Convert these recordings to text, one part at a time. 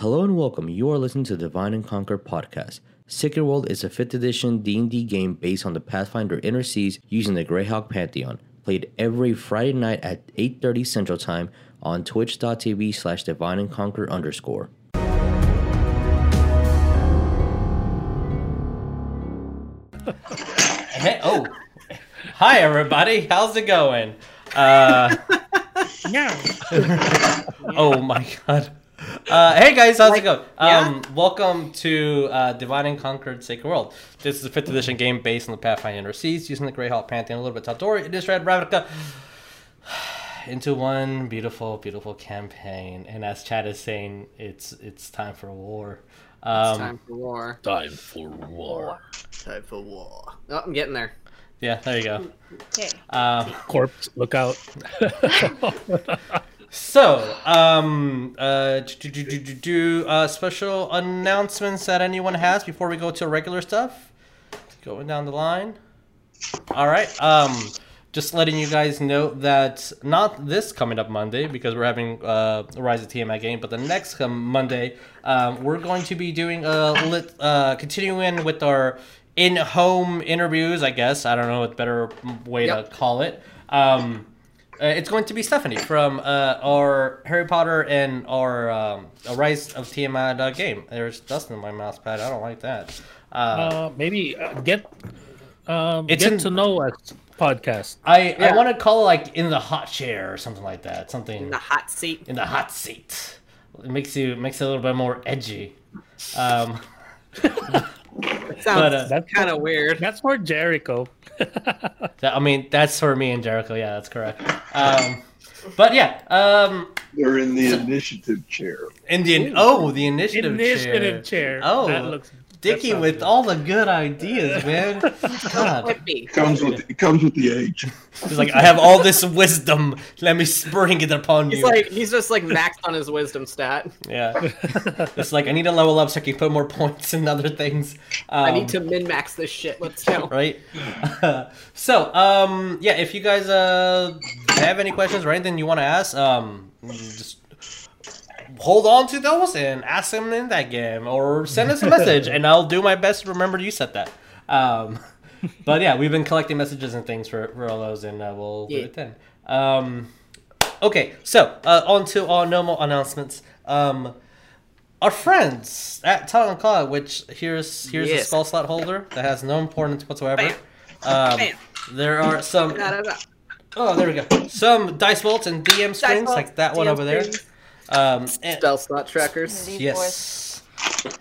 Hello and welcome. You are listening to Divine and Conquer podcast. Sacred World is a 5th edition D&D game based on the Pathfinder Inner Seas using the Greyhawk Pantheon. Played every Friday night at 8.30 Central Time on twitch.tv slash divine and conquer underscore. Hey, oh, hi everybody. How's it going? Uh, Yeah. oh my god. Uh, hey guys, how's it going? yeah? Um, welcome to uh, Divine and Conquer's Sacred World. This is a fifth edition game based on the Pathfinder Inner Seas, using the Greyhawk Pantheon, a little bit of Tal'Dorei, Innistrad, Ravnica, into one beautiful, beautiful campaign. And as Chad is saying, it's it's time for war. Um, It's time for war. Time for war. Time for war. Oh, I'm getting there. Yeah, there you go. Okay. Um, Corpse, look out. So, um, uh, do, do, do, do, do, uh, special announcements that anyone has before we go to regular stuff? Going down the line. All right. Um, just letting you guys know that not this coming up Monday because we're having uh, Rise of Tiamat game, but the next come Monday, um, we're going to be doing a lit, uh, continuing with our in-home interviews. I guess I don't know what better way Yep. to call it. Um, uh, it's going to be Stephanie from uh, our Harry Potter and our um, a Rise of Tiamat uh, game. There's dust in my mouse pad. I don't like that. Uh, Uh, maybe uh, get um, It's get in- to know us podcast. I, I want to call it like in the hot chair or something like that. Something In the hot seat. in the hot seat. It makes you makes it a little bit more edgy. Um, It But, sounds uh, That's kind of weird. That's for Jericho. that, I mean, that's for me and Jericho. Yeah, that's correct. Um, but yeah, um, They're in the initiative chair. Indian. Oh, the initiative, Initiative chair. Oh, that looks Dickie with good. all the good ideas, man. God. It comes with it comes with the age. He's like, I have all this wisdom. Let me spring it upon He's you. like he's just like maxed on his wisdom stat. yeah. It's like I need to level up so I can put more points and other things. Um, I need to min max this shit. Let's go. Right. so, um, yeah, if you guys uh have any questions or anything you want to ask, um, just hold on to those and ask them in that game or send us a message and I'll do my best to remember you said that. Um, but yeah, we've been collecting messages and things for, for all those and uh, we'll do it then. Um, okay, so uh, on to our normal announcements. Um, our friends at Talon Cloud, which here's here's a Yes. skull slot holder that has no importance whatsoever. Bam. Um, Bam. there are some. Da, da, da. Oh, there we go. Some dice bolts and DM strings like that one over there. Um, and- Spell slot trackers. These boys. yes.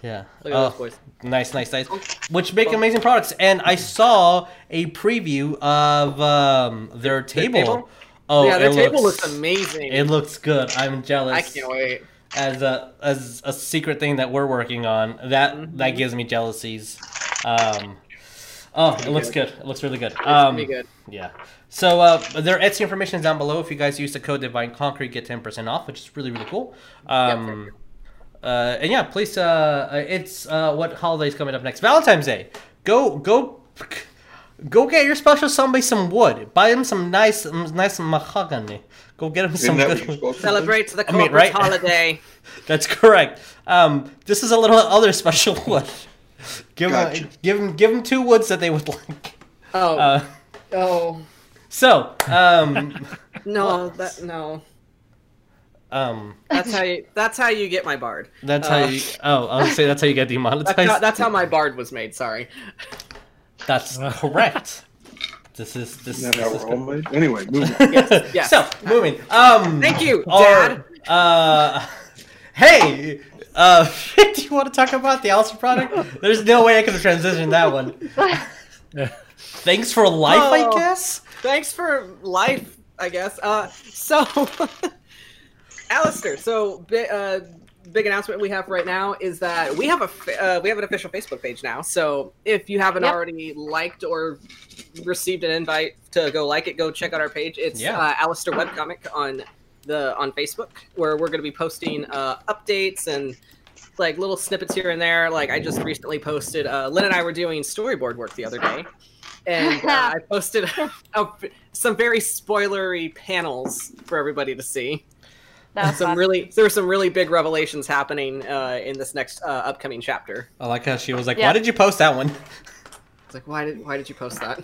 Yeah. Look at Oh, those boys. Nice, nice, nice. Which make amazing products. And I saw a preview of um, their table. table? Oh, yeah, their table looks, looks amazing. It looks good. I'm jealous. I can't wait. as a as a secret thing that we're working on. That Mm-hmm. that gives me jealousies. Um, oh, it looks good. It looks really good. It's Um, gonna be good. yeah. So uh, their Etsy information is down below. If you guys use the code Divine Conquer, get ten percent off, which is really really cool. Um, uh, and yeah, please. Uh, uh, it's uh, what holiday's coming up next? Valentine's Day. Go go. Go get your special somebody some wood. Buy him some nice, nice mahogany. Go get him some Isn't that good. you're supposed? Celebrates the I mean, right? holiday. That's correct. Um, this is a little other special wood. Give Gotcha. them, give them, give them two woods that they would like. Oh, Uh, oh, so, um, no, that no. um, That's how you. That's how you get my bard. that's Uh, how you. Oh, I would say that's how you get demonetized. That's how, that's how my bard was made. Sorry. That's correct. This is this. Isn't that this how is good. made? Anyway, moving. Yes. yes. So moving. Um, Thank you, our- Dad. Uh, hey, uh, do you want to talk about the Alistair product? There's no way I could have transitioned that one. Thanks for life, I Oh. guess. Thanks for life, I guess. Uh, so, Alistair, so bi- uh, big announcement we have right now is that we have a uh, we have an official Facebook page now. So if you haven't Yep. already liked or received an invite to go like it, go check out our page. It's Yeah. uh, Alistair Webcomic on the on Facebook, where we're going to be posting uh, updates and like little snippets here and there. Like I just recently posted. Uh, Lynn and I were doing storyboard work the other day, and uh, I posted a, some very spoilery panels for everybody to see. That some fun. really there were some really big revelations happening uh, in this next uh, upcoming chapter. I like how she was like, Yeah. "Why did you post that one?" It's like why did why did you post that?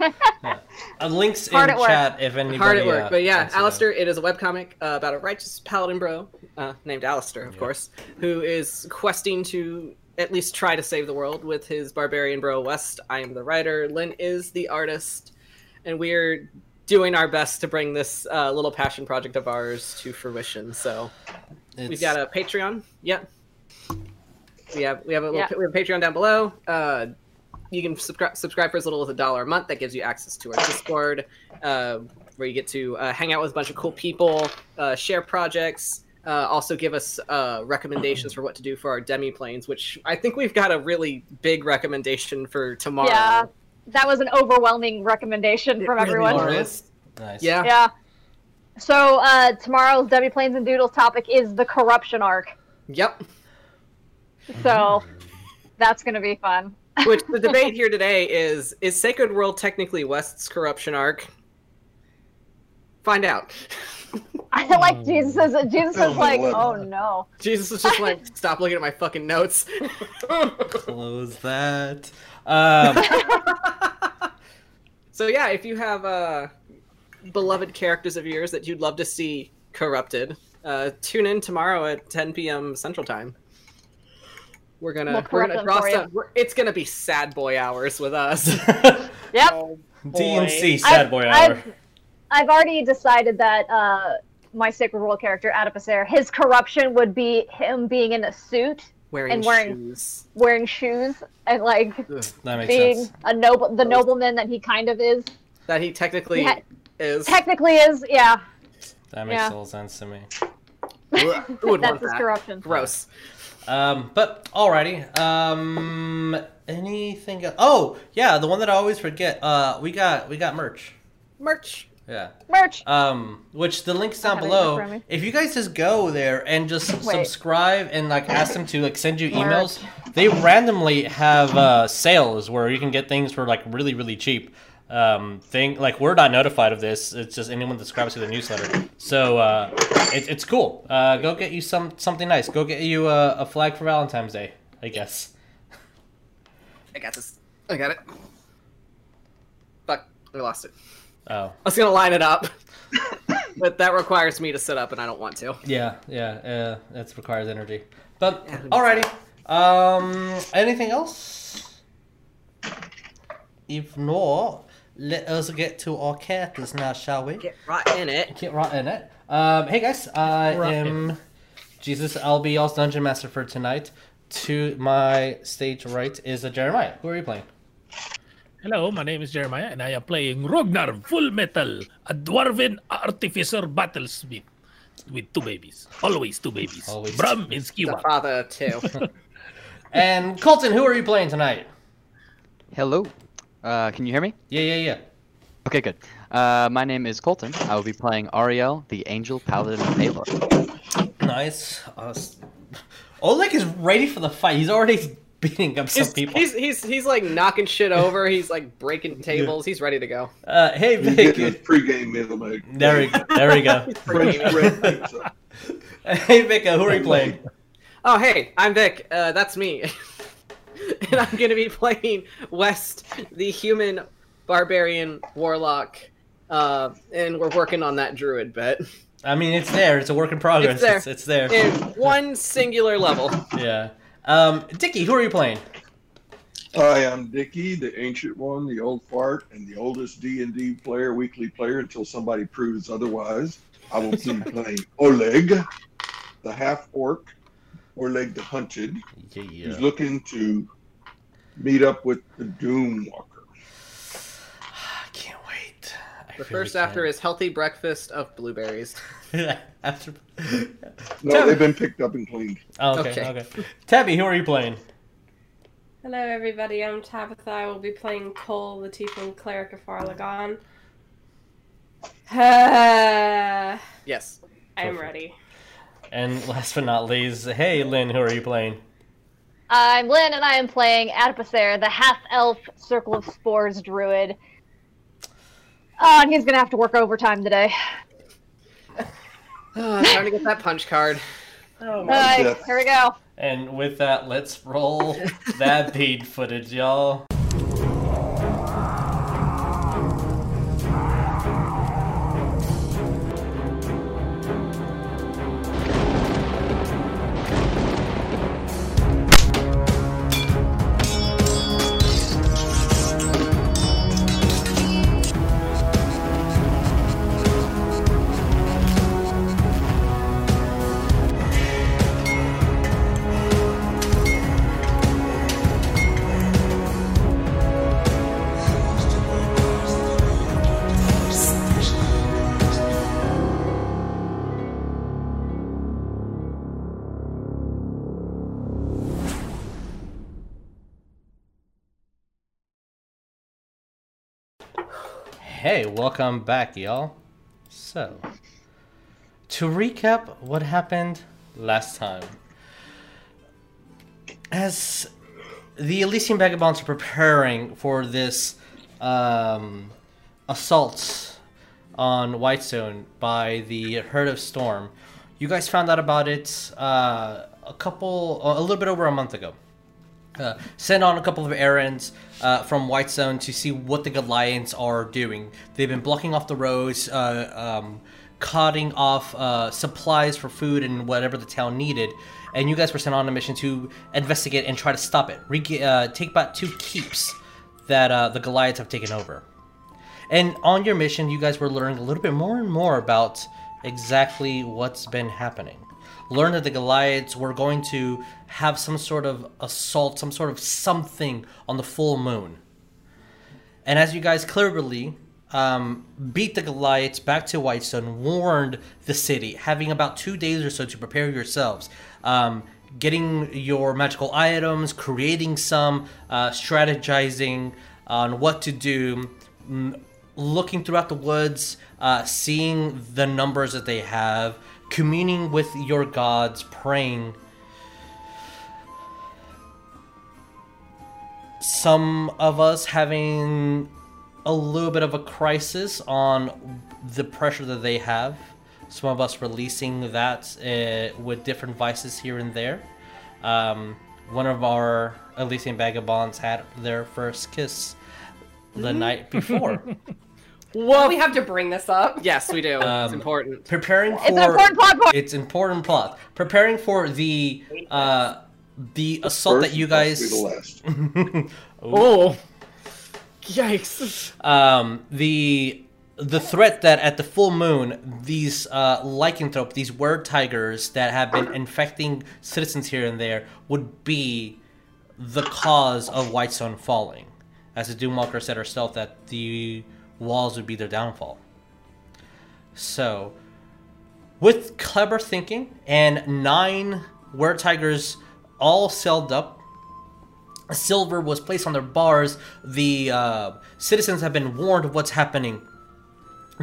Uh, links in Hard at work. chat if anybody. Hard at work, uh, but yeah, wants. Alistair. It is a webcomic uh, about a righteous paladin bro uh, named Alistair, of course, who is questing to at least try to save the world with his barbarian bro West. I am the writer. Lynn is the artist, and we're doing our best to bring this uh, little passion project of ours to fruition. So we've got a Patreon. Yeah. We have we have a little, Yeah. we have a Patreon down below. Uh, you can subscribe subscribe for as little as a dollar a month. That gives you access to our Discord, uh, where you get to uh, hang out with a bunch of cool people, uh, share projects. Uh, also, give us uh, recommendations for what to do for our demi planes, which I think we've got a really big recommendation for tomorrow. Yeah, that was an overwhelming recommendation from really everyone. was. Nice. Yeah. Yeah. So uh, tomorrow's demi Planes and Doodles topic is the corruption arc. Yep. So that's gonna be fun. Which the debate here today is: Is Sacred World technically West's corruption arc? Find out. I like Jesus is Jesus Oh, is like, oh no. Jesus is just like, stop looking at my fucking notes. Close that. Um, so yeah, if you have uh, beloved characters of yours that you'd love to see corrupted, uh, tune in tomorrow at 10 p.m. Central Time. We're gonna We'll we're gonna them draw for you. some. we're- It's gonna be sad boy hours with us. Yep. DNC sad I've- boy hour. I've, I've already decided that uh, my Sacred World character, Adipocere, his corruption would be him being in a suit, wearing, And wearing- shoes. wearing shoes, and like that makes being sense. a noble, the nobleman that he kind of is. That he technically Yeah. is. Technically, is yeah. That makes yeah. total sense to me. Would That's his that? corruption. Gross. Um, but alrighty. Um, anything? Else? Oh, yeah, the one that I always forget. Uh, we got we got merch. Merch. Yeah. Merch. Um, which the links down have it in below. front of me. If you guys just go there and just Wait. subscribe and like ask them to like send you emails, they randomly have uh, sales where you can get things for like really really cheap. Um, thing like we're not notified of this. It's just anyone that subscribes to the newsletter. So uh, it, it's cool. Uh, go get you some something nice. Go get you a, a flag for Valentine's Day. I guess. I got this. I got it. Fuck. I lost it. Oh I was gonna line it up, but that requires me to sit up, and I don't want to. yeah, yeah. Uh, that requires energy. But Yeah. alrighty. Um, anything else? If not, let us get to our characters now, shall we? Get right in it. Get right in it. Um, hey guys, I Right am Jesus. I'll be y'all's dungeon master for tonight. To my stage right is a Jeremiah. Who are you playing? Hello, my name is Jeremiah, and I am playing Rognar Full Metal, a dwarven artificer battlesmith with two babies. Always two babies. Always Brum two and The father too. And Coleton, who are you playing tonight? Hello. Uh, can you hear me? Yeah, yeah, yeah. Okay, good. Uh, my name is Coleton. I will be playing Ariell, the Angel Paladin of Baylor. Nice. Uh, Oleg is ready for the fight. He's already beating up some he's, people. he's he's he's like knocking shit over. He's like breaking tables. He's ready to go. Uh, hey, He's getting his Vic. pregame meal, mate. There we, go. there we go. French bread pizza. Hey, Vika, who are you playing? Oh hey, I'm Vic. Uh, that's me, and I'm gonna be playing West, the human barbarian warlock. Uh, and we're working on that druid bit I mean, it's there. It's a work in progress. It's there. It's, it's there. in one singular level. Yeah. Um, Dickie, who are you playing? Hi, I'm Dickie, the ancient one, the old fart, and the oldest D and D player, weekly player, until somebody proves otherwise. I will be playing Oleg, the half orc, Oleg the hunted, Yeah. who's looking to meet up with the Doom Walker. I can't wait. I The really first after can't. his healthy breakfast of blueberries. after. No, they've been picked up and cleaned. Oh, okay, Okay. okay. Tabby, who are you playing? Hello, everybody. I'm Tabatha. I will be playing Coal, the Tiefling Cleric of Farlanghn. I Yes. I am ready. And last but not least, hey, Lynn, who are you playing? I'm Lynn, and I am playing Adipocere, the half-elf Circle of Spores druid. Oh, and he's gonna have to work overtime today. Ah, oh, time to get that punch card. Oh my. right, Yeah. here we go. And with that, let's roll that bead footage, y'all. Hey, welcome back, y'all. So, to recap what happened last time. As the Elysian Vagabonds are preparing for this um, assault on Whitestone by the Herd of Storm, you guys found out about it uh, a couple, a little bit over a month ago uh, sent on a couple of errands uh, from Whitestone to see what the Goliaths are doing. They've been blocking off the roads, uh, um, cutting off uh, supplies for food and whatever the town needed. And you guys were sent on a mission to investigate and try to stop it. Re- uh, take back two keeps that uh, the Goliaths have taken over. And on your mission, you guys were learning a little bit more and more about exactly what's been happening. Learn that the Goliaths were going to have some sort of assault, some sort of something on the full moon. And as you guys cleverly um, beat the Goliaths back to Whitestone, warned the city, having about two days or so to prepare yourselves. Um, getting your magical items, creating some, uh, strategizing on what to do, looking throughout the woods, uh, seeing the numbers that they have, communing with your gods, praying. Some of us having a little bit of a crisis on the pressure that they have. Some of us releasing that uh, with different vices here and there. Um, one of our Elysian Vagabonds had their first kiss the night before. Well, we have to bring this up. Yes, we do. it's Um, important. Preparing for It's an important plot point. it's important plot. Preparing for the uh, the assault First that you must the guys last. Oh, yikes! um, the the threat that at the full moon these uh, lycanthrope, these were tigers that have been infecting citizens here and there would be the cause of Whitestone falling. As the Doomwalker said herself, that the walls would be their downfall. So, with clever thinking and nine were tigers all sealed up, silver was placed on their bars. The uh, citizens have been warned of what's happening.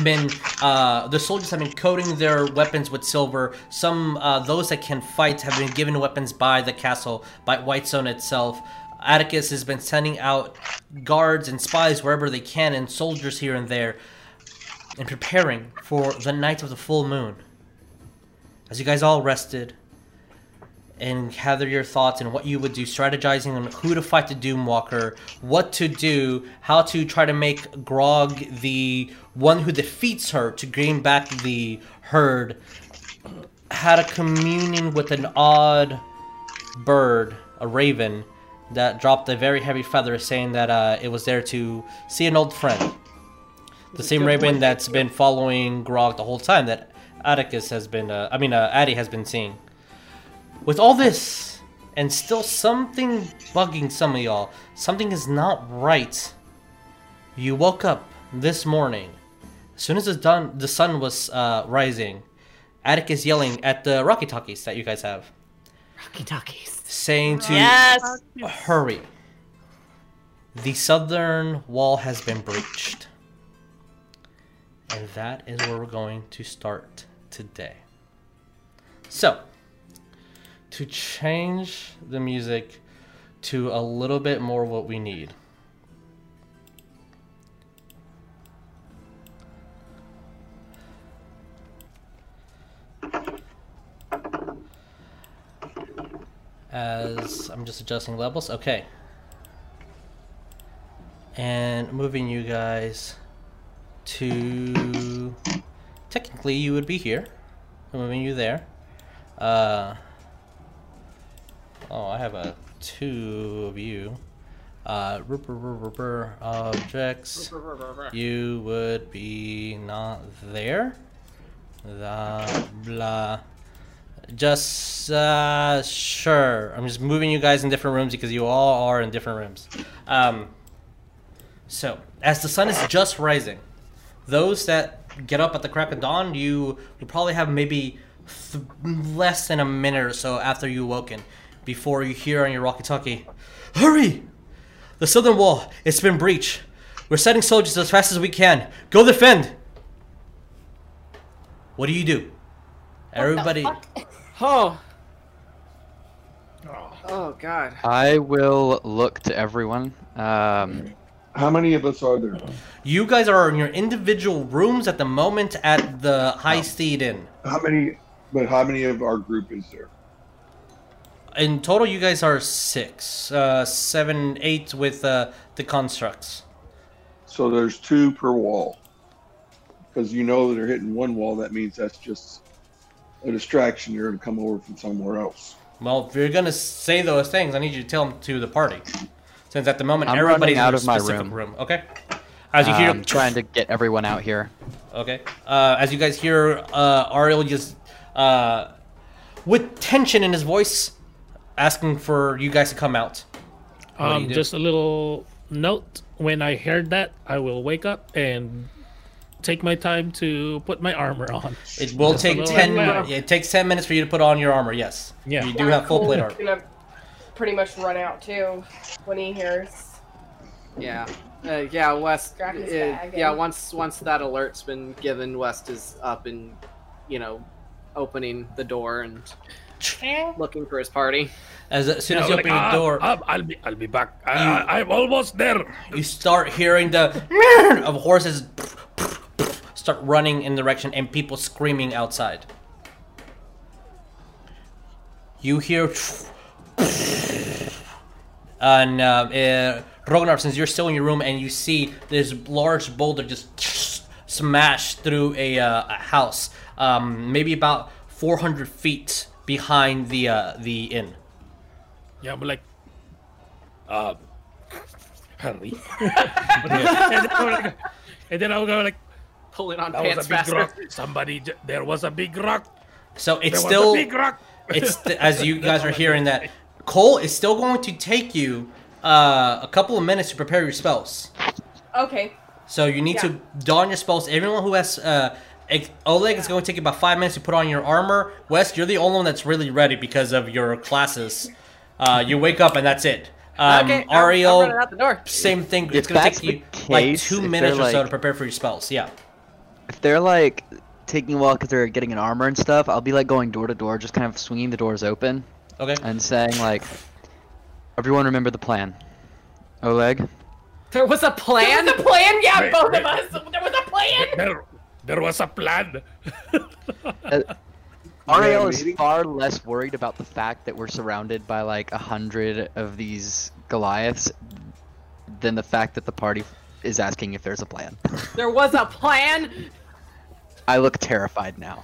Been uh, the soldiers have been coating their weapons with silver. Some uh, those that can fight have been given weapons by the castle, by Whitestone itself. Atticus has been sending out guards and spies wherever they can, and soldiers here and there, and preparing for the night of the full moon. As you guys all rested and gather your thoughts and what you would do, strategizing on who to fight the Doomwalker, what to do, how to try to make Grog the one who defeats her to gain back the herd, had a communion with an odd bird, a raven, that dropped a very heavy feather saying that uh, it was there to see an old friend. The same raven that's been following Grog the whole time that Atticus has been, uh, I mean, uh, Addy has been seeing. With all this, and still something bugging some of y'all, something is not right. You woke up this morning. As soon as the, done, the sun was uh, rising, Atticus yelling at the Rocky Talkies that you guys have, Rocky Talkies. Saying to Yes. hurry. The southern wall has been breached. And that is where we're going to start today. So, to change the music to a little bit more what we need. As I'm just adjusting levels. Okay. And moving you guys to. Technically, you would be here. I'm moving you there. Uh. Oh, I have a two of you. Uh, objects. You would be not there. The blah. Just uh, sure. I'm just moving you guys in different rooms because you all are in different rooms. Um, so as the sun is just rising, those that get up at the crack of dawn, you you probably have maybe th- less than a minute or so after you awoken before you hear on your walkie-talkie, "Hurry! The southern wall, it's been breached. We're sending soldiers as fast as we can. Go defend." What do you do? Everybody. Oh. Oh God. I will look to everyone. Um, How many of us are there? You guys are in your individual rooms at the moment at the High Steed Inn. How many? But how many of our group is there? In total, you guys are six, uh, seven, eight with uh, the constructs. So there's two per wall. Because you know that they're hitting one wall, that means that's just a distraction. You're going to come over from somewhere else. Well, if you're gonna say those things, I need you to tell them to the party. Since at the moment I'm everybody's out in a of my specific room. Okay. As you hear, I'm trying to get everyone out here. Okay. Uh, as you guys hear, uh, Ariell just, uh, with tension in his voice, asking for you guys to come out. What do Um, just a little note. When I heard that, I will wake up and take my time to put my armor on. It will Just take little ten. advance. It takes ten minutes for you to put on your armor. Yes. Yeah. You do have full plate armor. gonna pretty much run out too when he hears. Yeah. Uh, yeah, West. Grab Uh, his bag yeah, once once that alert's been given, West is up and, you know, opening the door and looking for his party. As, as soon as Yeah, you like, open your "Ah, door, ah, I'll be, I'll be back. I, I, I'm almost there. you start hearing the of horses start running in the direction and people screaming outside. You hear and uh, uh, Ragnar, since you're still in your room and you see this large boulder just smash through a, uh, a house, um, maybe about 400 feet behind the uh, the inn. Yeah, I'm like, uh, hurry. and, then I was like, and then I was like, Pulling on that was pants a big faster. rock. Somebody, there was a big rock. So it's There still was a big rock. it's st- as you guys are hearing that Coal is still going to take you uh, a couple of minutes to prepare your spells. Okay. So you need to don your spells. Everyone who has uh, ex- Oleg is going to take about five minutes to put on your armor. West, you're the only one that's really ready because of your classes. Uh, you wake up and that's it. Um, okay, I'm- I'm Ariell, running out the door. same thing. If It's going to take the you like two minutes or they're, so to prepare for your spells. Yeah. If they're like taking a while because they're getting an armor and stuff, I'll be like going door to door, just kind of swinging the doors open Okay. and saying like, "Everyone, remember the plan." Oleg, There was a plan. There plan. was a plan. Yeah, Wait, both wait. of us. There was a plan. There, there was a plan. Uh, Ariell is far less worried about the fact that we're surrounded by like a hundred of these Goliaths than the fact that the party is asking if there's a plan. There was a plan. I look terrified now.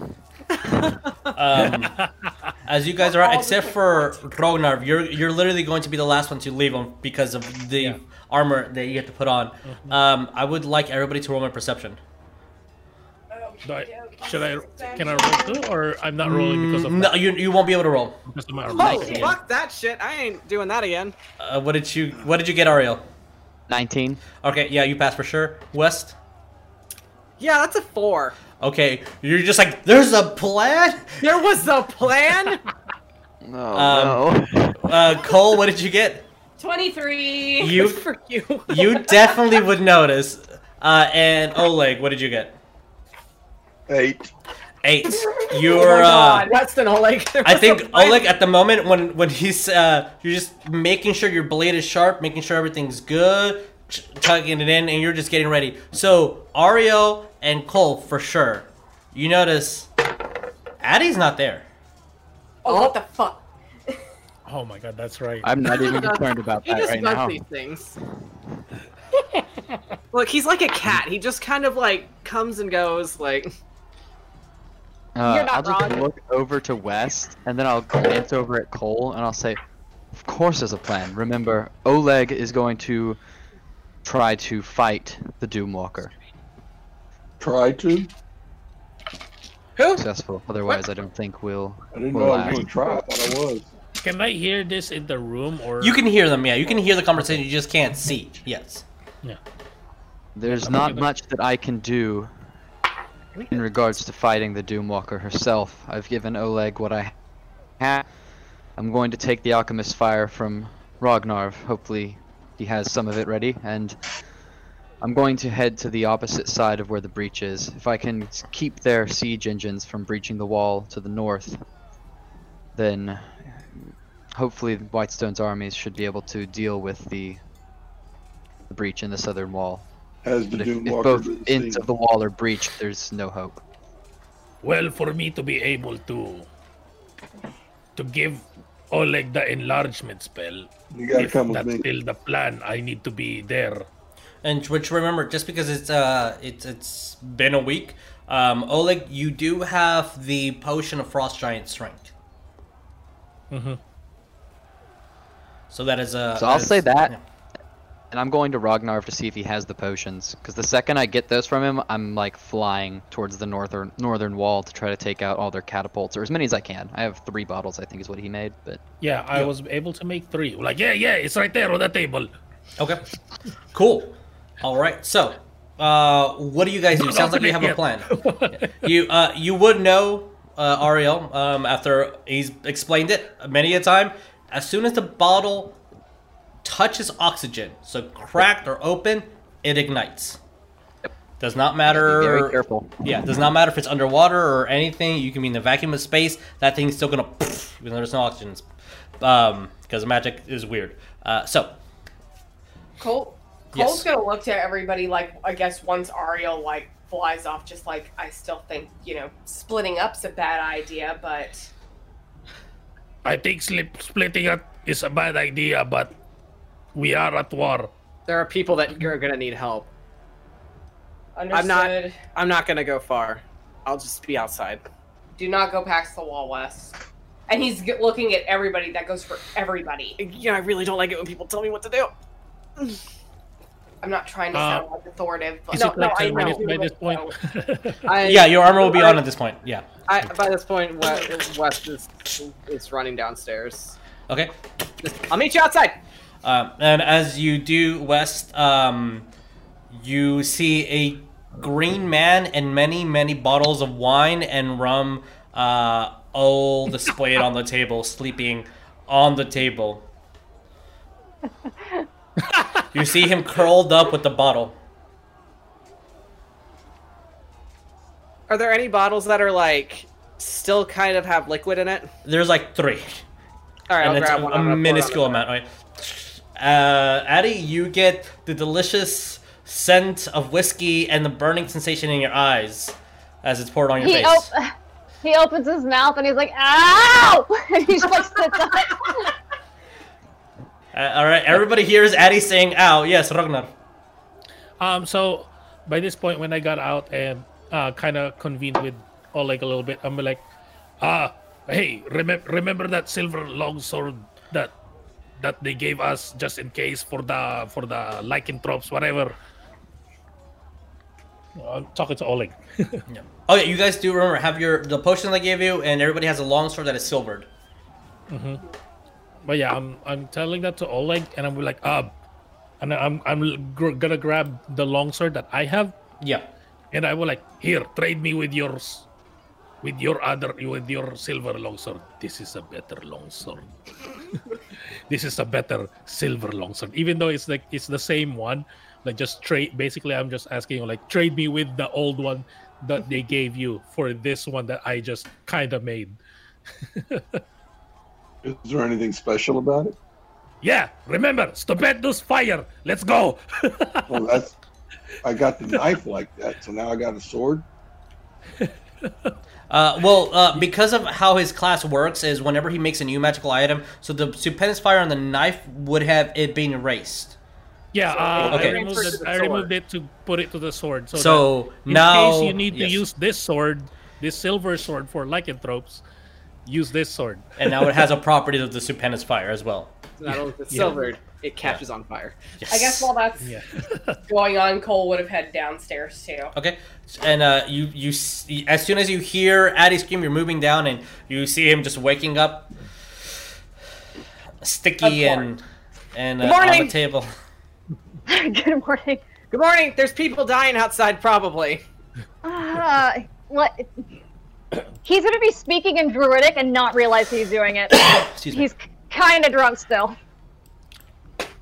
Um, as you guys are, except for Ragnar, you're you're literally going to be the last one to leave him because of the armor that you have to put on. Um, I would like everybody to roll my perception. Do I, should I? Can I roll too, or I'm not rolling because of No, that? you you won't be able to roll. Because of my armor. Oh, fuck that shit. I ain't doing that again. Uh, what did you What did you get, Ariell? Nineteen. Okay, yeah, you passed for sure. West. Yeah, that's a four. Okay, you're just like there's a plan. There was a plan. Oh Um, no. Uh, Coal, what did you get? Twenty-three. You for you. you definitely would notice. Uh, and Oleg, what did you get? Eight. Eight. Oh You're my uh, God. Weston Oleg. there I think. Oleg at the moment when when he's uh you're just making sure your blade is sharp, making sure everything's good, ch- tugging it in, and you're just getting ready. So Ariell and Coal for sure. You notice Addie's not there. Oh, what the fuck? Oh my god, that's right. I'm not even concerned about He that just right does now. these things. Look, he's like a cat. He just kind of like comes and goes. Like Uh, You're not I'll just wrong. look over to West, and then I'll glance over at Coal, and I'll say, "Of course, there's a plan. Remember, Oleg is going to try to fight the Doomwalker. Try to. who? Successful. Otherwise, I don't think we'll. I didn't we'll know I was last. going to try. I thought I was. Can I hear this in the room or You can hear them, yeah. You can hear the conversation. You just can't see. Yes. Yeah. There's not much that I can do in regards to fighting the Doomwalker herself. I've given Oleg what I have. I'm going to take the Alchemist Fire from Rognarv. Hopefully, he has some of it ready, and I'm going to head to the opposite side of where the breach is. If I can keep their siege engines from breaching the wall to the north, then hopefully Whitestone's armies should be able to deal with the the breach in the southern wall. Has the if, if both ends seen? of the wall are breached, there's no hope. Well, for me to be able to to give Oleg the enlargement spell, You got to if come with that's me. still the plan, I need to be there. And which remember, just because it's uh it's it's been a week, um, Oleg, you do have the potion of frost giant strength. Mhm. So that is a. So I'll is- say that. yeah. And I'm going to Rognarv to see if he has the potions. Because the second I get those from him, I'm like flying towards the northern northern wall to try to take out all their catapults, or as many as I can. I have three bottles, I think, is what he made. But Yeah, I was able to make three. Like, yeah, yeah, it's right there on the table. Okay. Cool. All right. So, uh, what do you guys do? Sounds like you have a plan. You uh, you would know uh, Ariell um, after he's explained it many a time. As soon as the bottle touches oxygen, so cracked or open, it ignites. Does not matter. be very careful. Yeah, does not matter if it's underwater or anything. You can be in the vacuum of space. That thing's still gonna, even though there's no oxygen, um, because magic is weird. Uh, so Coal, Yes. Coal's gonna look to everybody like I guess once Ariell like flies off, just like I still think you know splitting up's a bad idea, but I think slip, splitting up is a bad idea, but we are at war. There are people that you're gonna need help. understood. I'm not- I'm not gonna go far. I'll just be outside. Do not go past the wall, West. And he's looking at everybody. That goes for everybody. Yeah, I really don't like it when people tell me what to do. I'm not trying to Uh, sound like authoritative, but Is No, it like no, I 10 minutes know. by this point? I, yeah, your armor will be on at this point. Yeah. I, by this point, West, West is is running downstairs. Okay. I'll meet you outside. Um, and as you do, West, um, you see a green man and many, many bottles of wine and rum, uh, all displayed on the table, sleeping on the table. you see him curled up with the bottle. Are there any bottles that are like still kind of have liquid in it? There's like three. All right, and I'll it's grab a, one. a I'm gonna pour it on minuscule amount. Right? Uh, Addie, you get the delicious scent of whiskey and the burning sensation in your eyes as it's poured on your He face. op- he opens his mouth and he's like, "Ow!" and he just like sits up. Uh, all right, everybody hears Addie saying "ow." Yes, Ragnar. Um, so by this point, when I got out and uh, kind of convened with Oleg a little bit, I'm like, ah, hey, remember remember that silver longsword that that they gave us just in case for the for the lycanthropes, whatever. I'm talking to Oleg. Yeah. Oh yeah, you guys do remember have your the potion they gave you, and everybody has a long sword that is silvered. But yeah, I'm I'm telling that to Oleg, and I'm like, ah, and I'm I'm gr- gonna grab the longsword that I have, Yeah. and I will like, here, trade me with yours, with your other, with your silver longsword. This is a better longsword. this is a better silver longsword, even though it's like it's the same one. Like just trade. Basically, I'm just asking you, like, trade me with the old one that they gave you for this one that I just kind of made. Is there anything special about it? Yeah, remember, stupendous fire. Let's go. Well, that's. I got the knife like that, so now I got a sword. Uh, well, uh, because of how his class works, is whenever he makes a new magical item, so the stupendous fire on the knife would have it been erased. Yeah, uh, Okay. I removed it. to I removed it to put it to the sword. So, So, that in now- case you need yes. to use this sword, this silver sword for lycanthropes, use this sword. And now it has a property of the stupendous fire as well. Not only is it silvered, it catches on fire. Yes. I guess while that's Yeah. going on, Coal would have head downstairs too. Okay, and uh, you you s- as soon as you hear Addy scream, you're moving down, and you see him just waking up, sticky Of and and uh, Good on the morning. table. Good morning. Good morning. There's people dying outside, probably. Uh, what? He's gonna be speaking in Druidic and not realize he's doing it. Excuse me. He's kind of drunk still.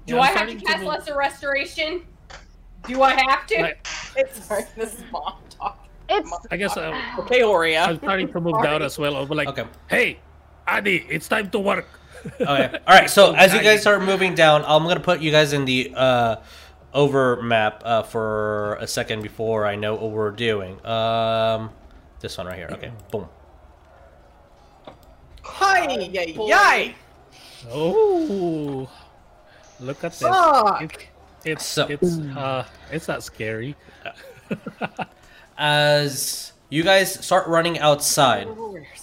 Do Yeah, I I'm have to starting to cast Lesser Restoration? Do I have to? Like- It's sorry, this is mom talking. It's I guess uh, Okay, Oria. I'm starting to move down as well. I'll be like, Okay. hey, Adi, it's time to work. Okay. All right. So as you guys start moving down, I'm gonna put you guys in the uh, over map uh, for a second before I know what we're doing. Um, this one right here. Okay. Boom. Hi, yay, yay. Oh, look at this. Fuck. It's So- it's uh it's not scary. As you guys start running outside,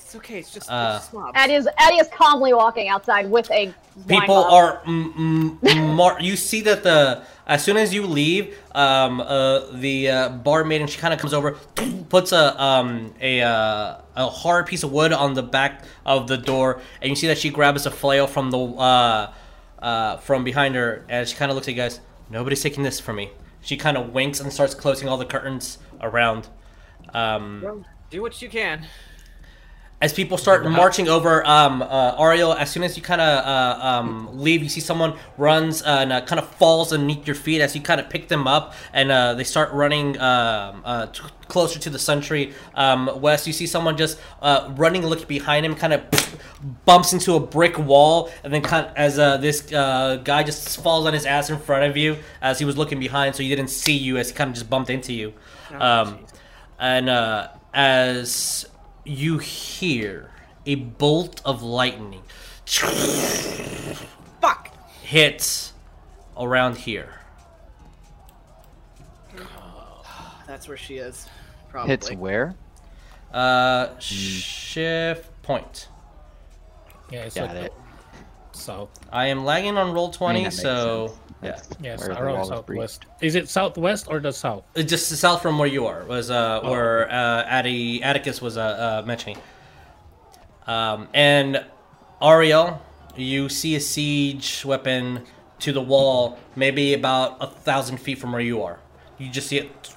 It's okay. It's just, Uh, it's just. Addie is Addie is calmly walking outside with a wine people bottle. are mm, mm, mar- you see that the as soon as you leave um uh the uh, barmaid and she kind of comes over puts a um a uh, a hard piece of wood on the back of the door and you see that she grabs a flail from the uh uh from behind her and she kind of looks at you guys nobody's taking this from me she kind of winks and starts closing all the curtains around um Well, do what you can. As people start marching over um, uh, Ariell, as soon as you kind of uh, um, leave, you see someone runs uh, and kind of falls underneath your feet as you kind of pick them up, and uh, they start running um, uh, t- closer to the sentry. Um, Wes, you see someone just uh, running, look behind him, kind of bumps into a brick wall, and then kind of, as uh, this uh, guy just falls on his ass in front of you as he was looking behind, so he didn't see you as he kind of just bumped into you. Um, and uh, as you hear a bolt of lightning Fuck. hits around here. That's where she is. Probably. Hits where? Uh, shift point. Yeah, it's Got like it. south. I am lagging on roll I mean, twenty, so sense. Yeah, Yes, where the around is breached. southwest. Is it southwest or the south? it's just south from where you are was uh Oh, where uh Atti- Atticus was uh, uh mentioning. Um, and Ariell, you see a siege weapon to the wall, maybe about a thousand feet from where you are. You just see it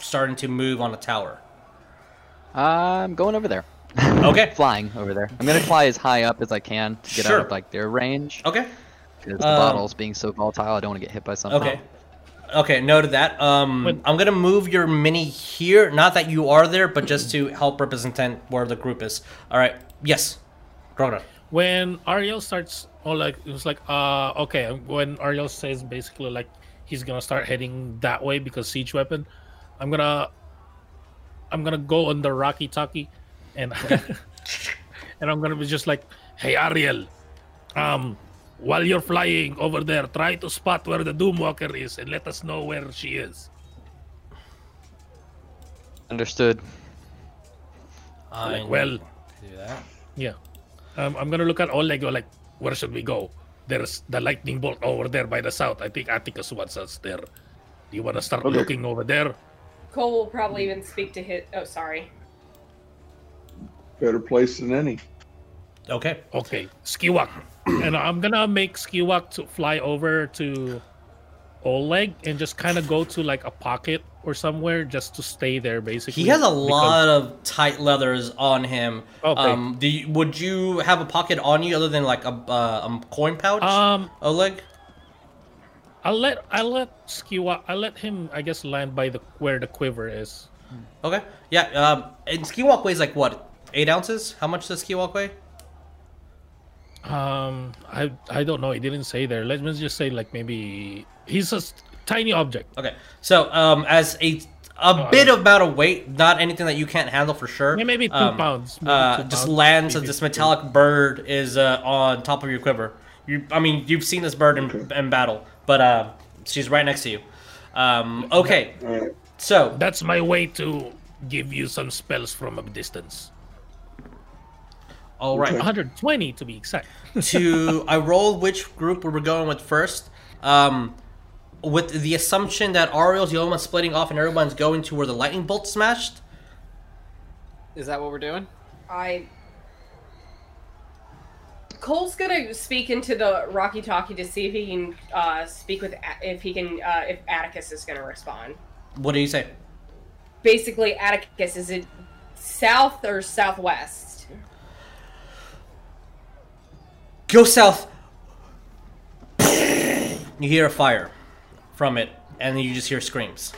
starting to move on a tower. I'm going over there. Okay. Flying over there. I'm gonna fly as high up as I can to get Sure. out of like their range. Okay. Because the Um, bottles being so volatile, I don't want to get hit by something. Okay. Okay, noted that. Um, When- I'm gonna move your mini here. Not that you are there, but just to help represent where the group is. All right. Yes. Grogra. When Ariell starts, oh, like it was like, uh, okay. When Ariell says basically like he's gonna start heading that way because siege weapon, I'm gonna, I'm gonna go on the Rocky Talkie, and and I'm gonna be just like, hey Ariell, um, while you're flying over there, try to spot where the Doomwalker is and let us know where she is. Understood. Like, well, do that. Yeah. Um, I'm gonna look at Oleg. Go like, where should we go? There's the lightning bolt over there by the south. I think Atticus wants us there. Do you want to start Okay. looking over there? Coal will probably even speak to his. Oh, sorry. Better place than any. Okay. Okay, Skiwak. And I'm gonna make Skiwak to fly over to Oleg and just kind of go to like a pocket or somewhere just to stay there. Basically, He has a because- lot of tight leathers on him. Okay. Um, do you, would you have a pocket on you other than like a, uh, a coin pouch? Um, Oleg. I'll let I'll let Skiwak. I'll let him. I guess land by the where the quiver is. Okay. Yeah. Um, and Skiwak weighs like what? Eight ounces? How much does Skiwak weigh? Um, I I don't know. He didn't say there. Let's just say like maybe he's a tiny object. Okay, so um, as a a bit of amount of weight, not anything that you can't handle for sure. Yeah, maybe two Um, pounds. maybe Uh, two just pounds, lands maybe as this three. metallic bird is uh, on top of your quiver. You, I mean, you've seen this bird in, in battle, but uh, she's right next to you. Um, okay, so That's my way to give you some spells from a distance. All right. 120 to be exact. to I roll which group we were going with first. Um, with the assumption that Ariell's the only one splitting off and everyone's going to where the lightning bolt smashed. Is that what we're doing? I. Coal's gonna speak into the Rocky Talkie to see if he can uh, speak with if he can uh, if Atticus is gonna respond. What do you say? Basically, Atticus is it south or southwest? Go south. You hear a fire from it, and you just hear screams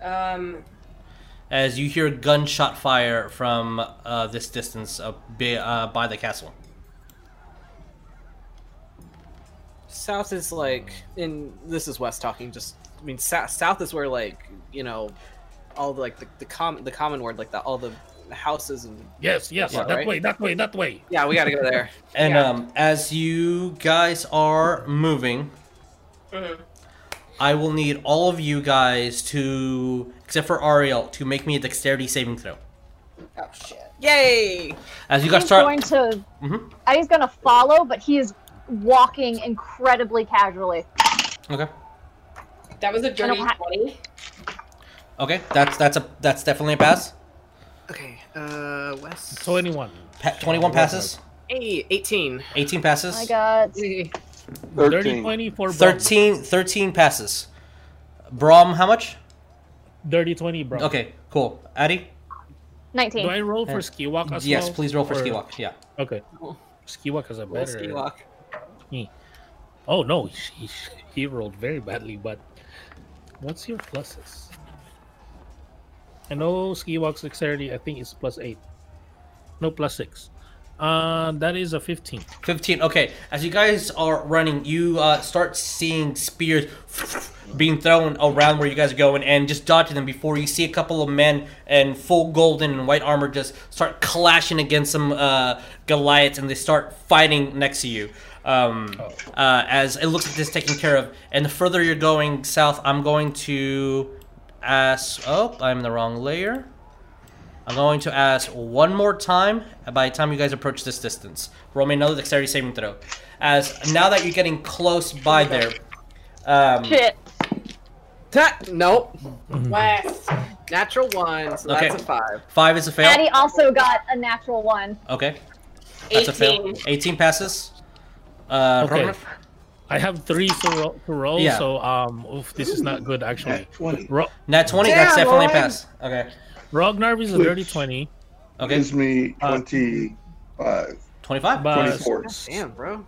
Um, as you hear gunshot fire from uh, this distance uh, by, uh, by the castle. South is like in. This is West talking. Just I mean, sou- south is where like you know, all the like the the common the common word like that all the houses and Yes, yes, Yeah, that right? way, that way, that way. yeah we gotta go there. And Yeah. um, as you guys are moving, mhm. I will need all of you guys to, except for Ariell, to make me a dexterity saving throw. Oh shit. Yay! As you guys He's start, going to. Mhm. Eddie's going to follow, but he is walking incredibly casually. okay, That was a dirty ha- twenty. okay, that's that's a that's definitely a pass. Okay, uh, West. 21. Pa- Twenty-one passes, Hey, 18. eighteen passes, I got. Dirty 13. 20 for Brom. 13, 13 passes. Brom, how much? Dirty 20, bro. Okay, cool. Addy, 19. Do I roll for Skiwak as yes, well? please roll for Or- Skiwak. Yeah. Okay. Skiwak is a Roll better. Skiwak. Oh no, he, he rolled very badly. But what's your pluses? I know ski dexterity. I think it's plus eight. No, plus six. Uh, that is a fifteen. 15 okay as you guys are running you uh, start seeing spears being thrown around where you guys are going and just dodging them before you see a couple of men in full golden and white armor just start clashing against some uh, goliaths and they start fighting next to you um, uh, as it looks like this is taken care of and the further you're going south i'm going to ask oh i'm in the wrong layer I'm going to ask one more time by the time you guys approach this distance. Roll me another dexterity saving throw. As now that you're getting close by there, um, Shit. Ta- nope. West. Natural one, so Okay. that's a five. five is a fail. Addie also got a natural one. Okay, that's a fail. 18. 18 passes. Uh, Okay. Rognarv? I have three to roll, to roll Yeah. so um, oof, this is not good actually. Nat 20. Ro- Nat 20, that's definitely a pass. Okay, Rognarv is a dirty twenty, okay, Gives me Uh, 25, 25. but 24. Damn, bro.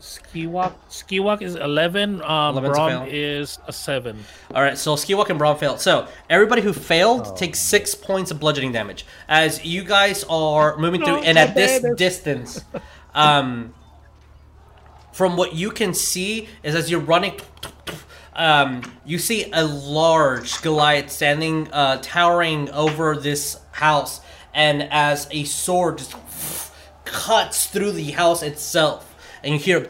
Skiwak ski walk is eleven. Um, 11's Brom is a seven. All right, so Skiwak and Braum failed. So everybody who failed takes six points of bludgeoning damage as you guys are moving through, No, and at this distance, um, from what you can see is as you're running, um, you see a large Goliath standing, uh, towering over this house, and as a sword just cuts through the house itself, and you hear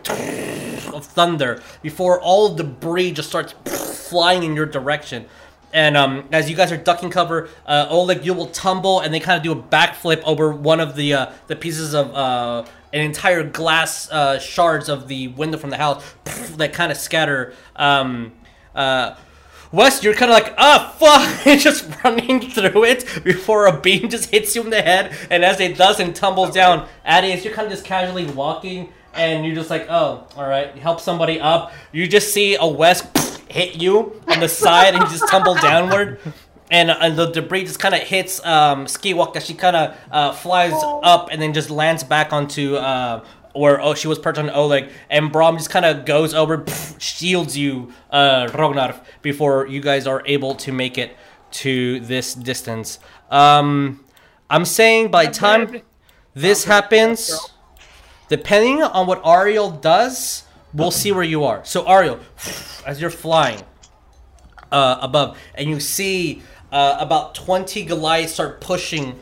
of thunder before all debris just starts flying in your direction. And um, as you guys are ducking cover, uh, Oleg, you will tumble, and they kind of do a backflip over one of the uh, the pieces of an entire glass uh, shards of the window from the house that kind of scatter. Um, uh, Wes, you're kind of like, ah, fuck, just running through it before a beam just hits you in the head, and as it does and tumbles down, Addie, as you're kind of just casually walking, and you're just like, oh, all right, help somebody up. You just see a Wes hit you on the side and you just tumble downward. And, uh, and the debris just kind of hits um, Skiwak as she kind of uh, flies up and then just lands back onto uh, where oh she was perched on Oleg. And Brom just kind of goes over, shields you, uh, Rognarv, before you guys are able to make it to this distance. Um, I'm saying by the time this happens, depending on what Ariell does, we'll see where you are. So Ariell, as you're flying, uh, above, and you see uh, about 20 Goliaths start pushing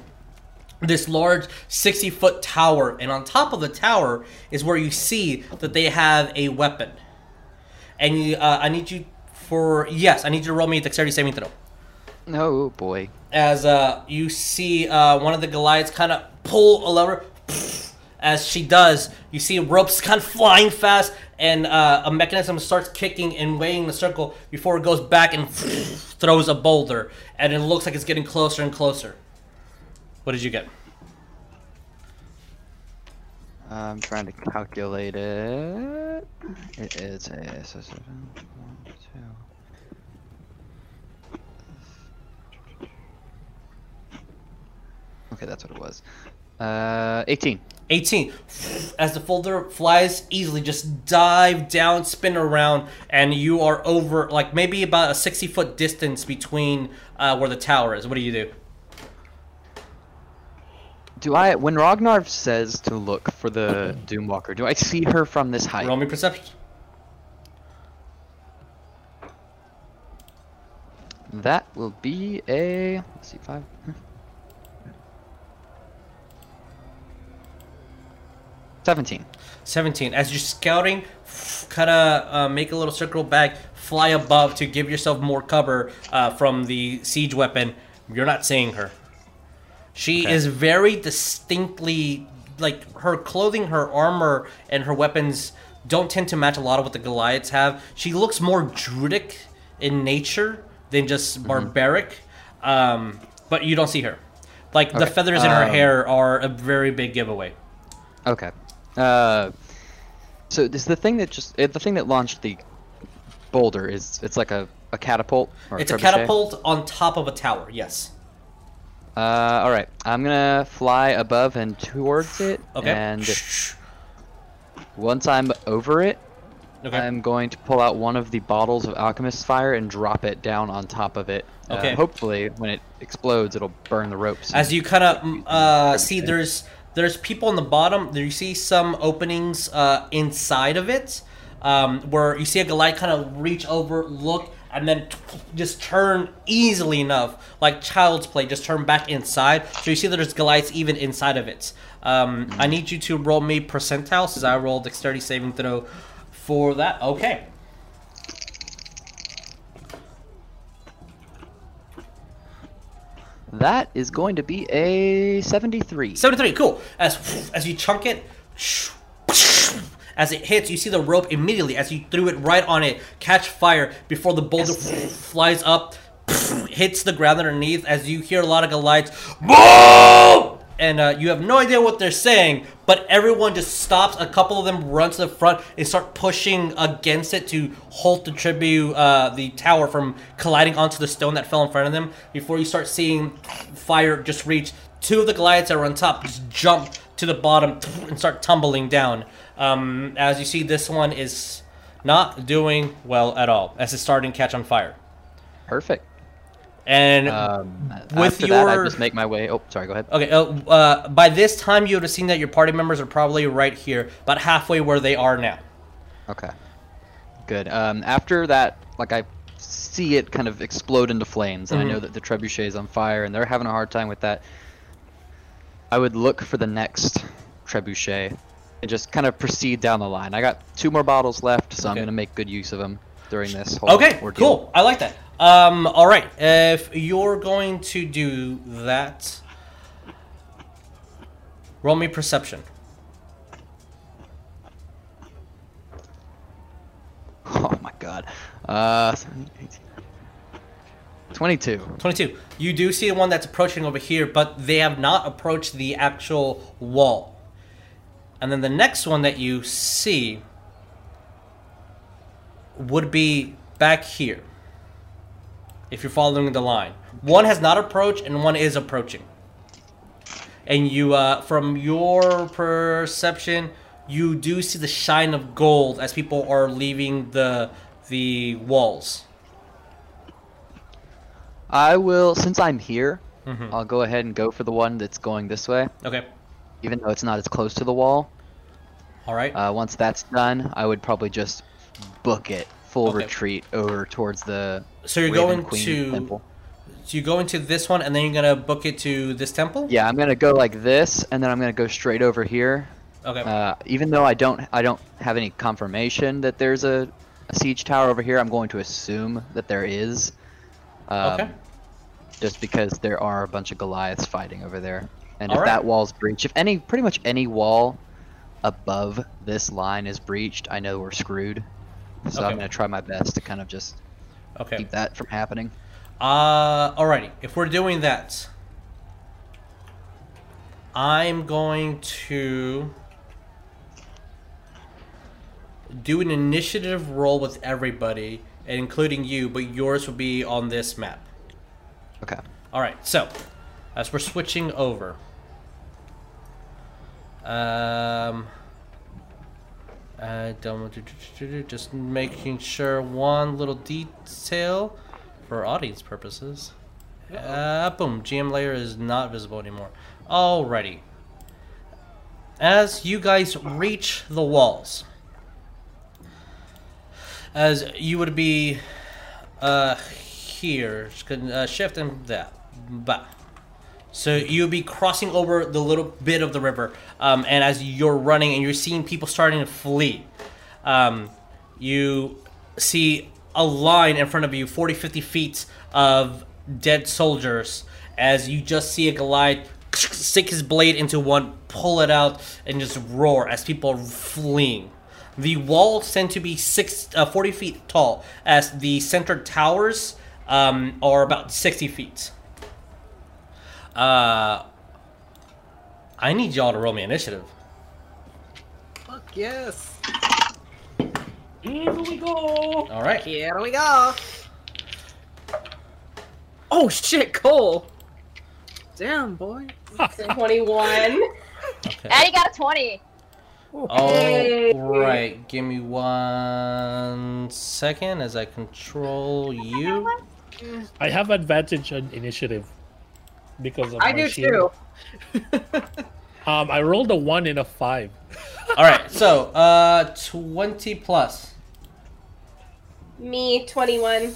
this large 60 foot tower. And on top of the tower is where you see that they have a weapon. And you, uh, I need you for, yes, I need you to roll me a dexterity saving throw. Oh boy. As uh, you see uh, one of the Goliaths kind of pull a lever. As she does, you see ropes kind of flying fast, and uh, a mechanism starts kicking and weighing the circle before it goes back and throws a boulder, and it looks like it's getting closer and closer. What did you get? I'm trying to calculate it. It is a so seven, one, two. Okay, that's what it was. Uh, 18. 18. As the folder flies easily, just dive down, spin around, and you are over, like maybe about a 60 foot distance between uh, where the tower is. What do you do? Do I, when Ragnar says to look for the Doomwalker, do I see her from this height? Roll me perception. That will be a, let's see, five. 17. 17. As you're scouting, kind of uh, make a little circle back, fly above to give yourself more cover uh, from the siege weapon. You're not seeing her. She Okay. is very distinctly like her clothing, her armor, and her weapons don't tend to match a lot of what the Goliaths have. She looks more druidic in nature than just barbaric, um, but you don't see her. Like the Okay, feathers in her um, hair are a very big giveaway. Okay. Uh, so this the thing that just uh, the thing that launched the boulder is it's like a, a catapult It's a trebuchet? catapult on top of a tower. Yes. Uh, all right. I'm gonna fly above and towards it, Okay. and once I'm over it, Okay. I'm going to pull out one of the bottles of alchemist's fire and drop it down on top of it. Uh, Okay. hopefully, when it explodes, it'll burn the ropes. As you kind of uh, see, there's there's people on the bottom. You see some openings uh, inside of it, um, where you see a Goliath kind of reach over, look, and then just turn easily enough, like child's play, just turn back inside. So you see that there's Goliaths even inside of it. Um, I need you to roll me percentile, since I rolled dexterity saving throw for that. Okay. That is going to be a 73. 73, cool. As as you chunk it, as it hits, you see the rope immediately as you threw it right on it catch fire before the boulder flies up, hits the ground underneath. As you hear a lot of Goliaths, boom, and uh, you have no idea what they're saying, but everyone just stops. A couple of them run to the front and start pushing against it to halt the tribute, uh, the tower from colliding onto the stone that fell in front of them. Before you start seeing fire just reach two of the Goliaths that are on top, just jump to the bottom and start tumbling down. Um, as you see, this one is not doing well at all as it's starting to catch on fire. Perfect. And Um, with after that, I just make my way. Oh, sorry. Go ahead. Okay, uh, uh, by this time you would have seen that your party members are probably right here, about halfway where they are now. Okay. Good. Um, after that, like I see it kind of explode into flames, and I know Mhm. that the trebuchet is on fire, and they're having a hard time with that. I would look for the next trebuchet and just kind of proceed down the line. I got two more bottles left, so I'm gonna make good use of them during this whole Okay, ordeal. cool. I like that. Um, all right, if you're going to do that, roll me perception. Oh my god. Uh, 22. 22. You do see one that's approaching over here, but they have not approached the actual wall. And then the next one that you see would be back here. If you're following the line. One has not approached and one is approaching. And you, uh, from your perception, you do see the shine of gold as people are leaving the the walls. I will, since I'm here, Mhm. I'll go ahead and go for the one that's going this way, Okay. even though it's not as close to the wall. All right. Uh, once that's done, I would probably just book it full Okay. retreat over towards the So you're Raven going Queen to temple. so you go into this one, and then you're gonna book it to this temple. Yeah, I'm gonna go like this, and then I'm gonna go straight over here. Okay. Uh, even though I don't, I don't have any confirmation that there's a, a siege tower over here. I'm going to assume that there is. Um, Okay. Just because there are a bunch of Goliaths fighting over there, and if Alright. that wall's breached, if any, pretty much any wall above this line is breached, I know we're screwed. So Okay. I'm gonna try my best to kind of just Okay. keep that from happening. Uh, alrighty. If we're doing that, I'm going to do an initiative roll with everybody, including you, but yours will be on this map. Okay. Alright, so, as we're switching over, um, uh, don't- just making sure one little detail for audience purposes. Uh, boom, GM layer is not visible anymore. Alrighty. As you guys reach the walls, as you would be uh, here, just gonna, uh, shift and that, bah. So you'll be crossing over the little bit of the river, um, and as you're running and you're seeing people starting to flee, um, you see a line in front of you, 40, 50 feet of dead soldiers, as you just see a Goliath stick his blade into one, pull it out, and just roar as people are fleeing. The walls tend to be six, uh, 40 feet tall, as the center towers um, are about 60 feet. Uh, I need y'all to roll me initiative. Fuck yes. Here we go. All right. Here we go. Oh shit, Coal. Damn, boy. 21. Okay. Eddie got a 20. All right. Give me one second as I control you. I have advantage on initiative because of I my do shield. too. Um, I rolled a one and a five. All right. So, uh, 20 plus. Me, 21.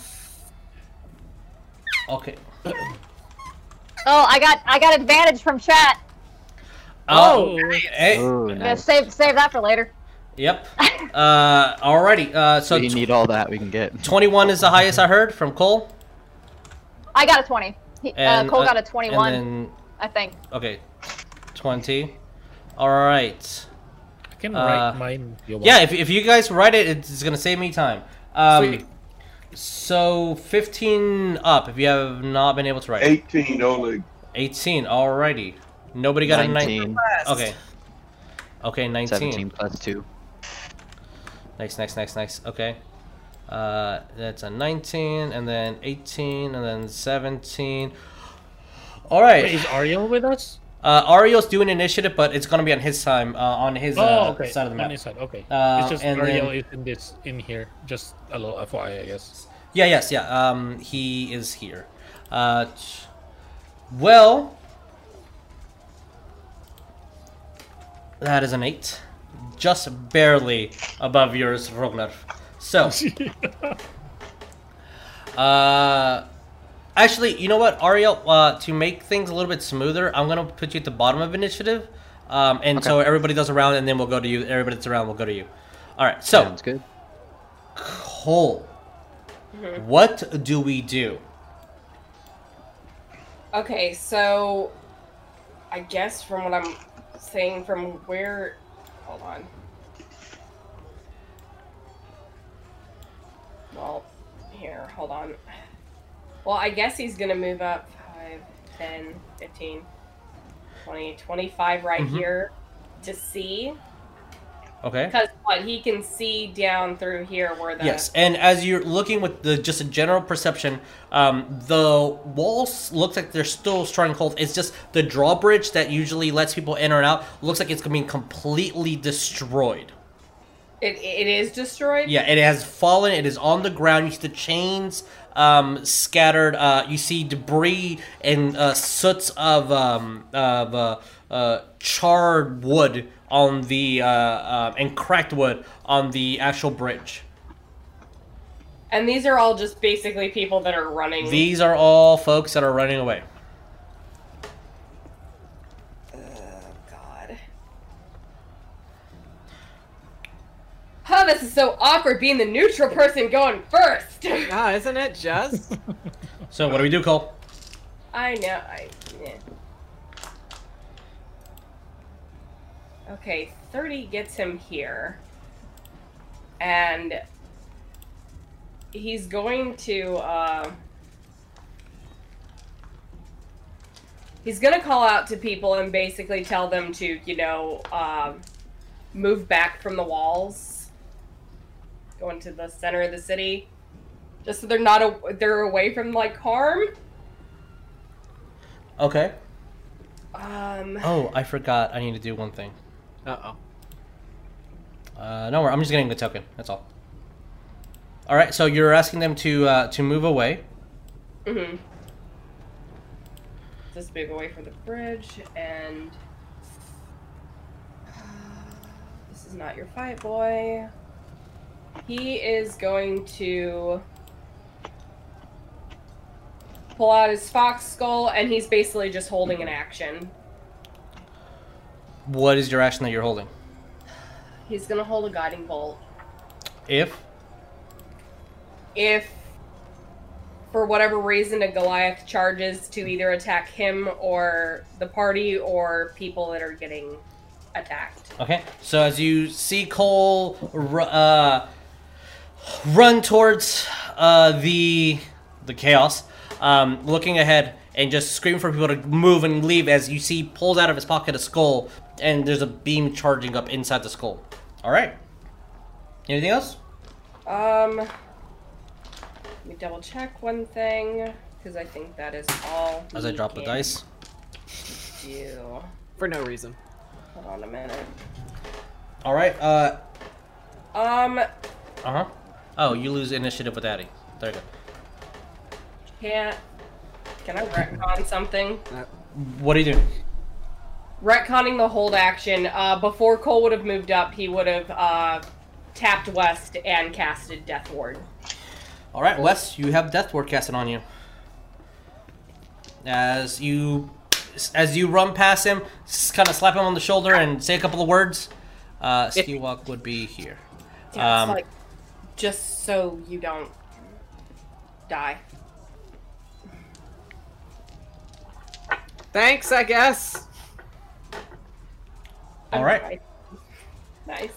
Okay. Oh, I got I got advantage from chat. Oh. Oh, Hey. Oh, Yeah, nice. save save that for later. Yep. Uh, alrighty. Uh, so we need all that we can get. 21 is the highest I heard from Coal. I got a 20. He, uh, Coal uh, got a 21, And I think. okay, 20. All right. I can Uh, write mine. if. Yeah, if, if you guys write it, it's gonna save me time. Um, Sweet. so 15 up if you have not been able to write. 18, Oleg. 18. Alrighty. Nobody got a 19. 19, Okay. Okay, 19. 17 plus 2. Nice, nice, nice, nice. Okay. Uh, that's a 19, and then 18, and then 17. All right. Wait, is Ariell with us? Uh, Ario's doing initiative, but it's gonna be on his time, uh, on his uh, oh, okay. side of the On map. his side, okay. Uh, it's just and Ariell then- is in this in here. Just a little FYI, I guess. Yeah, yes, yeah. Um, he is here. Uh, well, that is an eight, just barely above yours, Rognar. So, uh, actually, you know what, Ariell? Uh, to make things a little bit smoother, I'm gonna put you at the bottom of initiative, um, and so everybody does a round, and then we'll go to you. Everybody that's around we'll go to you. All right. So, Sounds good. Coal, what do we do? Okay, so I guess from what I'm saying, from where. Hold on. Well, here, hold on. Well, I guess he's gonna move up 5, 10, 15, 20, 25 right Mhm. here to see. Okay. Because what? He can see down through here where the. Yes, and as you're looking with the just a general perception, um, the walls looks like they're still strong cold. It's just the drawbridge that usually lets people in or out looks like it's gonna be completely destroyed. It, it is destroyed? Yeah, it has fallen. It is on the ground. You see the chains um, scattered. Uh, you see debris and uh, soots of um, of uh, uh, charred wood on the uh, uh, and cracked wood on the actual bridge. And these are all just basically people that are running. These are all folks that are running away. Oh, God. Oh, this is so awkward being the neutral person going first. Ah, isn't it just? So what do we do, Coal? I know. I. Yeah. Okay, 30 gets him here. And he's going to uh He's gonna call out to people and basically tell them to, you know, um, move back from the walls, go into the center of the city, just so they're not a- they're away from like harm. Okay. Um, Oh, I forgot. I need to do one thing. Uh oh. Uh, no, I'm just getting the token. That's all. All right. So you're asking them to uh, to move away. Mm-hmm. Just move away from the bridge, and this is not your fight, boy. He is going to pull out his fox skull, and he's basically just holding an action. What is your action that you're holding? He's gonna hold a guiding bolt. If If, for whatever reason, a Goliath charges to either attack him or the party or people that are getting attacked. Okay, so as you see Coal uh, run towards uh, the the chaos, um, looking ahead and just scream for people to move and leave, as you see pulls out of his pocket a skull, and there's a beam charging up inside the skull. All right. Anything else? Um, let me double check one thing because I think that is all. As I drop the dice. Do. For no reason. Hold on a minute. All right. Uh. Um, Uh huh. Oh, you lose initiative with Addy. There you go. can't. Can I retcon something? What are you doing? Retconning the hold action. Uh, before Coal would have moved up, he would have uh, tapped West and casted Death Ward. All right, Wes, you have Death Ward casted on you. As you, as you run past him, kind of slap him on the shoulder and say a couple of words. Uh, Steelwalk would be here. Yeah, Um, it's like just so you don't die. Thanks, I guess. All right, Nice.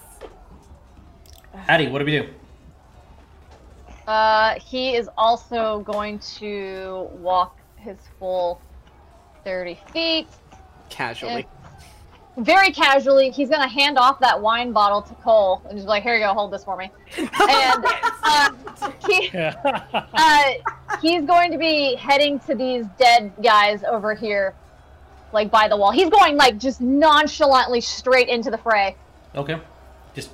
Addy, what do we do? Uh, he is also going to walk his full 30 feet. Casually. Very casually, he's gonna hand off that wine bottle to Coal and just be like, "Here you go, hold this for me." And uh, he, uh, he's going to be heading to these dead guys over here, like by the wall. He's going like just nonchalantly straight into the fray. Okay, just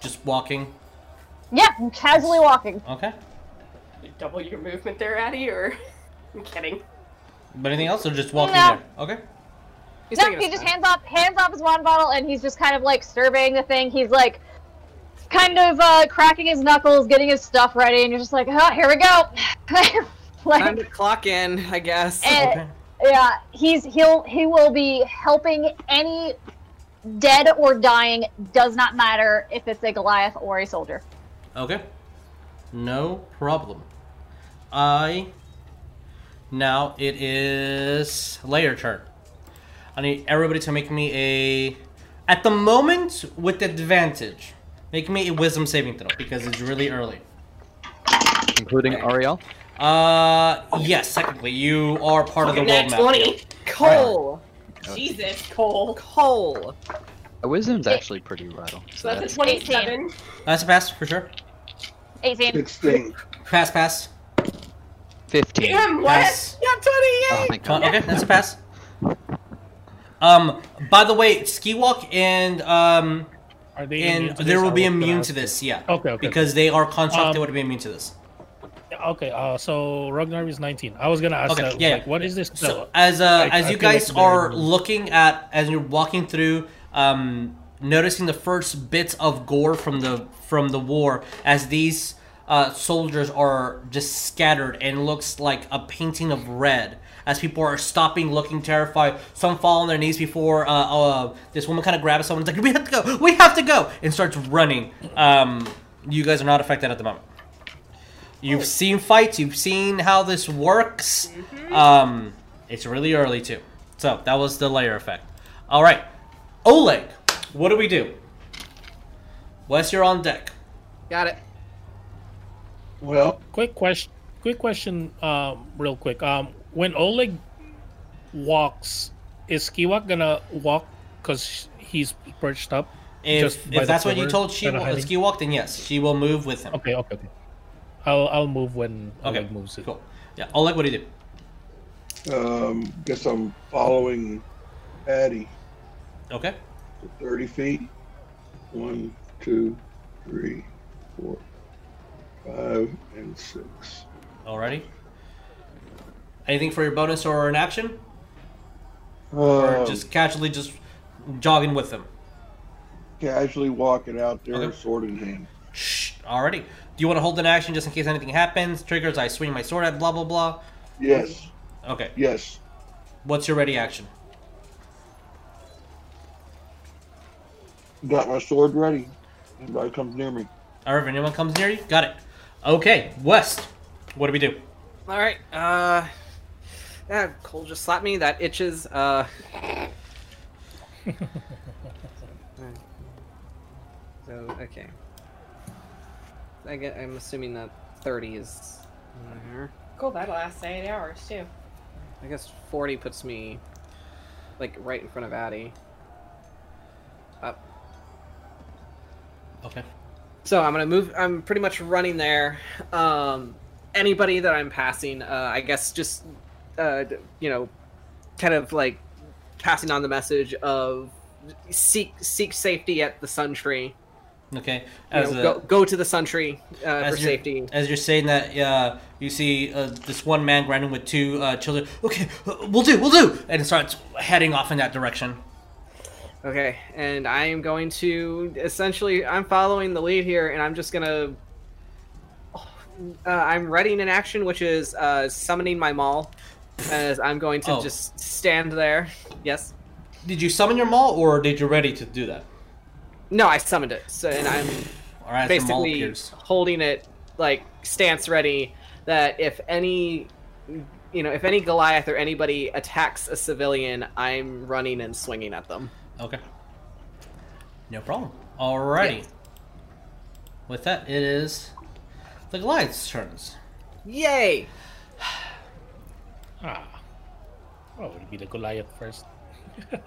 just walking. Yeah, casually walking. Okay, You double your movement there, Addy, or I'm kidding. but anything else or just walking No. there? Okay. He's no, he just time. hands off hands off his wine bottle and he's just kind of like surveying the thing. He's like kind of uh, cracking his knuckles, getting his stuff ready, and you're just like, oh, here we go. Time like, to clock in, I guess. and- Okay. yeah, he's he'll he will be helping any dead or dying. Does not matter if it's a Goliath or a soldier. Okay. No problem. I. Now it is layer turn. I need everybody to make me a. At the moment, with advantage, make me a wisdom saving throw because it's really early. including Ariell. Uh, yes, technically, you are part of the world Nat map. 20. Coal. Jesus, Coal. Coal. My wisdom's actually pretty vital. So So that's a that's 27. That's a pass, for sure. 18. 16. Pass, pass. 15. Damn, what? Pass. Yeah, 28. Oh my god. on, okay, that's a pass. Um, by the way, Skiwak and um, Are they and immune to they this? will be immune to this, yeah. Okay, okay. Because they are constructed Um, to be immune to this. Okay, uh, so Ragnar is 19. I was gonna ask Okay, that. yeah, like, what is this? So as uh, I- as you like guys they're immune. looking at as you're walking through, um, noticing the first bits of gore from the from the war as these uh, soldiers are just scattered and looks like a painting of red as people are stopping, looking terrified. Some fall on their knees before uh, uh, this woman kind of grabs someone. It's like, we have to go, we have to go, and starts running. Um, you guys are not affected at the moment. You've seen fights. You've seen how this works. Um, it's really early too. So that was the lair effect. All right, Oleg, what do we do? Wes, you're on deck. Got it. Well, Quick question. Quick question. Um, real quick. Um, when Oleg walks, is Skiwak gonna walk because he's perched up? If, Just if that's what you told she kinda will, hiding? Skiwak, then yes, she will move with him. Okay, okay, okay. I'll I'll move when Okay, Oleg moves it. Cool. Yeah, Oleg, what do you do? um, guess I'm following Patty Okay. 30 feet. One, two, three, four, five, and six. Alrighty. Anything for your bonus or an action? Or Um, just casually just jogging with them? casually walking out there, Okay. sword in hand. Shh. Alrighty. Do you want to hold an action just in case anything happens? Triggers, I swing my sword at blah blah blah. Yes, Okay. yes. What's your ready action? Got my sword ready. Anybody comes near me. Or if anyone comes near you, got it. Okay, West. What do we do? All right. Uh, yeah, Coal just slapped me. That itches. Uh. so okay. I get. I'm assuming that 30 is. there. Cool, that lasts eight hours too. I guess 40 puts me, like right in front of Addy. Up. Okay. So I'm gonna move. I'm pretty much running there. Um, anybody that I'm passing, uh, I guess, just uh, you know, kind of like passing on the message of seek seek safety at the Sun Tree. Okay. You know, a, go go to the Sun Tree uh, as for safety. As you're saying that, uh, you see uh, this one man running with two uh, children. Okay, uh, we'll do, we'll do, and it starts heading off in that direction. Okay, and I am going to essentially I'm following the lead here, and I'm just gonna. Uh, I'm readying an action, which is uh, summoning my maul, as I'm going to Oh. just stand there. Yes. Did you summon your maul, or did you ready to do that? No, I summoned it, so and I'm All right, basically holding it like stance ready. That if any, you know, if any Goliath or anybody attacks a civilian, I'm running and swinging at them. Okay. No problem. Alrighty. Yeah. With that, it is the Goliath's turns. Yay! Ah. Oh, it'll be the Goliath first.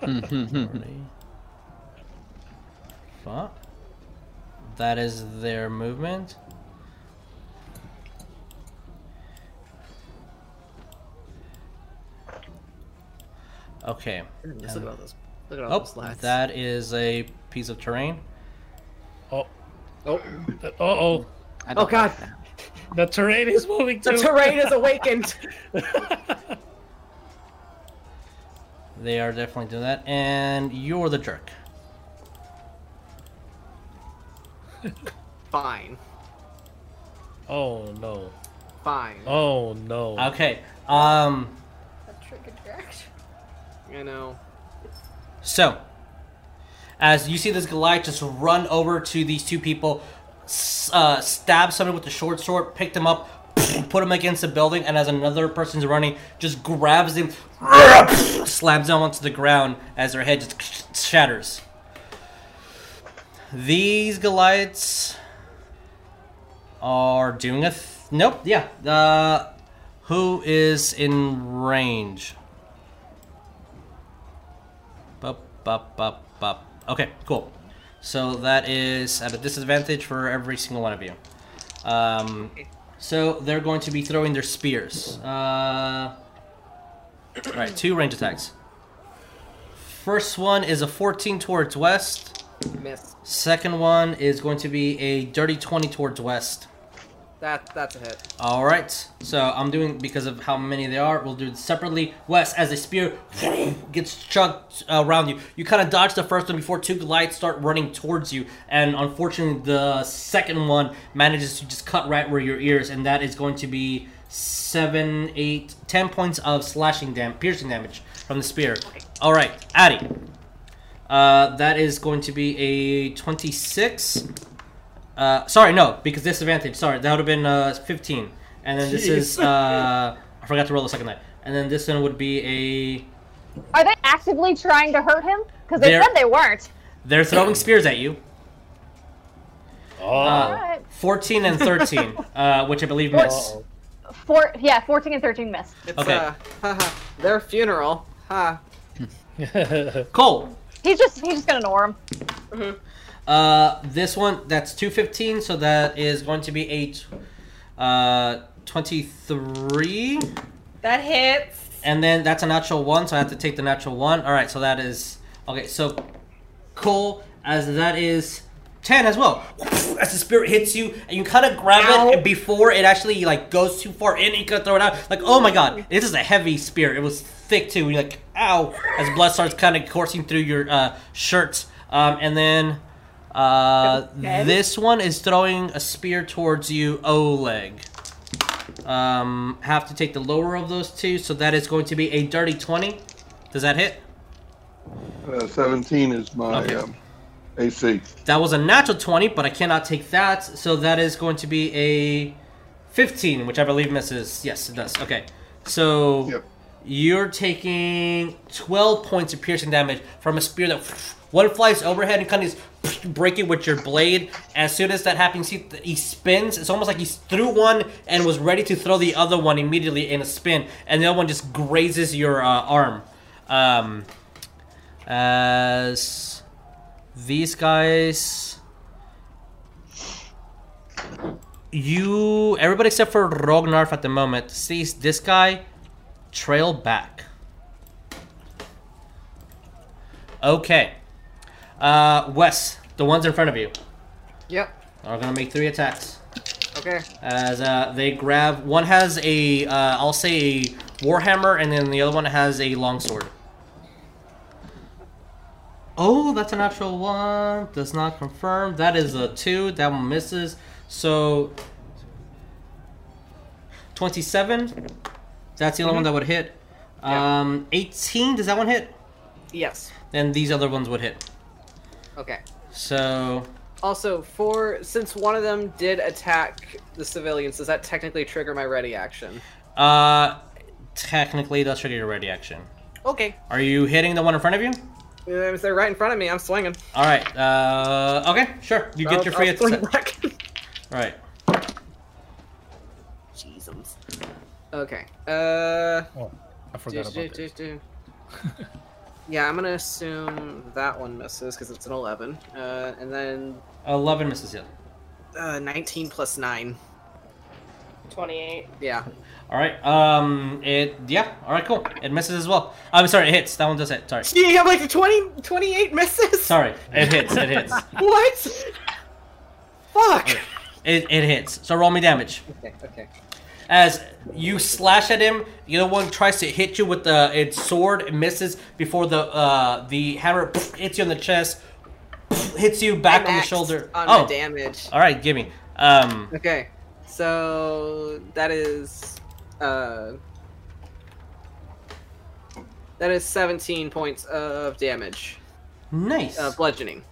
Fuck. That is their movement. Okay. Just look at all those. Look at all Oh, those slats. that is a piece of terrain. Oh, Oh, uh oh. I oh don't God! like that. The terrain is moving The terrain is awakened. They are definitely doing that. And you're the jerk. Fine, oh no. fine. Oh no. Okay. Um. A trick attraction. I know. So, as you see this Goliath just run over to these two people, s- uh, stab someone with the short sword, pick them up, put them against the building, and as another person's running, just grabs them, slams them onto the ground as their head just shatters. These Goliaths are doing a th- nope. Yeah. Uh, who is in range? Bup, bup, bup, bup. Okay, cool. So that is at a disadvantage for every single one of you. Um, so they're going to be throwing their spears. Uh, right, two range attacks. First one is a 14 towards west. Miss. Second one is going to be a dirty 20 towards west. That that's a hit. All right. So I'm doing because of how many they are. We'll do it separately. Wes, as a spear gets chucked around you, you kind of dodge the first one before two Goliaths start running towards you, and unfortunately, the second one manages to just cut right where your ears, and that is going to be seven, eight, ten points of slashing dam, piercing damage from the spear. All right, Addy. Uh, that is going to be a twenty-six. Uh, sorry, no, because disadvantage. Sorry, that would have been uh, 15. And then this is uh, I forgot to roll the second die. And then this one would be a. Are they actively trying to hurt him? Because they said they weren't. They're throwing spears at you. Oh, Uh, 14 and 13, uh, which I believe miss. Four, yeah, 14 and 13 miss. It's Okay. uh, haha, their funeral. Ha. Coal. He's just he's just gonna ignore him. Uh, this one that's 215, so that is going to be a t- uh 23, That hits. and then that's a natural one, so I have to take the natural one. All right, so that is okay. So cool, as that is 10 as well. As the spirit hits you, and you kind of grab Ow. it before it actually like goes too far in, you can throw it out. Like, oh my god, this is a heavy spear. It was thick too. You're like, ow, as blood starts kind of coursing through your uh, shirt. Um, and then uh, Okay. this one is throwing a spear towards you, Oleg. Um, have to take the lower of those two, so that is going to be a dirty 20. Does that hit? Uh, 17 is my Okay. um, AC. That was a natural 20, but I cannot take that. So that is going to be a 15, which I believe misses. Yes, it does. Okay. So Yep. you're taking 12 points of piercing damage from a spear that one flies overhead and kind of just break it with your blade. As soon as that happens, he, he spins. It's almost like he threw one and was ready to throw the other one immediately in a spin, and the other one just grazes your uh, arm. Um, as these guys you everybody except for Rognarv at the moment sees this guy trail back okay uh Wes the ones in front of you Yep. are gonna make three attacks Okay. as uh, they grab one has a uh, I'll say a warhammer and then the other one has a longsword. Oh, that's an actual one. Does not confirm. That is a two. That one misses. So twenty-seven. That's the only one that would hit. Yeah. Um, eighteen. Does that one hit? Yes. Then these other ones would hit. Okay. So Also, for since one of them did attack the civilians, does that technically trigger my ready action? uh, technically, that's trigger your ready action. Okay. Are you hitting the one in front of you? Uh, If they're right in front of me, I'm swinging. All right. Uh, okay, sure. You get I'll- your free I'll swing attack. back. All right. Jesus. Okay. Uh. oh, I forgot do, about do, this. do, do. yeah, I'm gonna assume that one misses because it's an 11. Uh, and then Eleven misses you. uh, 19 plus 9. 28. Yeah. All right. Um. It. Yeah. All right. Cool. It misses as well. I'm sorry. It hits. That one does hit. Sorry. You have like 20, 28 misses? Sorry. It hits. It hits. What? Fuck! It, it hits. So roll me damage. Okay, okay. As you slash at him, the other one tries to hit you with the its sword. It misses before the uh the hammer hits you on the chest, hits you back I on the shoulder. On oh. damage. All right. Give me. Um. Okay, so that is uh that is 17 points of damage, Nice. uh, bludgeoning.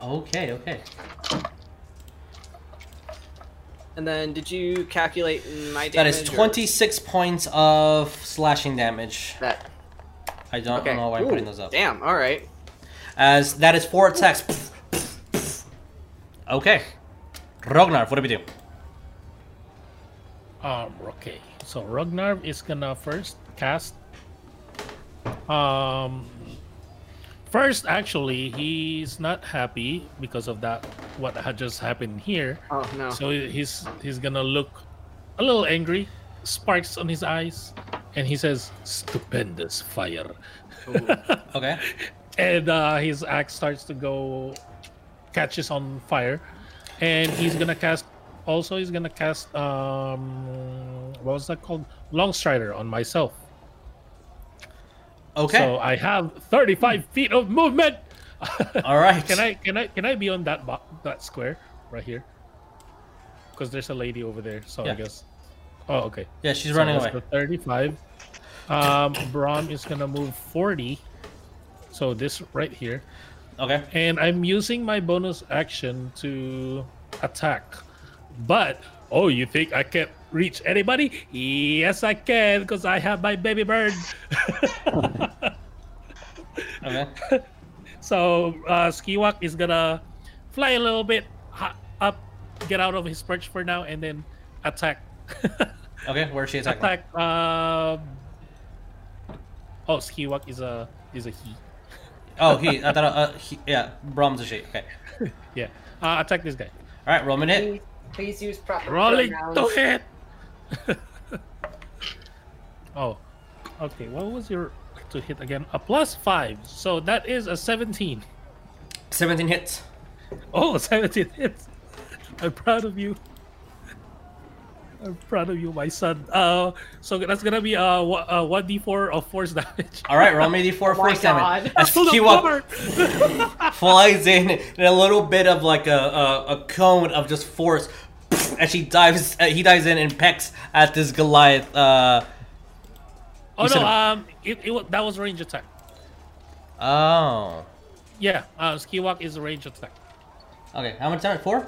Okay. Okay. And then, did you calculate my That damage? is or- 26 points of slashing damage. That I don't okay. know why I'm putting those up. Damn. All right. As that is four attacks. okay. Rognar, what do we do? Um, okay. So Ragnar is gonna first cast. Um, first, actually, he's not happy because of that. What had just happened here. Oh no. So he's he's gonna look a little angry, sparks on his eyes, and he says, "Stupendous fire." Okay. and uh, his axe starts to go, catches on fire, and he's gonna cast. Also, he's gonna cast. Um, what was that called? Longstrider on myself. Okay. So I have 35 feet of movement. All right. Can I can I can I be on that bo- that square right here? Because there's a lady over there. So Yeah. I guess. Oh, okay. Yeah, she's So running away. the 35. Um, Braum is gonna move 40. So this right here, Okay. and I'm using my bonus action to attack. But oh, you think I can't reach anybody? Yes, I can because I have my baby bird. Okay. So uh, Skiwak is gonna fly a little bit ha- up, get out of his perch for now, and then attack. Okay. Where's she attacking? attack. Um... Oh, Skiwak is a is a he. Oh, he. I thought. Uh, he, yeah, Brahm's a she. Okay. Yeah. Uh, attack this guy. All right. Roll me hit. Please, please use proper Rolling pronouns. to hit. oh, okay. What was your to hit again? A plus five. So that is a seventeen. Seventeen hits. Oh, 17 hits. I'm proud of you. I'm proud of you, my son. Uh, so that's gonna be uh one d four of force damage. All right. Roll me d4 Oh my force damage. God. As Full of Kiwa cover. flies in and a little bit of like a, a, a cone of just force as she dives uh, he dives in and pecks at this Goliath uh Oh no, it- um, it, it wa- that was range attack. oh Yeah, uh, Skiwak is a range attack. okay how much damage four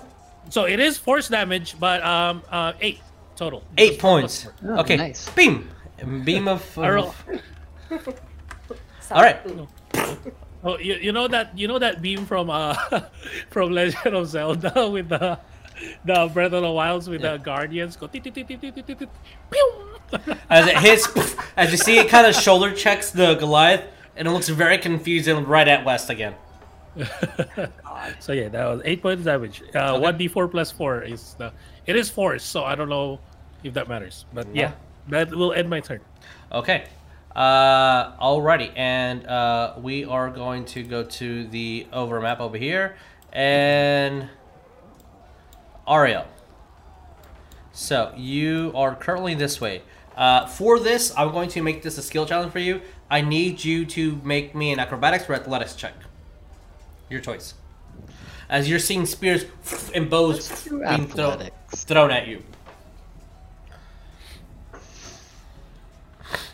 So it is force damage, but um, uh, eight total. eight Just points plus. Oh, okay nice. beam beam of, I of all right Oh, you, you know that you know that beam from uh from Legend of Zelda with the the Breath of the Wilds with Yeah. the Guardians go. as it hits as you see it kind of shoulder checks the Goliath and it looks very confused and right at West again so yeah, that was eight points damage. Uh, one d four plus four is the. It is force, so I don't know if that matters, but yeah, that will end my turn. Okay. Uh, alrighty, and uh, we are going to go to the over map over here, and Ariell. So you are currently this way. Uh, for this, I'm going to make this a skill challenge for you. I need you to make me an acrobatics or athletics check. Your choice. As you're seeing spears and bows being thrown, thrown at you.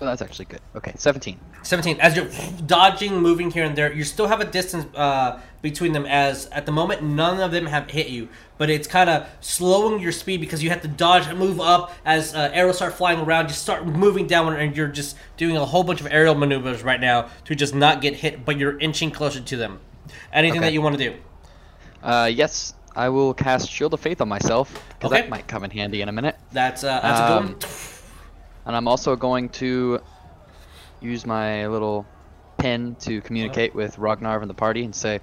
Well, that's actually good. Okay, 17. 17 as you're dodging moving here and there you still have a distance uh, between them as at the moment none of them have hit you but it's kind of slowing your speed because you have to dodge and move up as uh, arrows start flying around you start moving downward and you're just doing a whole bunch of aerial maneuvers right now to just not get hit but you're inching closer to them anything Okay. that you want to do Uh, yes, I will cast Shield of Faith on myself, because Okay. that might come in handy in a minute. that's uh, that's a good Um, one And I'm also going to use my little pen to communicate with Rognarv and the party and say,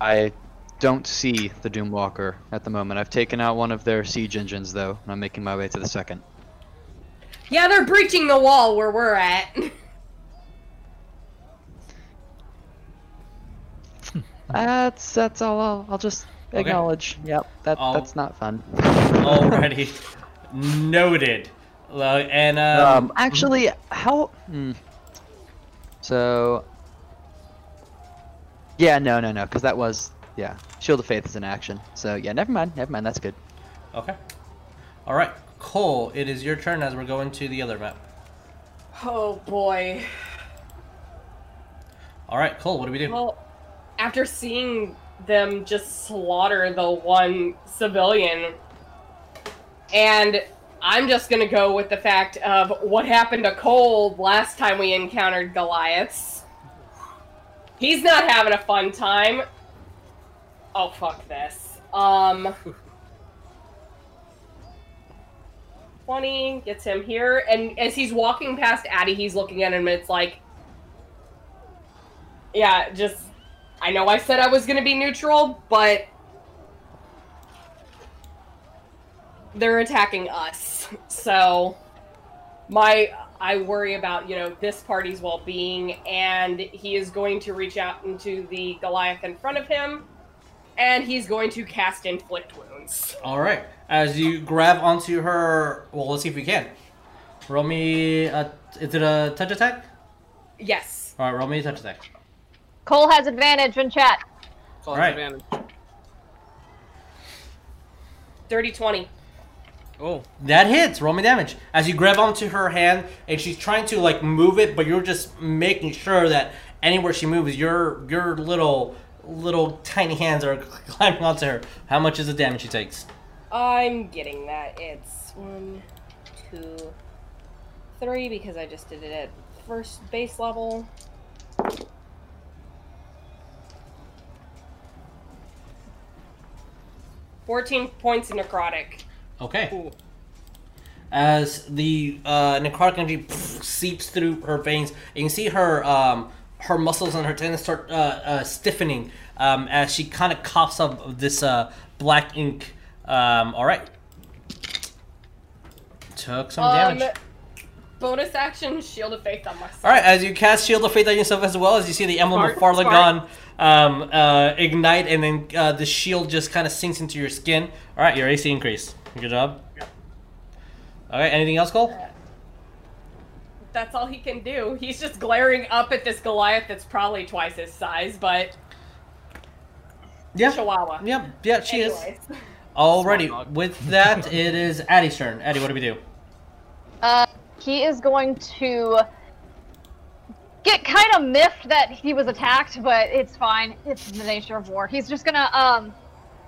I don't see the Doomwalker at the moment. I've taken out one of their siege engines, though, and I'm making my way to the second. Yeah, they're breaching the wall where we're at. That's that's all. I'll, I'll just Okay. acknowledge. Yep, that I'll- that's not fun. already noted and um, Um, actually, how? Hmm. So. Yeah, no, no, no, because that was yeah. Shield of Faith is an action. So yeah, never mind, never mind. That's good. okay all right Coal it is your turn as we're going to the other map oh boy. All right, Coal. What do we do? Well, after seeing them just slaughter the one civilian, and I'm just gonna go with the fact of what happened to Coal last time we encountered Goliaths. He's not having a fun time. Oh fuck this. Um. 20 gets him here, and as he's walking past Addie, he's looking at him, and it's like, yeah, just I know I said I was gonna be neutral, but they're attacking us. So my I worry about, you know, this party's well being and he is going to reach out into the Goliath in front of him and he's going to cast inflict wounds. All right. As you grab onto her, well, let's see if we can. Roll me. A, is it a touch attack? Yes. All right, roll me a touch attack. Coal has advantage in chat. Call Alright. advantage. Dirty 20. Oh, That hits. Roll me damage. As you grab onto her hand and she's trying to like move it, but you're just making sure that anywhere she moves, your your little little tiny hands are climbing onto her. How much is the damage she takes? I'm getting that. It's one, two, three, because I just did it at first base level. Fourteen points of necrotic. Okay. As the uh, necrotic energy pff, seeps through her veins, you can see her um, her muscles and her tendons start uh, uh, stiffening um, as she kind of coughs up this uh, black ink. Um, all right. Took some Um, damage. bonus action, shield of faith on myself. All right, as you cast Shield of Faith on yourself as well, as you see the emblem of Smart, Farlanghn um, uh, ignite, and then uh, the shield just kind of sinks into your skin. All right, your AC increase. Good job. All right, anything else, Coal? That's all he can do. He's just glaring up at this Goliath that's probably twice his size, but Yeah. Chihuahua. Yep. Yeah, she is. Anyways. Alrighty. With that, it is Addie's turn. Addie, what do we do? Uh, he is going to get kind of miffed that he was attacked, but it's fine. It's the nature of war. He's just gonna um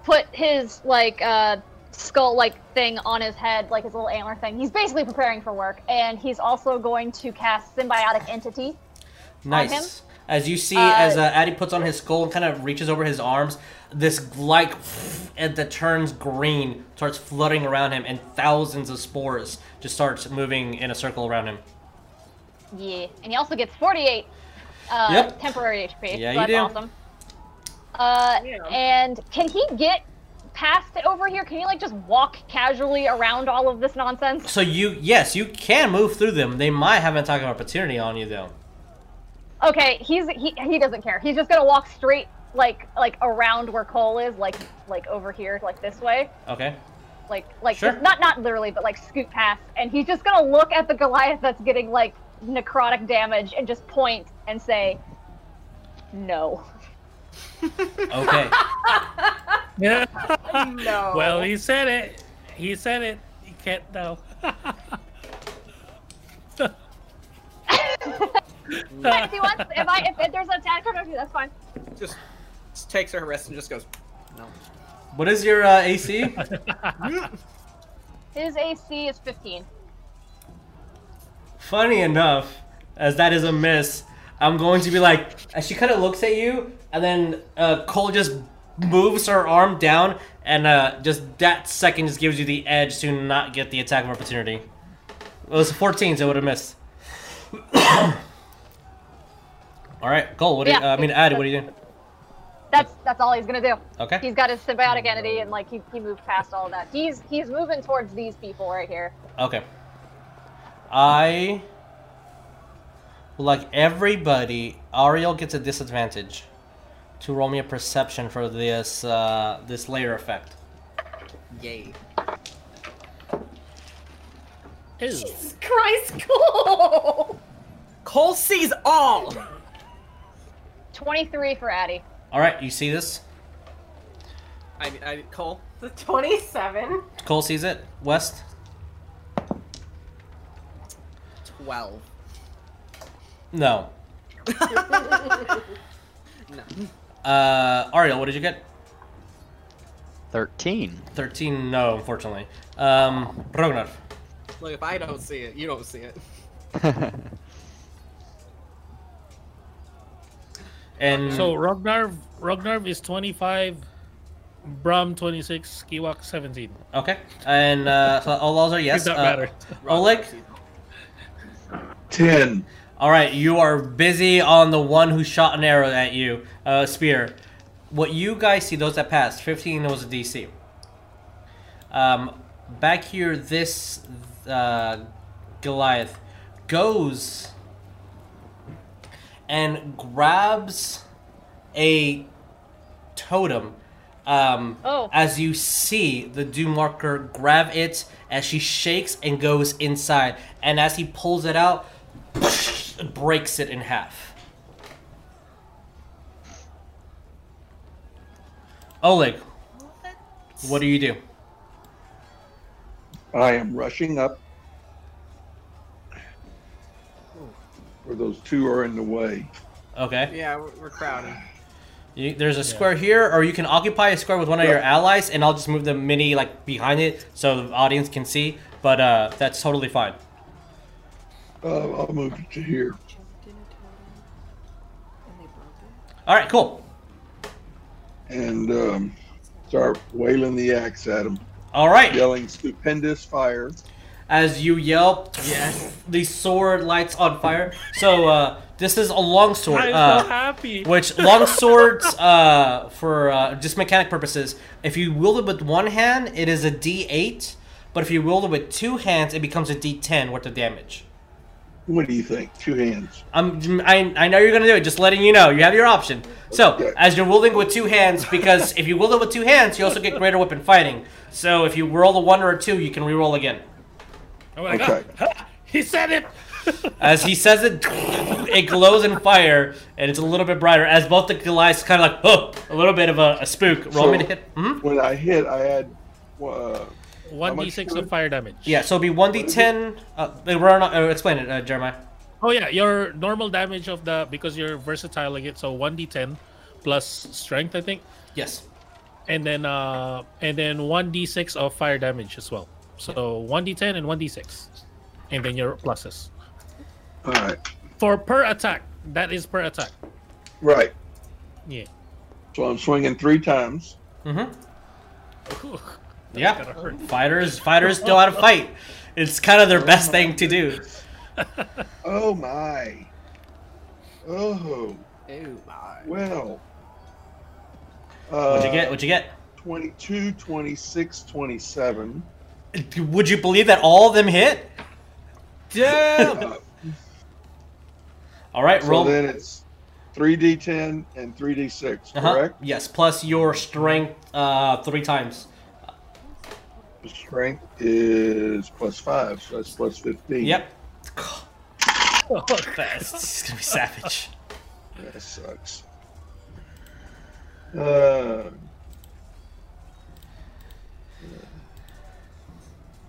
put his like uh skull like thing on his head, like his little antler thing. He's basically preparing for work, and he's also going to cast symbiotic entity. Nice. him? As you see, Uh, as uh, Addie puts on his skull and kind of reaches over his arms, this like and that turns green starts flooding around him, and thousands of spores just starts moving in a circle around him. Yeah, and he also gets 48 uh, Yep. temporary HP. Yeah, so you that's do. awesome. Uh, Yeah. and can he get past it over here? Can you like just walk casually around all of this nonsense? So you, yes, you can move through them. They might have an attack of opportunity on you, though. Okay, he's he he doesn't care. He's just gonna walk straight like like around where Coal is, like like over here, like this way. Okay. Like like Sure. just, not not literally, but like scoot past, and he's just gonna look at the Goliath that's getting like necrotic damage and just point and say, "No." Okay. Yeah. No. Well, he said it. He said it. He can't know. But if he wants, if I if, if there's an attack coming after you, that's fine. just, just takes her wrist and just goes. No. what is your uh, AC? His AC is 15. Funny enough, as that is a miss, I'm going to be like, as she kind of looks at you, and then uh, Coal just moves her arm down, and uh, just that second just gives you the edge to not get the attack of opportunity. It was 14, so it would have missed. All right, Coal. What do you, Yeah. uh, I mean, Addie, what are you doing? That's that's all he's gonna do. Okay. He's got his symbiotic entity, and like he, he moved past all of that. He's he's moving towards these people right here. Okay. I like everybody. Ariell gets a disadvantage to roll me a perception for this uh, this lair effect. Yay. Ew. Christ, cool. Coal sees all. 23 for Addie. All right, you see this? I, I Coal. The 27. Coal sees it. West. Twelve. No. No. Uh, Ariell, what did you get? 13. Thirteen. No, unfortunately. Um, Rognarv. Look, if I don't see it, you don't see it. And So Rognarv, Rognarv is 25, Brum 26, Skiwak 17. okay, and uh, so all those are yes. Did that Uh, matter? Oleg. Ten. All right, you are busy on the one who shot an arrow at you, uh, spear. What you guys see, those that passed, 15 was a DC. Um, back here, this uh, Goliath goes and grabs a totem Um, Oh. As you see the doom marker grab it as she shakes and goes inside, and as he pulls it out, breaks it in half. Oleg, what do you do? I am rushing up. Where those two are in the way. Okay. Yeah, we're, we're crowded. You, there's a square here, or you can occupy a square with one of your allies, and I'll just move the mini like behind it so the audience can see. But uh, that's totally fine. Uh, I'll move it to here. All right, cool. And um, start wailing the axe at him. All right. Yelling stupendous fire. As you yell, yes, the sword lights on fire. So uh, this is a long sword. I'm uh, so happy. Which long swords, uh, for uh, just mechanic purposes, if you wield it with one hand, it is a D8. But if you wield it with two hands, it becomes a D10 worth of damage. What do you think? Two hands. I'm, I, I know you're gonna do it. Just letting you know, you have your option. So, as you're wielding with two hands, because if you wield it with two hands, you also get greater weapon fighting. So, if you roll a one or a two, you can re-roll again. Oh my Okay. god. He said it. As he says it, it glows in fire, and it's a little bit brighter. As both the Goliaths kind of like, oh, a little bit of a, a spook. Roll me to So- hit. Mhm. When I hit, I had. Uh, One much d six of fire damage. Yeah, so it'd be one d10. Uh, we're not, uh, explain it, uh, Jeremiah. Oh yeah, your normal damage of the because you're versatile like it, so one d10 plus strength, I think, Yes. and then uh and then one d6 of fire damage as well. So one d10 and one d6, and then your pluses all right. for per attack. That is per attack. Right. Yeah. So I'm swinging three times. Mm-hmm. Gotta Yeah. hurt. Fighters, fighters know how to fight. It's kind of their best thing to do. Oh my. Oh. Ew, my. Well. What'd you Uh, get? What'd you get? 22, 26, 27. Would you believe that all of them hit? Damn! Uh, All right, so roll. then it's 3d10 and 3d6, Uh-huh. correct? Yes, plus your strength uh, three times. Strength is plus 5, so that's plus 15. Yep. Oh, That's it's gonna be savage. That sucks. Uh,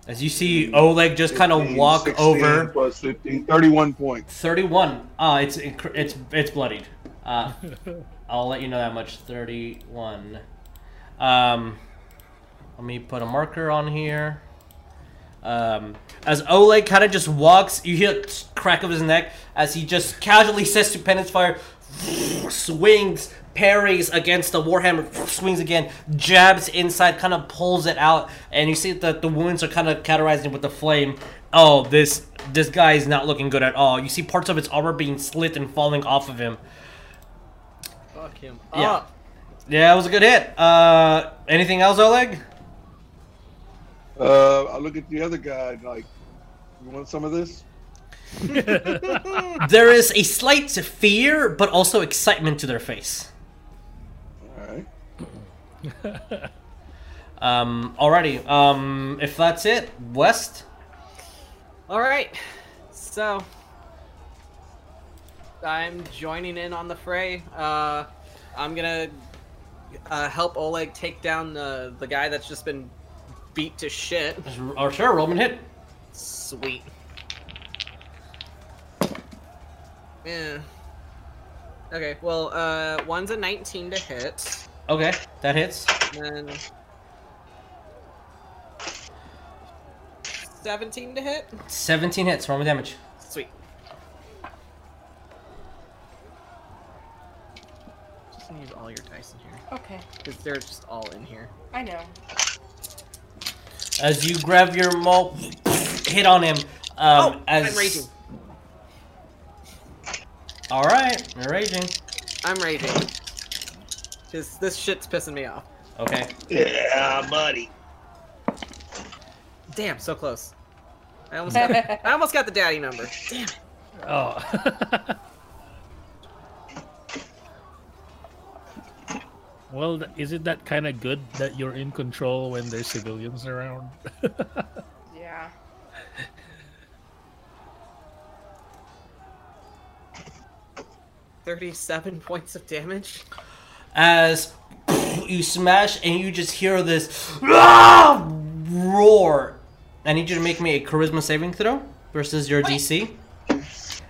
As you see Oleg just kind of walk 16 over. Plus 15, 31 points. 31. Uh, it's it's it's bloodied. Uh, I'll let you know that much. 31. Um, let me put a marker on here. Um, as Oleg kind of just walks, you hear crack of his neck as he just casually says to Penance Fire, swings, parries against the Warhammer, swings again, jabs inside, kind of pulls it out, and you see that the wounds are kind of cauterizing with the flame. Oh, this this guy is not looking good at all. You see parts of his armor being slit and falling off of him. Fuck him. Yeah. Up. Yeah, it was a good hit. Uh, anything else, Oleg? Uh, I look at the other guy like, you want some of this? There is a slight fear, but also excitement to their face. All right. Um, alrighty. Um, if that's it, West. All right. So I'm joining in on the fray. Uh, I'm gonna uh, help Oleg take down the the guy that's just been beat to shit. Or sure, Roman hit. Sweet. Yeah. Okay. Well, uh, one's a 19 to hit, Okay, that hits. and then 17 to hit. 17 hits. Roman damage. Sweet. Just gonna use all your dice in here Okay, because they're just all in here. I know. As you grab your maul, hit on him. Um, oh, as I'm raging. All right, you're raging. I'm raging. Cause this shit's pissing me off. Okay. Yeah, buddy. Damn, so close. I almost got, I almost got the daddy number. Damn it. Oh. Well, is it that kind of good that you're in control when there's civilians around? Yeah. Thirty-seven points of damage. as you smash and you just hear this roar. I need you to make me a charisma saving throw versus your DC.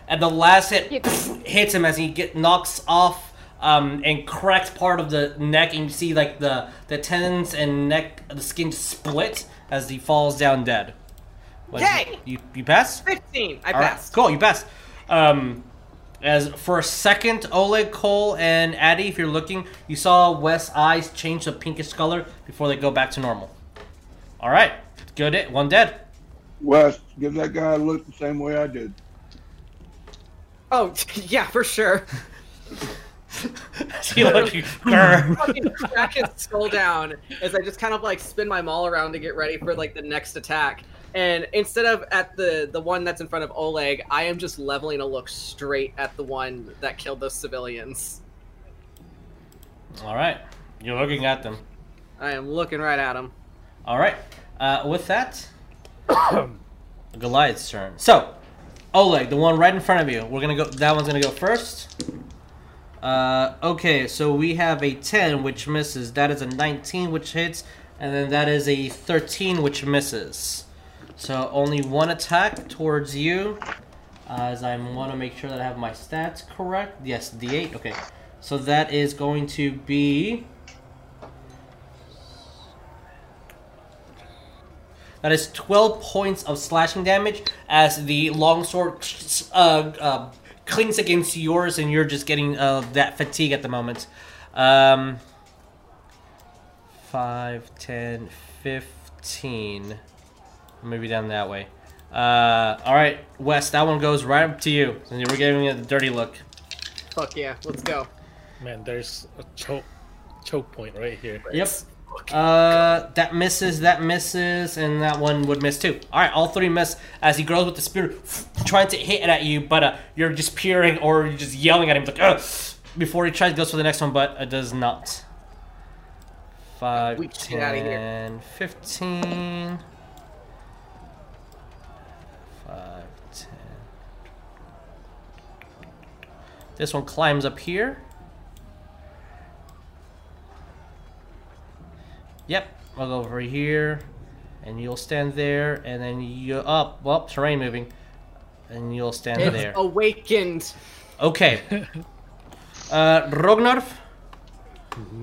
And the last hit hits him as he get knocks off um, and cracks part of the neck, and you see like the the tendons and neck, the skin split as he falls down dead. What- Yay! You you pass? Fifteen. I All right, passed. cool, you passed. Um, as for a second, Oleg, Coal, and Addy, if you're looking, you saw Wes' eyes change to pinkish color before they go back to normal. All right, good. It one dead. Wes, give that guy a look the same way I did. Oh yeah, for sure. He like Grr. fucking crack his skull down as I just kind of like spin my maul around to get ready for like the next attack. And instead of at the the one that's in front of Oleg, I am just leveling a look straight at the one that killed those civilians. All right, you're looking at them. I am looking right at them. All right. Uh, with that, Goliath's turn. So, Oleg, the one right in front of you. We're gonna go. That one's gonna go first. Uh, okay, so we have a 10 which misses. That is a 19 which hits, and then that is a 13 which misses. So only one attack towards you. Uh, as I want to make sure that I have my stats correct. Yes, D8. Okay, so that is going to be. That is 12 points of slashing damage as the longsword uh, uh, clings against yours and you're just getting uh, that fatigue at the moment. Um, 5, 10, 15. Maybe down that way. Uh, Alright, Wes, that one goes right up to you. And you were giving it a dirty look. Fuck yeah, let's go. Man, there's a choke choke point right here. Yep. Uh, that misses, that misses, and that one would miss too. All right, all three miss as he grows with the spear, trying to hit it at you, but uh, you're just peering or you're just yelling at him like, Ugh! before he tries goes for the next one, but it does not. Five, Weak shit outta here. 10, 15. Five, 10. This one climbs up here. Yep, I'll go over here, and you'll stand there, and then you up. well, terrain moving, and you'll stand It's there. awakened. Okay. Uh, Rognarv,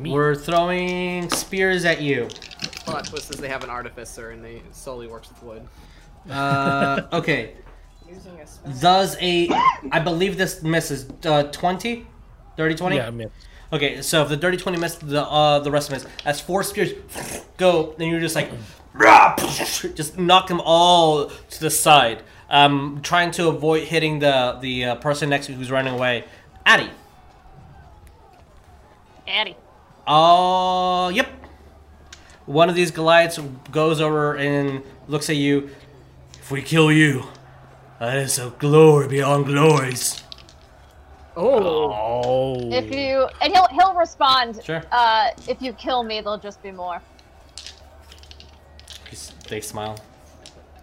we're throwing spears at you. Plot twist is they have an artificer and they solely works with wood. Uh, okay. Using a spell. Does a, I believe this misses. Uh, 20? Dirty 20? Yeah, I mean, Okay, so if the dirty 20 missed, the uh, the rest of miss. As four spears go, then you're just like, just knock them all to the side. Um, trying to avoid hitting the the uh, person next to you who's running away. Addy. Addy. Oh, yep. One of these Goliaths goes over and looks at you. If we kill you, that is a glory beyond glories. Oh, If you and he'll he'll respond. Sure. Uh, if you kill me, there'll just be more. He's- They smile.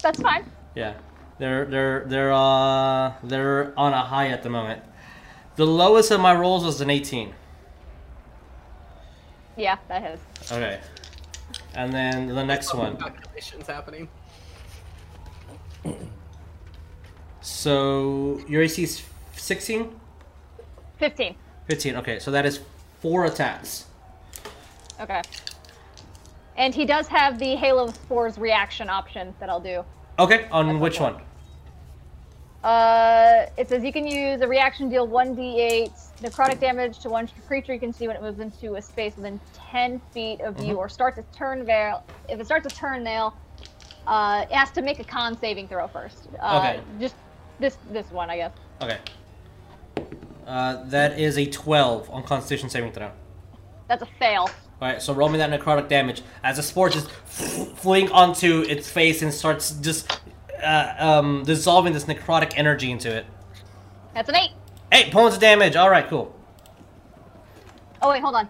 That's fine. Yeah, they're they're they're uh they're on a high at the moment. The lowest of my rolls was an 18. Yeah, that is. Okay, and then the next one. calculations happening. So your AC is 16, Fifteen. 15. Okay, so that is four attacks. Okay. And he does have the Halo Spores reaction option that I'll do. Okay, on which one? Uh, it says you can use a reaction deal 1d8 necrotic damage to one creature you can see when it moves into a space within 10 feet of you, Mhm. or starts its turn veil. If it starts its turn nail, uh, it has to make a con saving throw first. Uh, Okay. Just this this one, I guess. Okay. Uh, that is a 12 on Constitution saving throw. That's a fail. Alright, so roll me that necrotic damage as the spore just fleeing onto its face and starts just uh, um, dissolving this necrotic energy into it. That's an eight. Eight points of damage. Alright, cool. Oh wait, hold on.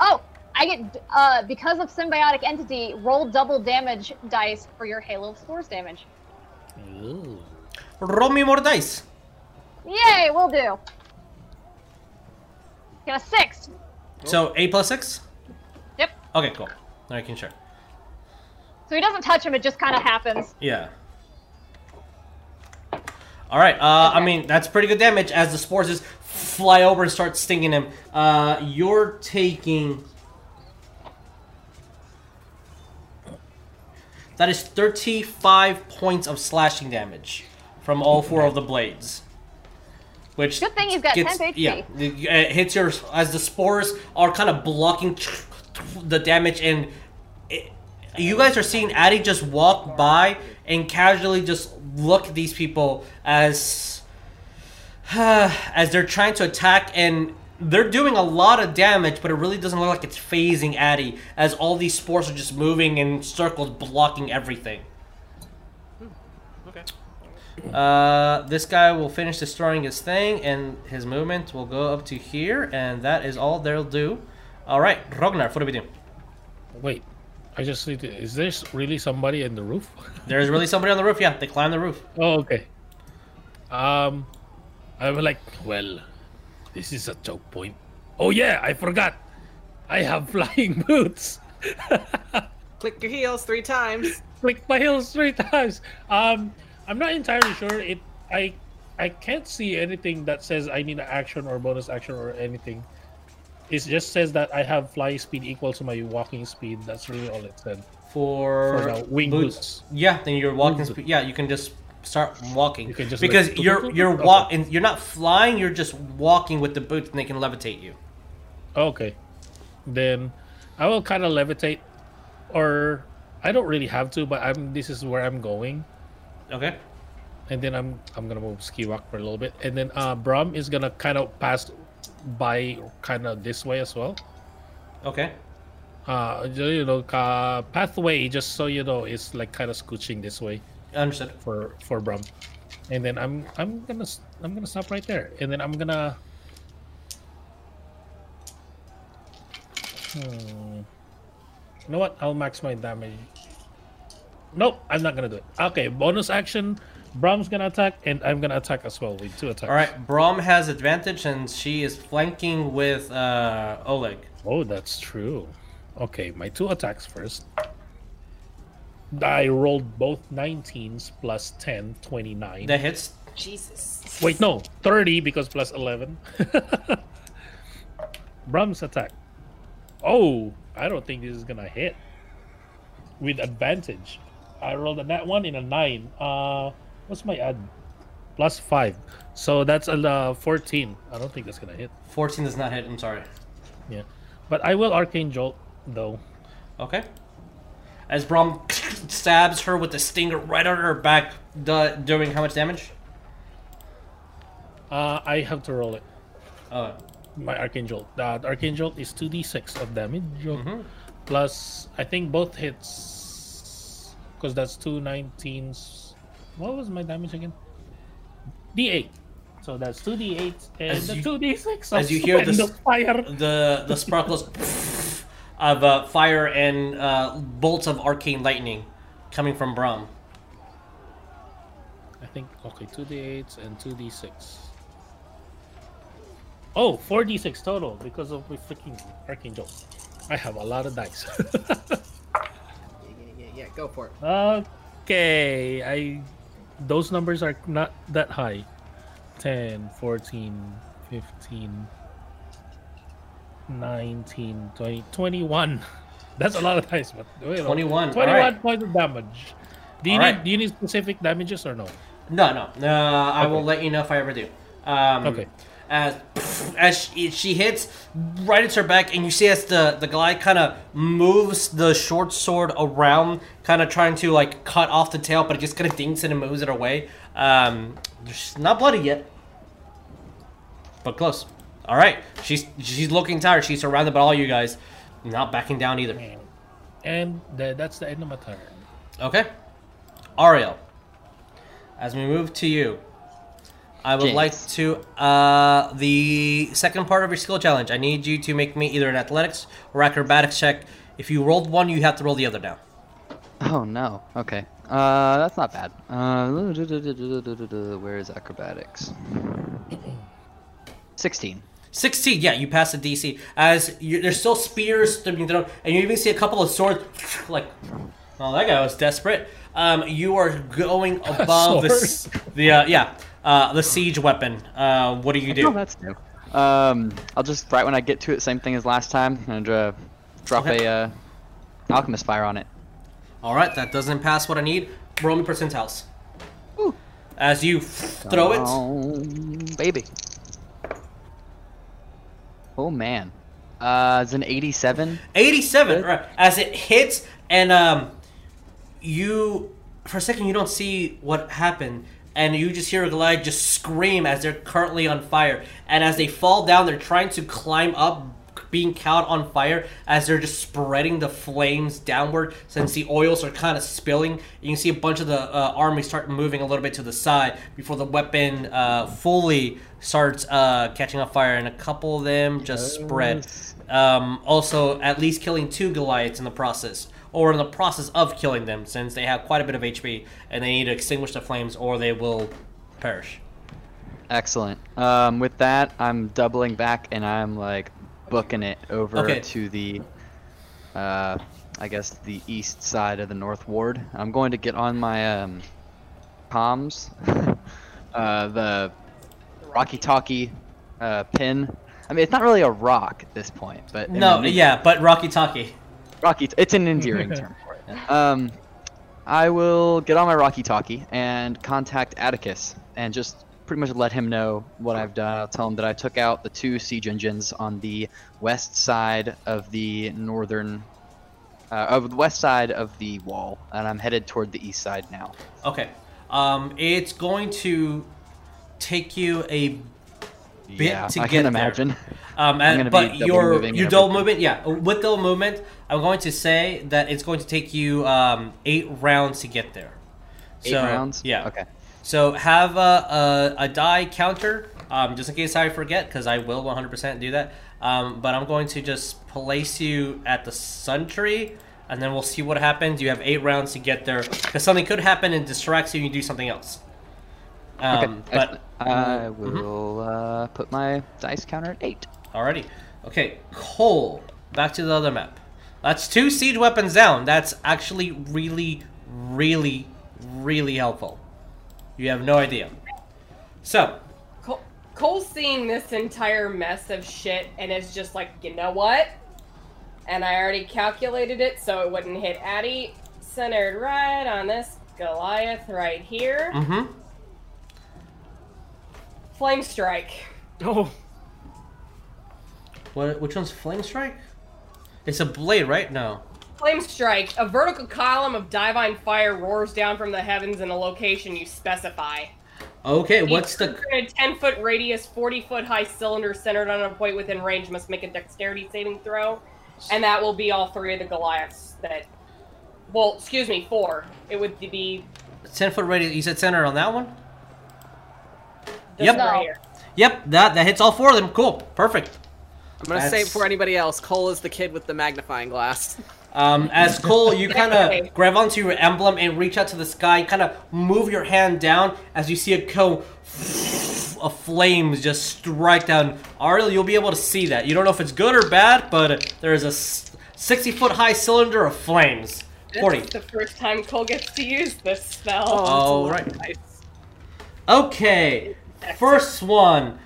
Oh, I get uh because of symbiotic entity, roll double damage dice for your Halo of Spores damage. Ooh. Roll me more dice. Yay, we'll do. Got a six. So eight plus six. Yep. Okay, cool. I can share. So he doesn't touch him; it just kind of happens. Yeah. All right. Uh, I mean, that's pretty good damage as the spores just fly over and start stinging him. Uh, you're taking. That is 35 points of slashing damage from all four of the blades. Which Good thing he's got 10 HP. Yeah, uh, it hits your as the spores are kind of blocking the damage, and it, you guys are seeing Addy just walk by and casually just look at these people as as they're trying to attack and they're doing a lot of damage, but it really doesn't look like it's phasing Addy as all these spores are just moving in circles, blocking everything. Okay. Uh, this guy will finish destroying his thing, and his movement will go up to here, and that is all they'll do. All right, Rognarv, what do we do? Wait, I just need to. Is there really somebody in the roof? There's really somebody on the roof. Yeah, they climb the roof. Oh, okay. Um, I'm like, well, this is a choke point. Oh yeah, I forgot. I have flying boots. Click your heels three times. Click my heels three times. Um, I'm not entirely sure. It, I, I can't see anything that says I need an action or bonus action or anything. It just says that I have flying speed equal to my walking speed. That's really all it said. For, For the wing boots. Yeah, then you're walking speed. Yeah, you can just start walking. You can just, because like, you're you're Okay. walking. You're not flying. You're just walking with the boots, and they can levitate you. Okay. Then I will kind of levitate, or I don't really have to, but I'm. This is where I'm going, Okay. and then I'm I'm gonna move Skiwak for a little bit, and then uh Brum is gonna kind of pass by kind of this way as well. Okay. Uh, you know, uh, pathway just so you know is like kind of scooching this way Understood. for for Brum, and then I'm I'm gonna I'm gonna stop right there, and then I'm gonna. Hmm. You know what? I'll max my damage. Nope, I'm not gonna do it. Okay, bonus action. Brum's gonna attack, and I'm gonna attack as well with two attacks. All right. Brom has advantage, and she is flanking with uh, Oleg. Oh, that's true. Okay, my two attacks first. I rolled both 19s plus 10, 29. That hits. Jesus. Wait, no, 30 because plus 11. Brum's attack. Oh, I don't think this is gonna hit. With advantage. I rolled a net one in a 9. Uh, what's my add? Plus 5. So that's a uh, 14. I don't think that's gonna hit. 14 does not hit. I'm sorry. Yeah. But I will Arcane Jolt, though. Okay. As Brom stabs her with the stinger right on her back, do- doing how much damage? Uh, I have to roll it. Oh, my arcane jolt. That arcane jolt is two d six of damage, Mhm. plus I think both hits, because that's two 19s. What was my damage again? D eight. So that's two d eight and As the you- two d six. as you hear the this- fire. the the sparkles of uh, fire and uh, bolts of arcane lightning coming from Brom. I think okay, two d eights and two d six. Oh, 4d6 total because of my freaking arcane jolt. I have a lot of dice. Yeah. Go for it. Okay, I those numbers are not that high. 10, 14, 15, 19, 20, 21. That's a lot of dice, but you know, 21, 21 alright. points of damage. Do you need Alright. do you need specific damages or no? No, no, no. I will let you know if I ever do. Um, Okay. As as she, she hits right into her back, and you see as the the guy kind of moves the short sword around, kind of trying to like cut off the tail, but it just kind of dinks it and moves it away. Um, she's not bloody yet, but close. All right, she's she's looking tired. She's surrounded by all you guys, not backing down either. And tha- that's the end of my turn. Okay. Ariell. As we move to you, I would like to uh, the second part of your skill challenge. I need you to make me either an athletics or acrobatics check. If you rolled one, you have to roll the other now. Oh no. Okay. Uh, that's not bad. Uh, where is acrobatics? Sixteen. 16, yeah, you pass the DC. As you, there's still spears to be thrown, and you even see a couple of swords. Like, oh, that guy was desperate. Um, you are going above the, the uh, yeah, uh, the siege weapon. Uh, what do you Oh, do? that's new. Um, I'll just right when I get to it, same thing as last time, and uh, drop Okay. a uh, alchemist fire on it. All right, that doesn't pass what I need. Roll me percentiles. As you throw it, Oh, baby. Oh man. Uh, it's an 87. 87 Good. right as it hits and um you for a second you don't see what happened and you just hear a Goliath just scream as they're currently on fire. And as they fall down they're trying to climb up being caught on fire as they're just spreading the flames downward. Since the oils are kind of spilling you can see a bunch of the uh, army start moving a little bit to the side before the weapon uh, fully starts uh, catching on fire. And a couple of them just spread. Um, also at least killing two Goliaths in the process, or in the process of killing them, since they have quite a bit of HP and they need to extinguish the flames or they will perish. Excellent. Um, with that, I'm doubling back and I'm like booking it over Okay. to the, uh, I guess the east side of the North Ward. I'm going to get on my um, comms, uh, the Rocky Talkie uh, pin. I mean, it's not really a rock at this point, but No, the- yeah, but Rocky Talkie. Rocky. It's an endearing term for it. Um, I will get on my Rocky Talkie and contact Atticus and just pretty much let him know what I've done. I'll tell him that I took out the two siege engines on the west side of the northern, uh, of the west side of the wall, and I'm headed toward the east side now. Okay, um, it's going to take you a bit yeah, to I get can there. imagine. Um, and, but your your double movement, yeah, with double movement, I'm going to say that it's going to take you um, eight rounds to get there. Eight So, rounds. Yeah. Okay. So have a, a, a die counter, um, just in case I forget, because I will 100% do that. Um, but I'm going to just place you at the sun tree, and then we'll see what happens. You have eight rounds to get there, because something could happen and distracts you, and you do something else. Um, okay. but. I Mhm. will uh, put my dice counter at eight. Alrighty. Okay, Coal. Back to the other map. That's two siege weapons down. That's actually really, really, really helpful. You have no idea. So, Coal, Coal's seeing this entire mess of shit and is just like, you know what? And I already calculated it so it wouldn't hit Addy. Centered right on this Goliath right here. mm-hmm. Flame strike. Oh, What? Which one's flame strike? It's a blade, right? No. Flame strike. A vertical column of divine fire roars down from the heavens in a location you specify. Okay. What's the? a 10 foot radius, 40 foot high cylinder centered on a point within range must make a dexterity saving throw. And that will be all three of the Goliaths that. Well, excuse me, four. It would be Ten foot radius. You said center on that one. this Yep. right. Yep. That that hits all four of them. Cool. Perfect. I'm gonna say it before anybody else, Coal is the kid with the magnifying glass. Um, as Coal, you kind of grab onto your emblem and reach out to the sky. Kind of move your hand down as you see a cone of flames just strike down. Ariell, you'll be able to see that. You don't know if it's good or bad, but there is a 60 foot high cylinder of flames. 40. This is the first time Coal gets to use this spell. Oh, that's a All lot right. of. Okay, first one,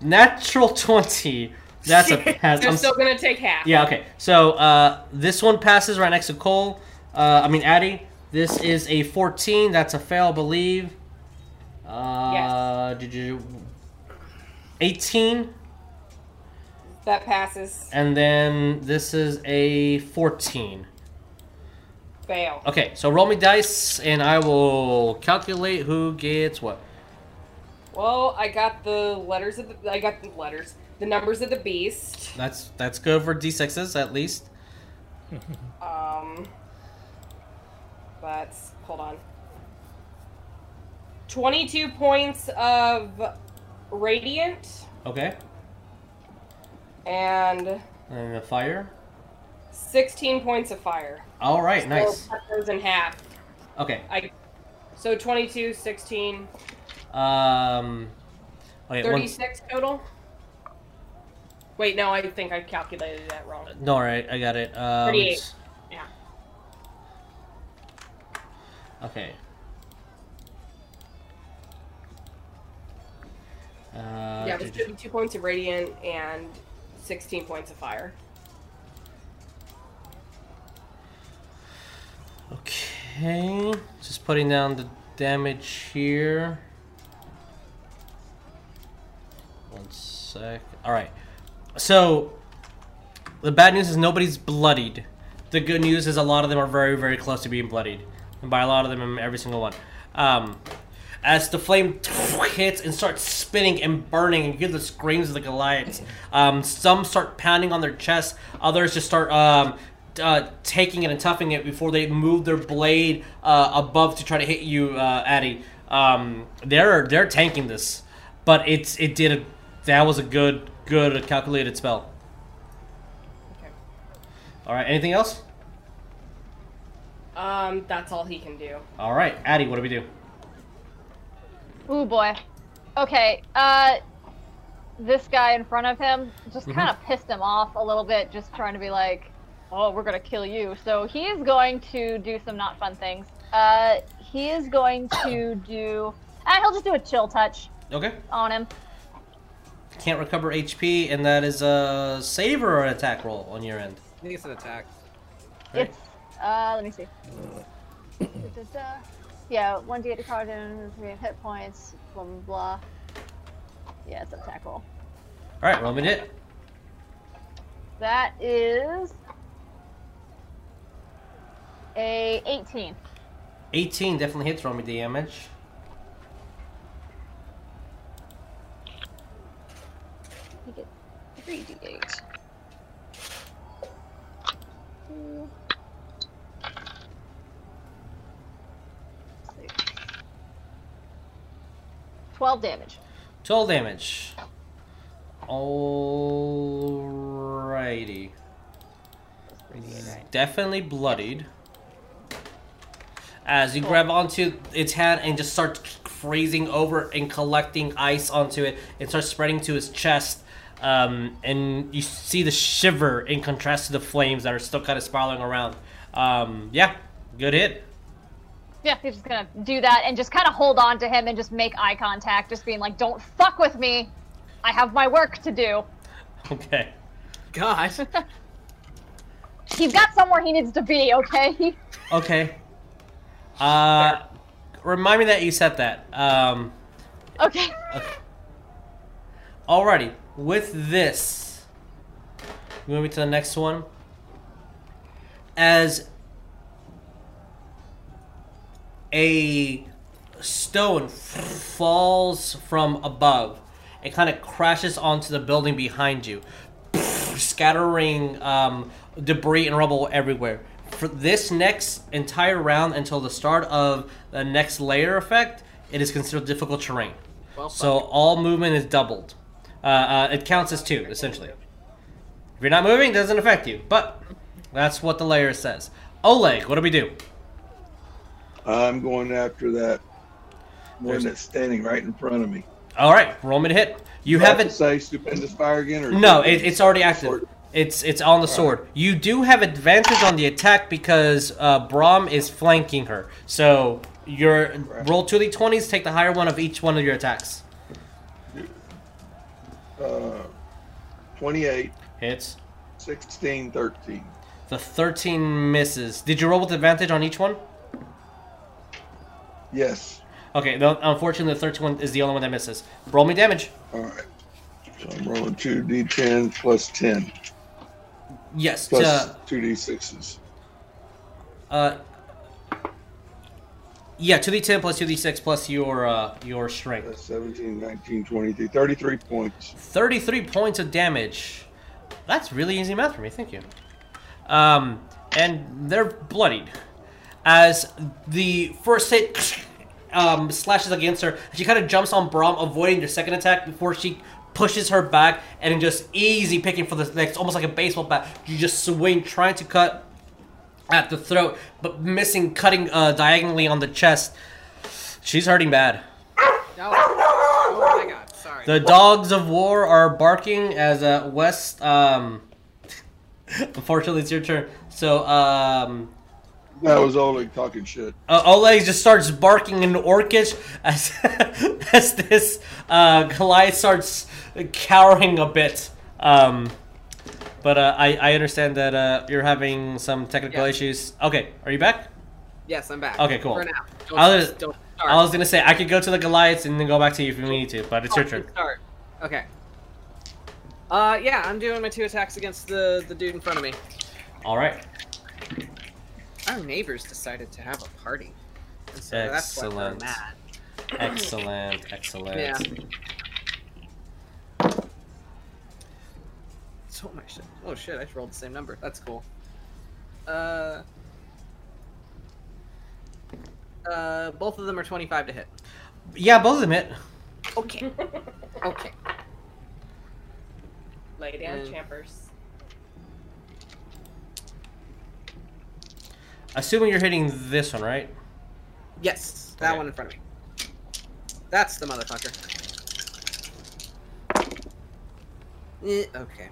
natural 20. That's a pass. They're I'm still gonna take half. Yeah, okay. So uh, this one passes right next to Coal. Uh, I mean, Addy. This is a 14. That's a fail, I believe. Uh, Did you? 18. That passes. And then this is a 14. Fail. Okay, so roll me dice, and I will calculate who gets what. Well, I got the letters of the. I got the letters. The numbers of the beast. That's that's good for d6s at least. Um. That's hold on. 22 points of radiant Okay. and And the fire. 16 points of fire. All right, So nice. cut those in half. Okay. I so 22, 16, Um. Okay. one- 36 total. Wait, no, I think I calculated that wrong. No, all right, I got it. Um, 38. Yeah. Okay. Uh, yeah, it was do- do- 52 points of radiant and 16 points of fire. Okay, just putting down the damage here. One sec. All right. So the bad news is nobody's bloodied. The good news is a lot of them are very, very close to being bloodied, and by a lot of them, every single one. Um, as the flame hits and starts spinning and burning, and you hear the screams of the Goliaths. Um, some start pounding on their chests. Others just start um, uh, taking it and toughing it before they move their blade uh, above to try to hit you, uh, Addy. Um, they're they're tanking this, but it's it did a that was a good good calculated spell. Okay. All right, anything else? Um, that's all he can do. All right, Addy, what do we do? Ooh boy. Okay, uh this guy in front of him just Mhm. kind of pissed him off a little bit, just trying to be like, "Oh, we're gonna kill you." So he is going to do some not fun things. Uh, he is going to do. Ah, he'll just do a chill touch Okay, on him. Can't recover HP, and that is a save or an attack roll on your end. I think it's an attack. Right. It's uh, let me see. Da-da-da. Yeah, one d8 to card and three hit points. Blah blah blah. Yeah, it's an attack roll. All right, roll me to hit. That is a 18. 18 definitely hits. Roll me the damage. 3d8. Twelve damage. Twelve damage. Alrighty. righty. definitely bloodied. As you grab onto its hand and just start freezing over and collecting ice onto it, it starts spreading to his chest um, and you see the shiver in contrast to the flames that are still kind of spiraling around. Um, yeah, good hit. Yeah, he's just gonna do that and just kind of hold on to him and just make eye contact, just being like, "Don't fuck with me. I have my work to do." Okay. God. He's got somewhere he needs to be. Okay. Okay. Uh, remind me that you said that. Um, Okay. Alrighty, with this, moving to the next one. As a stone falls from above, it kind of crashes onto the building behind you, scattering um, debris and rubble everywhere. For this next entire round until the start of the next lair effect, it is considered difficult terrain. Well, So all movement is doubled. Uh, uh, it counts as two, essentially. If you're not moving, it doesn't affect you. But that's what the lair says. Oleg, what do we do? I'm going after that one There's- that's standing right in front of me. All right, roll me to hit. You Do I have to haven't. say stupendous fire again, or No, it, it's already active. Sword? It's it's on the sword. You do have advantage on the attack because uh, Brahm is flanking her. So your roll two d twenties. Take the higher one of each one of your attacks. Uh, 28, Hits. 16, 13. The thirteen misses. Did you roll with advantage on each one? Yes. Okay, no, unfortunately, the 13 one is the only one that misses. Roll me damage. All right. So I'm rolling 2d10 plus 10, Yes. plus uh, 2d6s. uh, yeah, 2d10 plus 2d6 plus your uh, your strength. That's 17, 19, 23, 33 points. 33 points of damage. That's really easy math for me, thank you. Um, and they're bloodied. As the first hit um, slashes against her. She kind of jumps on Brom, avoiding the second attack before she pushes her back and just easy picking for the next, almost like a baseball bat. You just swing, trying to cut at the throat, but missing, cutting uh, diagonally on the chest. She's hurting bad. No. Oh my god, sorry. The dogs of war are barking as uh, West. Um, unfortunately, it's your turn. So um, That was Oleg talking shit. uh, Oleg just starts barking in Orcish as as this uh, Goliath starts cowering a bit. Um, but uh, I I understand that uh, you're having some technical Yeah. issues. Okay, are you back? Yes, I'm back. Okay, cool. For now. Don't, I was- start. I was gonna say I could go to the Goliaths and then go back to you if we need to, but it's your turn. Start. Okay. Uh, yeah, I'm doing my two attacks against the the dude in front of me. All right. Our neighbors decided to have a party. And so that's why we're Excellent. mad. Excellent. Excellent. Yeah. So my shit. Oh shit! I just rolled the same number. That's cool. Uh. Uh, both of them are 25 to hit. Yeah, both of them hit. Okay. okay. Lay down, Mm. champers. Assuming you're hitting this one, right? Yes, that Okay. one in front of me. That's the motherfucker. Eh, okay.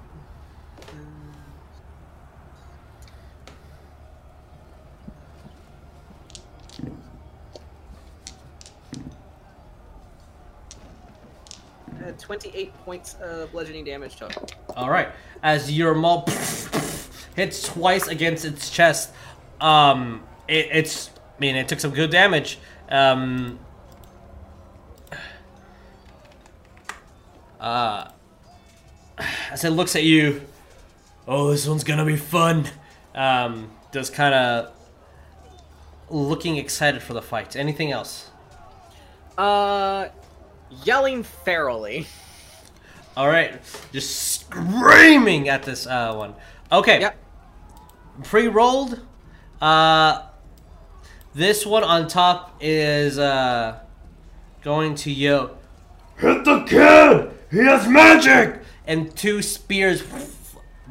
Uh, 28 points of bludgeoning damage total. All right. As your maul hits twice against its chest, um, it, it's. I mean, it took some good damage. Um. Uh. As it looks at you, oh, this one's gonna be fun. Um, just kind of looking excited for the fight. Anything else? Uh, yelling ferally. All right, just screaming at this uh, one. Okay. Yep. Pre-rolled. Uh, this one on top is uh, going to yo. Hit the kid. He has magic. And two spears,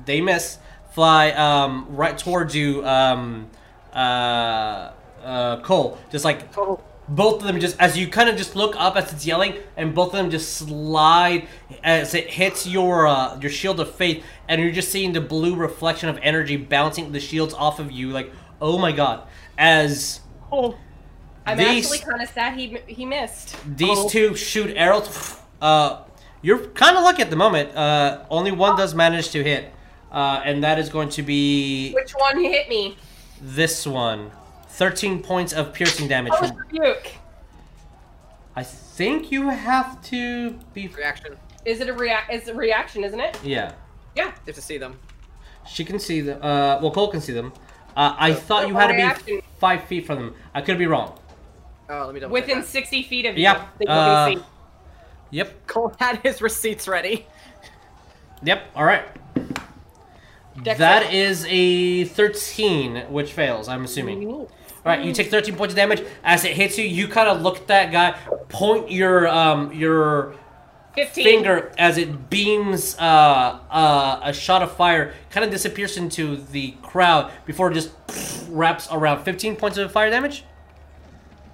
they miss, fly um, right towards you, um, uh, uh, Coal. Just like both of them just as you kind of just look up as it's yelling and both of them just slide as it hits your uh, your shield of faith and you're just seeing the blue reflection of energy bouncing the shields off of you like oh my god as Oh. I'm These- actually kind of sad he he missed. these two shoot arrows uh you're kind of lucky at the moment uh only one does manage to hit uh and that is going to be Which one hit me? this one 13 points of piercing damage Oh, from, rebuke. i think you have to be Reaction. Is it a react? It's a reaction, isn't it? yeah Yeah. You have to see them. She can see them. Uh, well, Coal can see them. Uh, I thought you had to reaction. be five feet from them. I could be wrong. Oh, let me double Within that. 60 feet of you. Yeah, uh. Yep. Coal had his receipts ready. Yep. All right. Dex That save. is a 13, which fails. I'm assuming. Right. You take 13 points of damage as it hits you. You kind of look at that guy, point your um your 15. finger as it beams uh, uh, a shot of fire, kind of disappears into the crowd before it just wraps around 15 points of fire damage.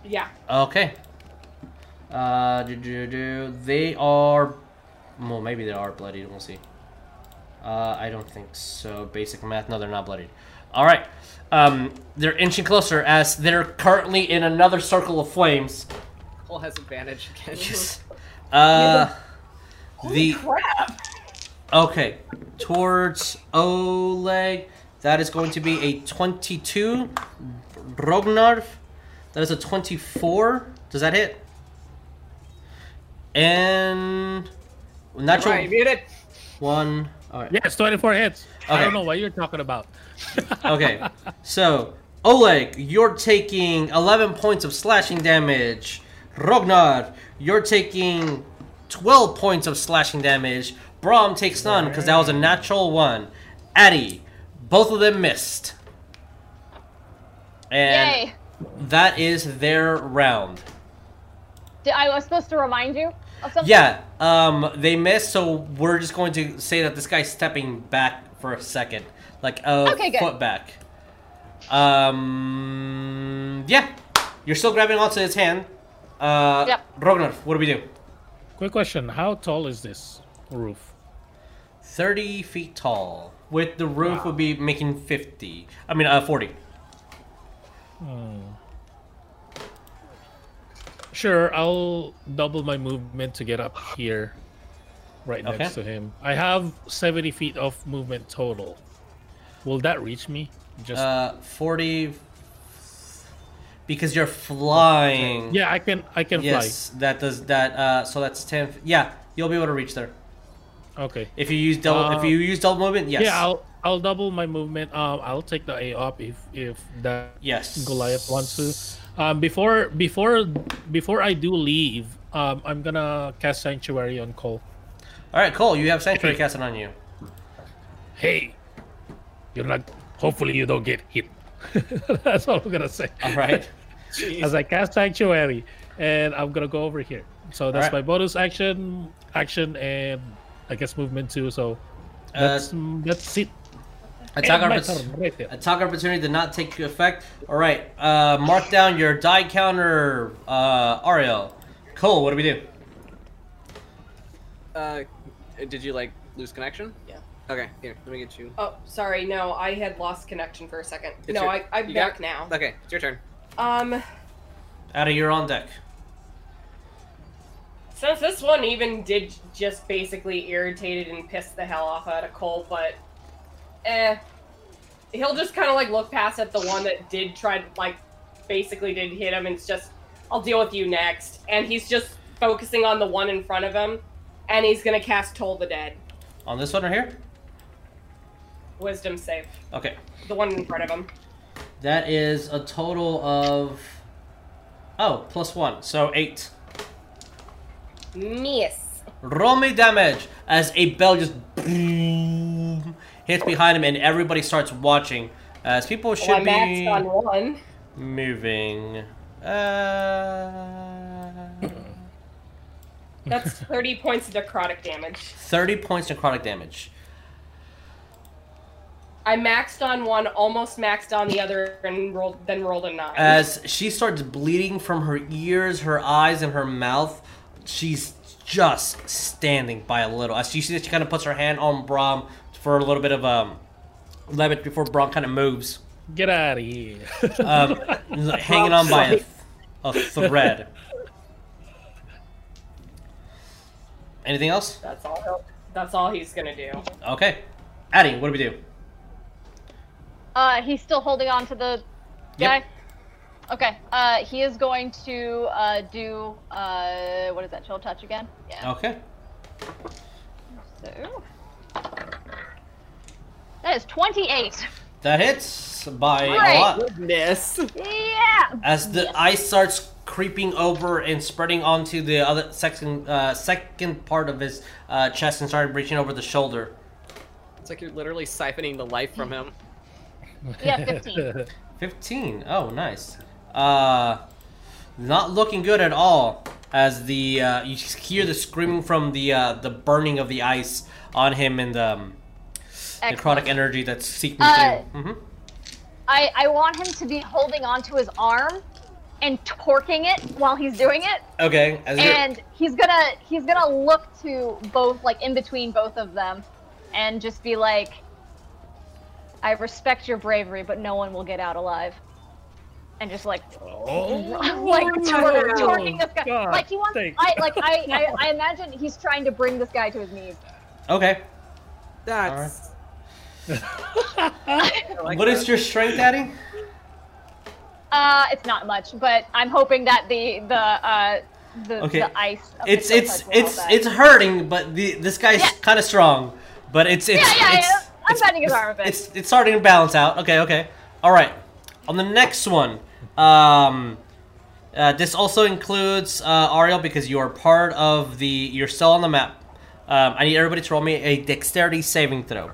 Yeah. Okay. Uh, do, do, do. They are. Well, maybe they are bloodied. We'll see. Uh, I don't think so. Basic math. No, they're not bloodied. All right. Um, they're inching closer as they're currently in another circle of flames. Coal has advantage again. Uh, the Crap. okay towards Oleg. That is going to be a twenty-two. Rognarv. That is a twenty-four. Does that hit? And natural Right, muted. one. All right. Yes, 24 hits. I don't know what you're talking about. Okay. So, Oleg, you're taking 11 points of slashing damage. Rognar, you're taking 12 points of slashing damage. Brom takes none because that was a natural one. Addy, both of them missed. And Yay! that is their round. Did, I was supposed to remind you of something. Yeah, um, they missed, so we're just going to say that this guy's stepping back for a second, like a Okay, good. foot back. Um, yeah, you're still grabbing onto his hand. Uh, Yep. Ragnar, what do we do? Quick question: How tall is this roof? Thirty feet tall. With the roof would be making fifty. I mean, uh, forty. Sure, I'll double my movement to get up here, right Okay. next to him. I have seventy feet of movement total. Will that reach me? Just Uh, forty. Because you're flying. yeah, I can. I can Yes, that does that. Uh, so that's ten. Yeah, you'll be able to reach there. Okay. if you use double. if Uh, you use double movement, yes. Yeah, I'll I'll double my movement. Um, I'll take the A up if if that yes. Goliath wants to. Um, before before before I do leave, um, I'm gonna cast Sanctuary on Coal. All right, Coal, you have sanctuary casting on you. Hey, you're not. Hopefully, you don't get hit. That's all I'm gonna say. All right. As I cast Sanctuary, and I'm gonna go over here. So that's Alright. my bonus action, action, and I guess movement too. So Uh, that's that's it. Attack, And oppor- right attack opportunity did not take effect. All right. Uh, mark down your die counter, uh, Ariell. Coal, what do we do? Uh, did you like lose connection? Yeah. Okay, here, let me get you. Oh, sorry. No, I had lost connection for a second. It's no, your- I, I'm you got- back now. Okay, it's your turn. Um, Ada, you're on deck. since this one even did just basically irritated and pissed the hell off out of Coal, but eh, he'll just kind of like look past at the one that did try to like basically did hit him, and it's just I'll deal with you next, and he's just focusing on the one in front of him, and he's gonna cast Toll the Dead, On this one right here. Wisdom save, Okay. the one in front of him. That is a total of. Oh, plus one, so eight. Miss. Roll me damage as a bell just boom, hits behind him, and everybody starts watching. As people should Well, be on one. moving. Uh, That's 30 points of necrotic damage. 30 points necrotic damage. I maxed on one, almost maxed on the other, and rolled then rolled a nine. As she starts bleeding from her ears, her eyes, and her mouth, she's just standing by a little. As you see that she kind of puts her hand on Brom for a little bit of um, leverage before Brom kind of moves, Get out of here. um, hanging on by a, a thread. Anything else? that's all. He'll, that's all he's gonna do. Okay. Addie, what do we do? Uh, he's still holding on to the guy. Yep. Okay. Uh, he is going to uh, do uh, what is that? Chill touch again? Yeah. Okay. So that is twenty-eight. That hits by Great. a lot. Goodness. Yeah. As the ice starts creeping over and spreading onto the other second uh, second part of his uh, chest and starting reaching over the shoulder. It's like you're literally siphoning the life from him. Yeah, fifteen. 15. Oh, nice. Uh, not looking good at all. As the uh, you hear the screaming from the uh, the burning of the ice on him and the um, necrotic energy that's seeking Uh, through. hmm I I want him to be holding onto his arm and torquing it while he's doing it. Okay. As you're, and he's gonna he's gonna look to both like in between both of them and just be like i respect your bravery but no one will get out alive and just like Oh, like tor- oh, torquing this guy God, like he wants i like I, I i imagine he's trying to bring this guy to his knees okay. That's. I like What that. is your strength, Addie? Uh it's not much but i'm hoping that the the uh the, Okay. the ice It's it's it's it's hurting, but the this guy's Yeah. kind of strong. But it's it's yeah yeah, it's, yeah. i'm it's, bending his arm a bit it's it's starting to balance out. Okay, okay. All right. On the next one, um, uh, this also includes uh, Ariell because you are part of the. You're still on the map. Um, I need everybody to roll me a dexterity saving throw.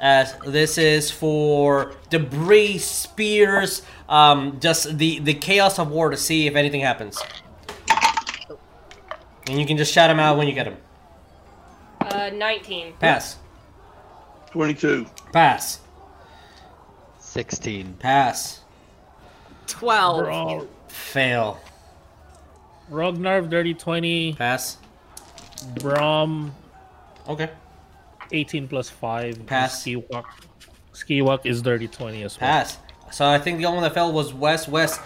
As this is for debris, spears, um, just the the chaos of war to see if anything happens. And you can just shout them out when you get them. Uh, 19. Pass. 22. Pass. 16. Pass. 12. Bro, Fail. Ragnar dirty 20. Pass. Brom Okay. 18 plus 5. Pass. Skiwak. Skiwak is dirty 20 as well. Pass. So I think the only one that fell was West. West.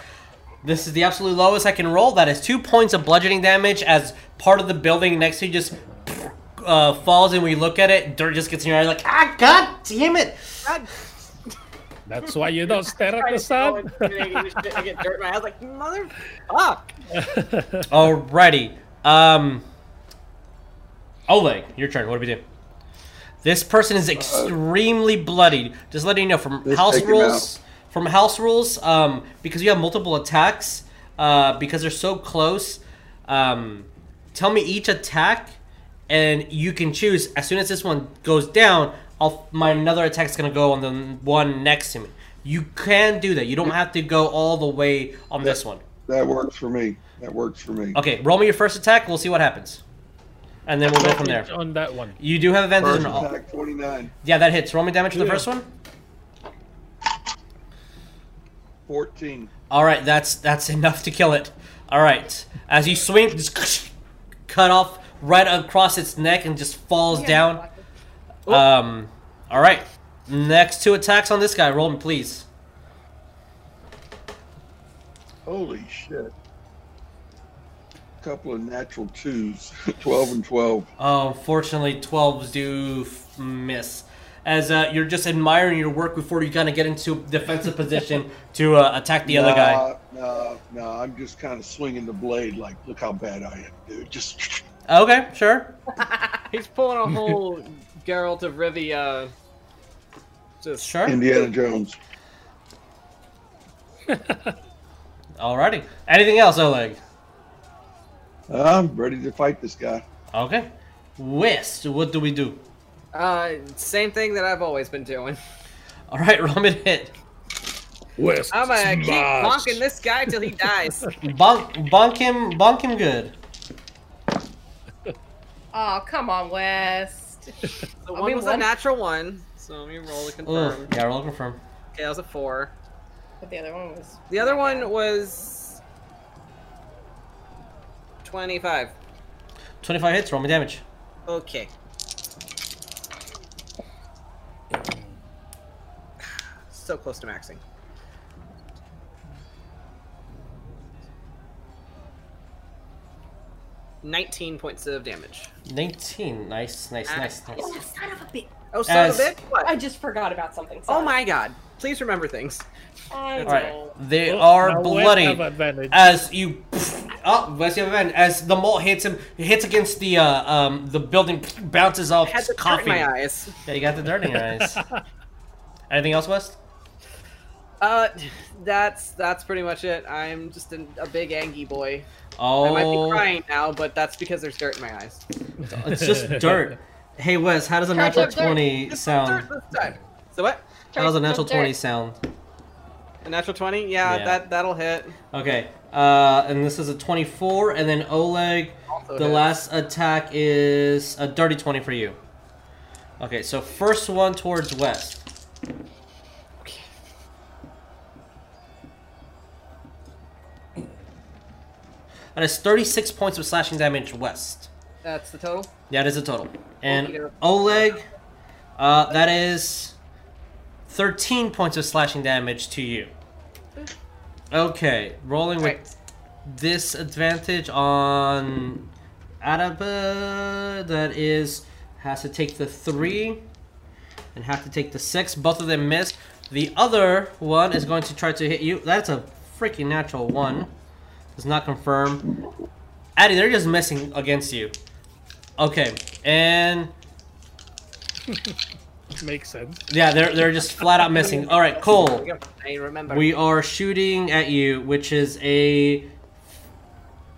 This is the absolute lowest I can roll. That is two points of bludgeoning damage as part of the building next to you just uh, falls, and when you look at it, dirt just gets in your eye. Like, ah, god damn it! God, That's why you don't stare at trying the to go sun. and shooting and shit, I get dirt in my eyes like, motherfuck. Alrighty. Um. Oleg, your turn. What do we do? This person is extremely bloodied. Just letting you know from Let's house rules. From house rules, um, because you have multiple attacks, uh, because they're so close. Um, tell me each attack, and you can choose. As soon as this one goes down, I'll my another attack's gonna go on the one next to me. You can do that. You don't have to go all the way on this one. That works for me. That works for me. Okay, roll me your first attack. We'll see what happens, and then we'll go from there. On that one. You do have advantage First on all. attack, 29. Yeah, that hits. Roll me damage for the Yeah. first one. 14. All right, that's that's enough to kill it. All right, as you swing, just cut off right across its neck and just falls down. Um, all right, next two attacks on this guy. Roll me, please. Holy shit. Couple of natural twos. 12 and 12. Oh, unfortunately, 12s do f- miss. As uh, you're just admiring your work before you kind of get into defensive position to uh, attack the other guy. No, no, I'm just kind of swinging the blade like, look how bad I am, dude. Just Okay, sure. He's pulling a whole Geralt of Rivia. Just Sure. Indiana Jones. Alrighty. Anything else, Oleg? I'm ready to fight this guy. Okay. West, what do we do? uh, same thing that I've always been doing. All right, Roman me hit. West. I'm gonna keep smash. bonking this guy till he dies. Bonk, bonk him, bonk him good. Oh, come on, West. The I one mean, was a natural one, so let me roll to confirm. Ugh, yeah, roll confirm. Okay, that was a four. But the other one was. The other one was twenty-five. 25 hits, roll me damage. Okay. So close to maxing. Nineteen points of damage. 19. Nice, nice, Ah. nice, nice. son of a bitch. Oh, son As- of a bitch! What? I just forgot about something. Oh my god! Please remember things. I All right, they Oh, are now bloody advantage. as you. Oh, West, you have advantage. As the malt hits him, hits against the uh, um the building, bounces off, I had the dirt in my eyes. Yeah, you got the dirt in your eyes. Anything else, West? Uh, that's that's pretty much it. I'm just an, a big Angie boy. Oh, I might be crying now, but that's because there's dirt in my eyes. it's just dirt. Hey, Wes, how does a Charge natural up dirt. 20 sound? dirt this time. So what? How does a natural Dirt. 20 sound? A natural twenty? Yeah, Yeah. that that'll hit. Okay, uh, and this is a 24, and then Oleg, Also the hits. last attack is a dirty 20 for you. Okay, so first one towards West. Okay. That is 36 points of slashing damage West. That's the total. That is the total. And Oleg, uh, that is 13 points of slashing damage to you. Okay, rolling with Right. disadvantage on Adaba. That is has to take the three and have to take the six. Both of them miss. The other one is going to try to hit you. That's a freaking natural one. Does not confirm. Addy, they're just missing against you. Okay, and Makes sense. yeah, they're they're just flat out missing. All right, Coal. I remember. We are shooting at you, which is a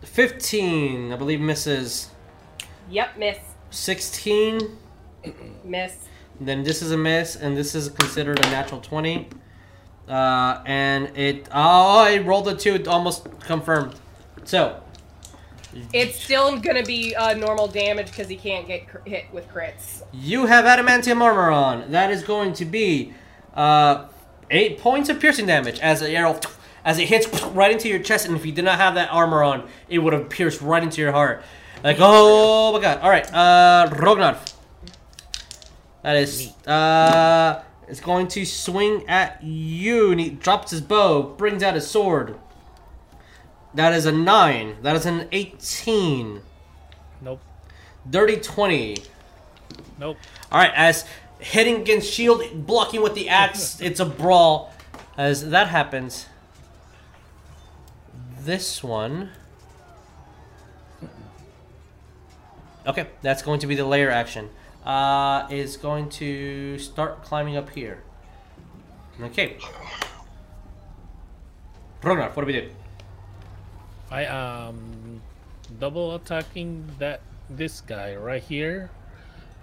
15, I believe misses. Yep, miss. 16, Miss. then this is a miss, and this is considered a natural 20. Uh, and it, oh, I rolled a 2, almost confirmed. So, It's still gonna be uh, normal damage because he can't get cr- hit with crits. You have adamantium armor on. That is going to be uh, eight points of piercing damage as the arrow, as it hits right into your chest. And if you did not have that armor on, it would have pierced right into your heart. Like, oh my god. All right, uh, Rognar. That is, uh, is going to swing at you. And he drops his bow, brings out his sword. That is a nine. That is an eighteen. Nope. Dirty twenty. Nope. All right, as hitting against shield, blocking with the axe, it's a brawl. As that happens, this one. Okay, that's going to be the lair action. Uh, is going to start climbing up here. Okay. Ragnar, what do we do? I am double attacking that this guy right here.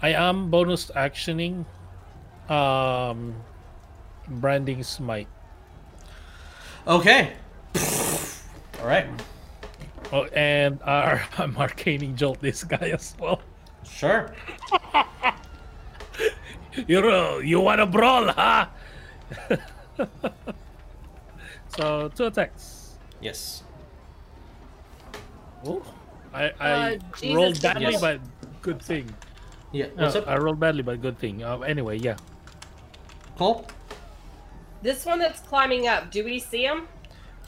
I am bonus actioning um branding smite. Okay. All right. Oh, and uh, I'm arcaning jolt this guy as well. Sure. You uh, you want to brawl, huh? so two attacks. Yes. Oh, I I Uh, Jesus, rolled badly, yes. but good thing. Yeah. No, What's up? I rolled badly, but good thing. Uh, anyway, yeah. Coal? This one that's climbing up, do we see him?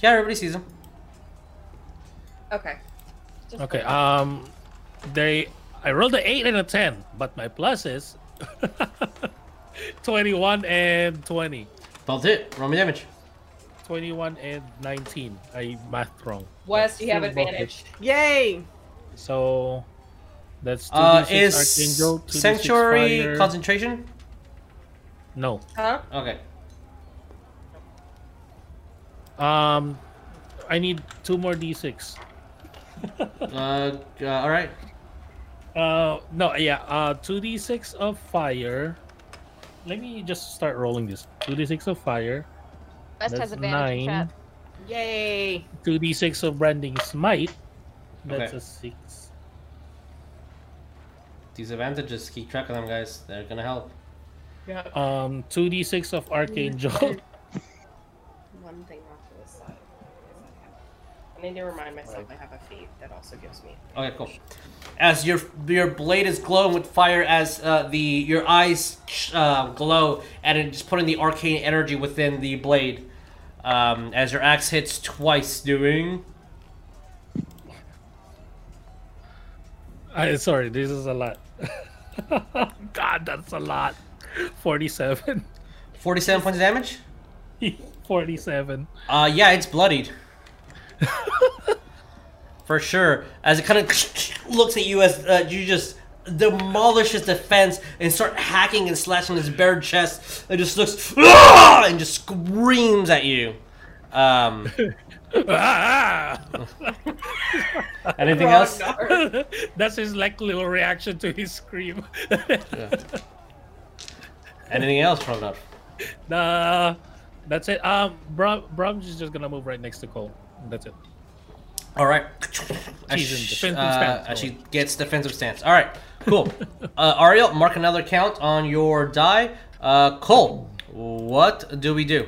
Yeah, everybody sees him. Okay. Just Okay. Um, they I rolled an eight and a ten, but my plus is twenty-one and twenty. That's it. Roll me damage. 21 and 19. I math wrong. West, you have advantage. Yay! So that's 2d6 Uh, is Jolt, 2d6 Sanctuary fire. concentration? No. Huh? Okay. Um, I need two more d6. Uh, uh, all right. Uh, no, yeah. Uh, two d6 of fire. Let me just start rolling this. Two d6 of fire. West has advantage in nine. chat. Yay! Two d6 of branding smite. That's Okay. a six. These advantages, keep track of them, guys. They're gonna help. Yeah. Um, two d6 of arcane jolt. One thing off to the side. I need to remind myself I have a feat that also gives me. Okay, cool. As your your blade is glowing with fire, as uh, the your eyes uh, glow, and it just putting the arcane energy within the blade. Um, as your axe hits twice, doing I sorry, this is a lot. God, that's a lot. Forty-seven. forty-seven points of damage. Forty-seven. Uh, yeah, it's bloodied. For sure. As it kind of looks at you as uh, you just demolish his defense and start hacking and slashing his bare chest. It just looks "Ah!" and just screams at you. Um, anything else? That's his like little reaction to his scream. Anything else from that? Nah, that's it. Um, Brom, Brom's is just gonna move right next to Coal. That's it. All right. As She's in she, defensive uh, stance, as she gets defensive stance. All right. Cool. uh, Ariell, mark another count on your die. Uh, Coal, what do we do?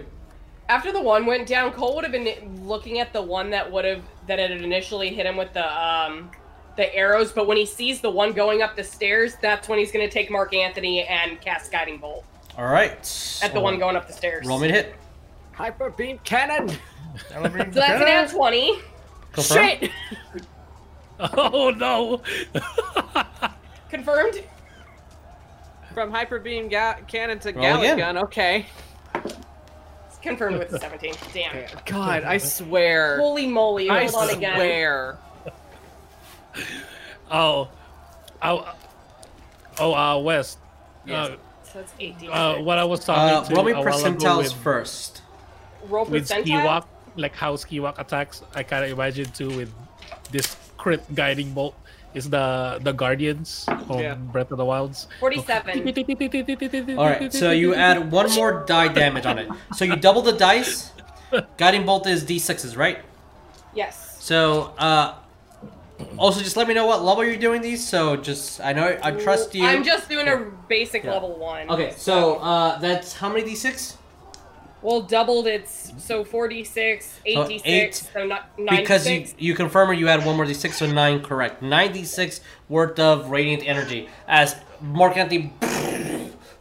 After the one went down, Coal would have been looking at the one that would have that had initially hit him with the um the arrows, but when he sees the one going up the stairs, that's when he's gonna take Mark Anthony and cast Guiding Bolt All right. at the one going up the stairs. Roll me to hit. Hyper beam cannon! So that's an at twenty. Confirm. Shit! Oh no! Confirmed. From hyper beam ga- cannon to Roll Galley gun. Okay. It's confirmed with seventeen. Damn. God, I swear. Holy moly! I Hold on again. swear. Oh, oh, oh, uh, West. Yes. So that's eighteen. Uh, uh, what I was talking Uh, to roll me a while ago percentiles with, first. Roll with percentile. Like how Skiwak attacks. I kind of imagine too with this crit guiding bolt. Is the the Guardians from Yeah. Breath of the Wilds? Forty-seven. All right. So you add one more die damage on it. So you double the dice. Guiding bolt is d6s, right? Yes. So uh, Also, just let me know what level you're doing these. So just I know I trust you. I'm just doing a basic Yeah. level one. Okay, so uh, that's how many d6? Well, doubled it's so 46, 8 So eight, so not 96. Because you you confirm or you add one more d6, so nine correct. 96 worth of radiant energy as Mark Anthony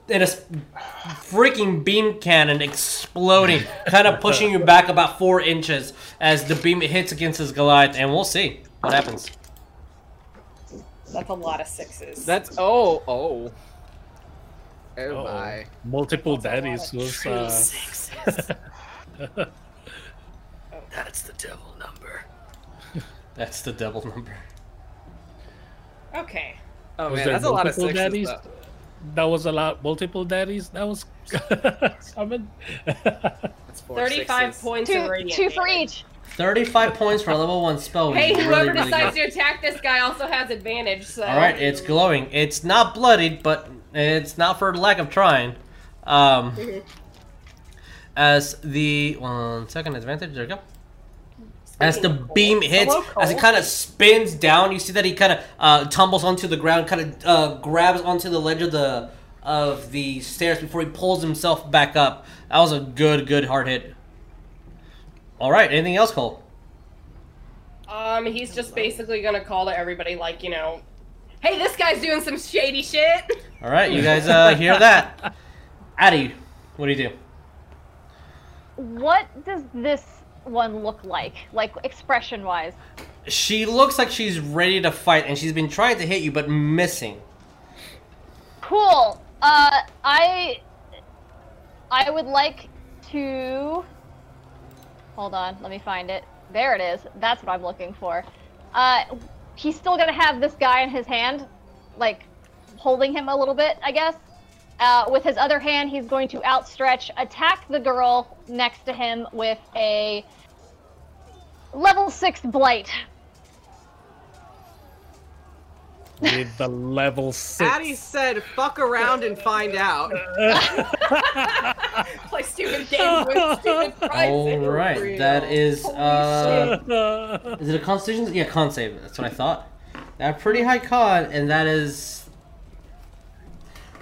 in a freaking beam cannon exploding, kind of pushing you back about four inches as the beam hits against his Goliath, and we'll see what happens. That's a lot of sixes. That's oh oh. Oh Uh-oh. my. Multiple daddies was. Uh, That's the devil number. That's the devil number. okay. Oh was man, that's a lot of sixes. daddies? though. That was a lot. Multiple daddies. That was summoned. That's four 35 points Two, two for each. 35 points for a level 1 spell. Hey, is whoever really, really decides good. to attack this guy also has advantage, so. Alright, it's glowing. It's not bloodied, but it's not for lack of trying. Um, as the. One second, advantage. There you go. As the beam hits, as it kind of spins down, you see that he kind of uh, tumbles onto the ground, kind of uh, grabs onto the ledge of the of the stairs before he pulls himself back up. That was a good, good hard hit. All right, anything else, Coal? Um, he's just basically gonna call to everybody, like, you know, hey, this guy's doing some shady shit. All right, you guys uh, hear that? Addy, what do you do? What does this one look like? Like expression wise? She looks like she's ready to fight, and she's been trying to hit you, but missing. Cool. Uh, I I would like to. Hold on, let me find it. There it is. That's what I'm looking for. Uh, he's still gonna have this guy in his hand, like holding him a little bit, I guess. Uh, with his other hand, he's going to outstretch, attack the girl next to him with a level six blight. With the level six. Addie said, "Fuck around and find out." Play stupid games with stupid prizes. All right, that is uh, is it a Constitution? Yeah, con save. That's what I thought. That pretty high con, and that is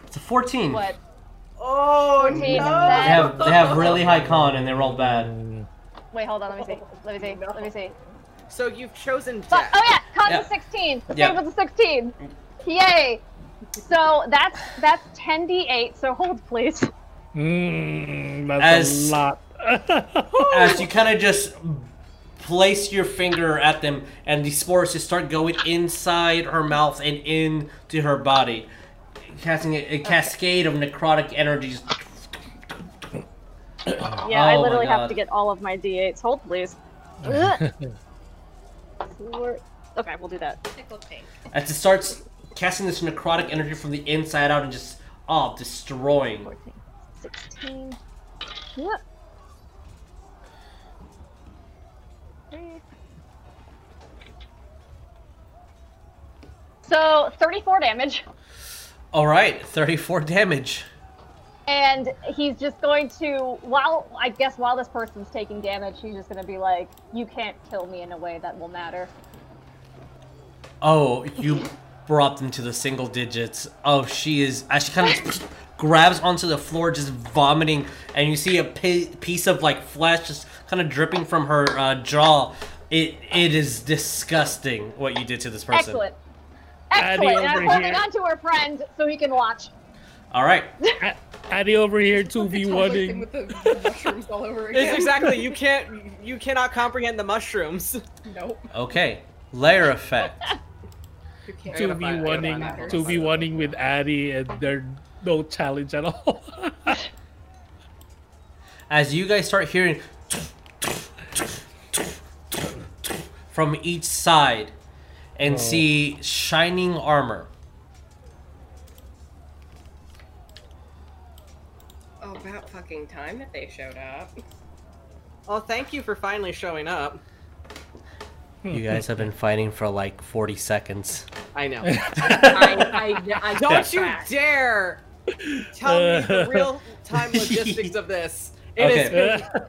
it's a 14. What? Oh 14 They have they have really high con, and they roll bad. Wait, hold on. Let me see. Let me see. Let me see. So you've chosen But, oh yeah, Con's Yeah. a 16. The Yeah. save was a 16. Yay! So that's that's 10d8. So hold please. Mm, that's As- a lot. As you kind of just place your finger at them, and the spores just start going inside her mouth and into her body, casting a, a cascade of necrotic energies. Yeah, Oh I literally have to get all of my d8s. Hold please. Ugh. Four- okay, we'll do that. Tickle pink. As it starts casting this necrotic energy from the inside out and just oh destroying. 14, 16. Yep. So 34 damage. All right, 34 damage. And he's just going to, while I guess while this person's taking damage, he's just going to be like, "You can't kill me in a way that will matter." Oh, you brought them to the single digits. Oh, she is. As she kind of grabs onto the floor, just vomiting, and you see a piece of like flesh just kind of dripping from her uh, jaw. It it is disgusting what you did to this person. Excellent. Excellent. And I'm holding on to her friend so he can watch. All right. Addy over here, two v one. With the, the mushrooms all over It's exactly. You can't. You cannot comprehend the mushrooms. Nope. Okay. Lair effect. You can't. Two gotta v find- one two v one with Addy, and there's no challenge at all. As you guys start hearing from each side, and oh. see shining armor. About fucking time that they showed up. Well, thank you for finally showing up. You guys have been fighting for like 40 seconds. I know. I, I, I Don't you dare tell me the real time logistics of this. It has Okay. been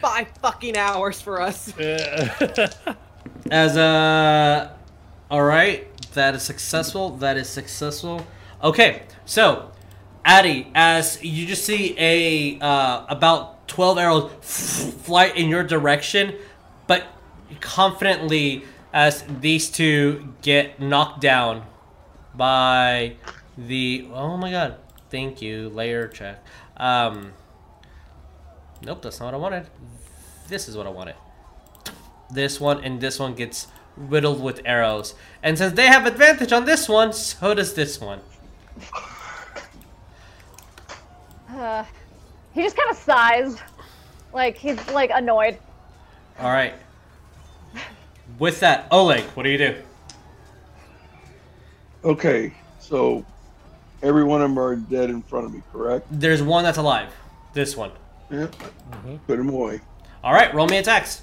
five fucking hours for us. As uh All right, that is successful. That is successful. Okay, so Addy, as you just see a uh, about twelve arrows fly in your direction, but confidently as these two get knocked down by the oh my god, thank you lair check. Um, nope, that's not what I wanted. This is what I wanted. This one and this one gets riddled with arrows. And since they have advantage on this one, so does this one. Uh, he just kind of sighs, like he's like annoyed. All right. With that, Oleg, what do you do? Okay, so every one of them are dead in front of me, correct? There's one that's alive. This one. Yeah. Put him away. All right, roll me attacks.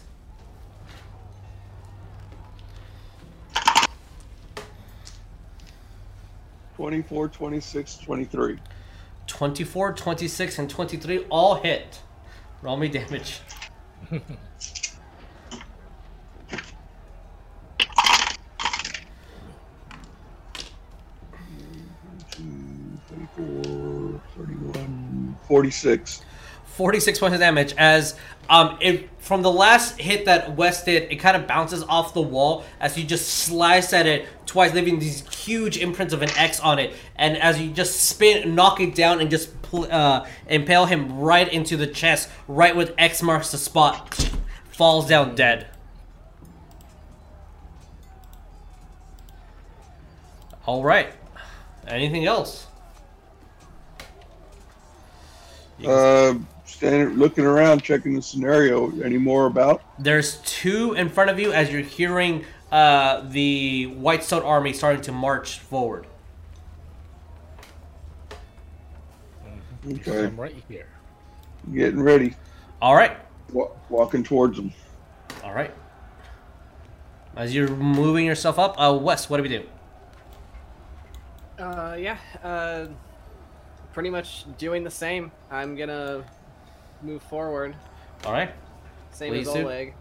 Twenty-four, twenty-six, twenty-three. 24, 26, and 23 all hit. Roll me damage. Forty-six. 46 points of damage as um it from the last hit that West did, it kind of bounces off the wall as you just slice at it twice, leaving these huge imprints of an X on it. And as you just spin, knock it down, and just pl- uh, impale him right into the chest, right with X marks the spot, falls down dead. All right. Anything else? Uh, standing, looking around, checking the scenario. Any more about? There's two in front of you as you're hearing uh, the Whitestone army starting to march forward. Okay, I'm right here. getting ready. All right. Wa- walking towards them. All right. As you're moving yourself up, uh, Wes, what do we do? Uh, yeah. Uh, pretty much doing the same. I'm gonna move forward. All right. Same Please as do. Oleg.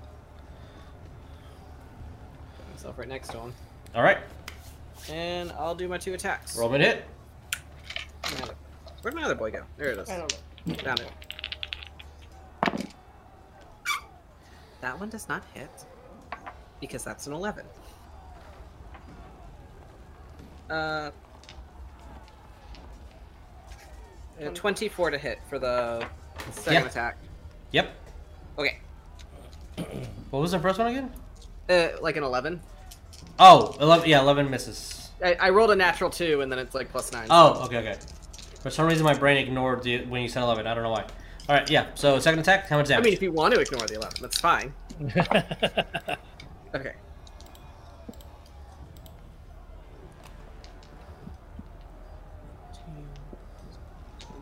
Put myself right next to him, All right. and I'll do my two attacks. Roll me hit. Where'd my other boy go? There it is. I don't know. Found it. That one does not hit because that's an 11. Uh, uh, 24 to hit for the second Yeah. attack. Yep. Okay. What was the first one again? Uh, like an 11. Oh, 11, yeah, 11 misses. I, I rolled a natural 2 and then it's like plus 9. Oh, okay, okay. For some reason, my brain ignored the when you said 11. I don't know why. All right, yeah. So second attack, how much damage? I mean, if you want to ignore the 11, that's fine. Okay.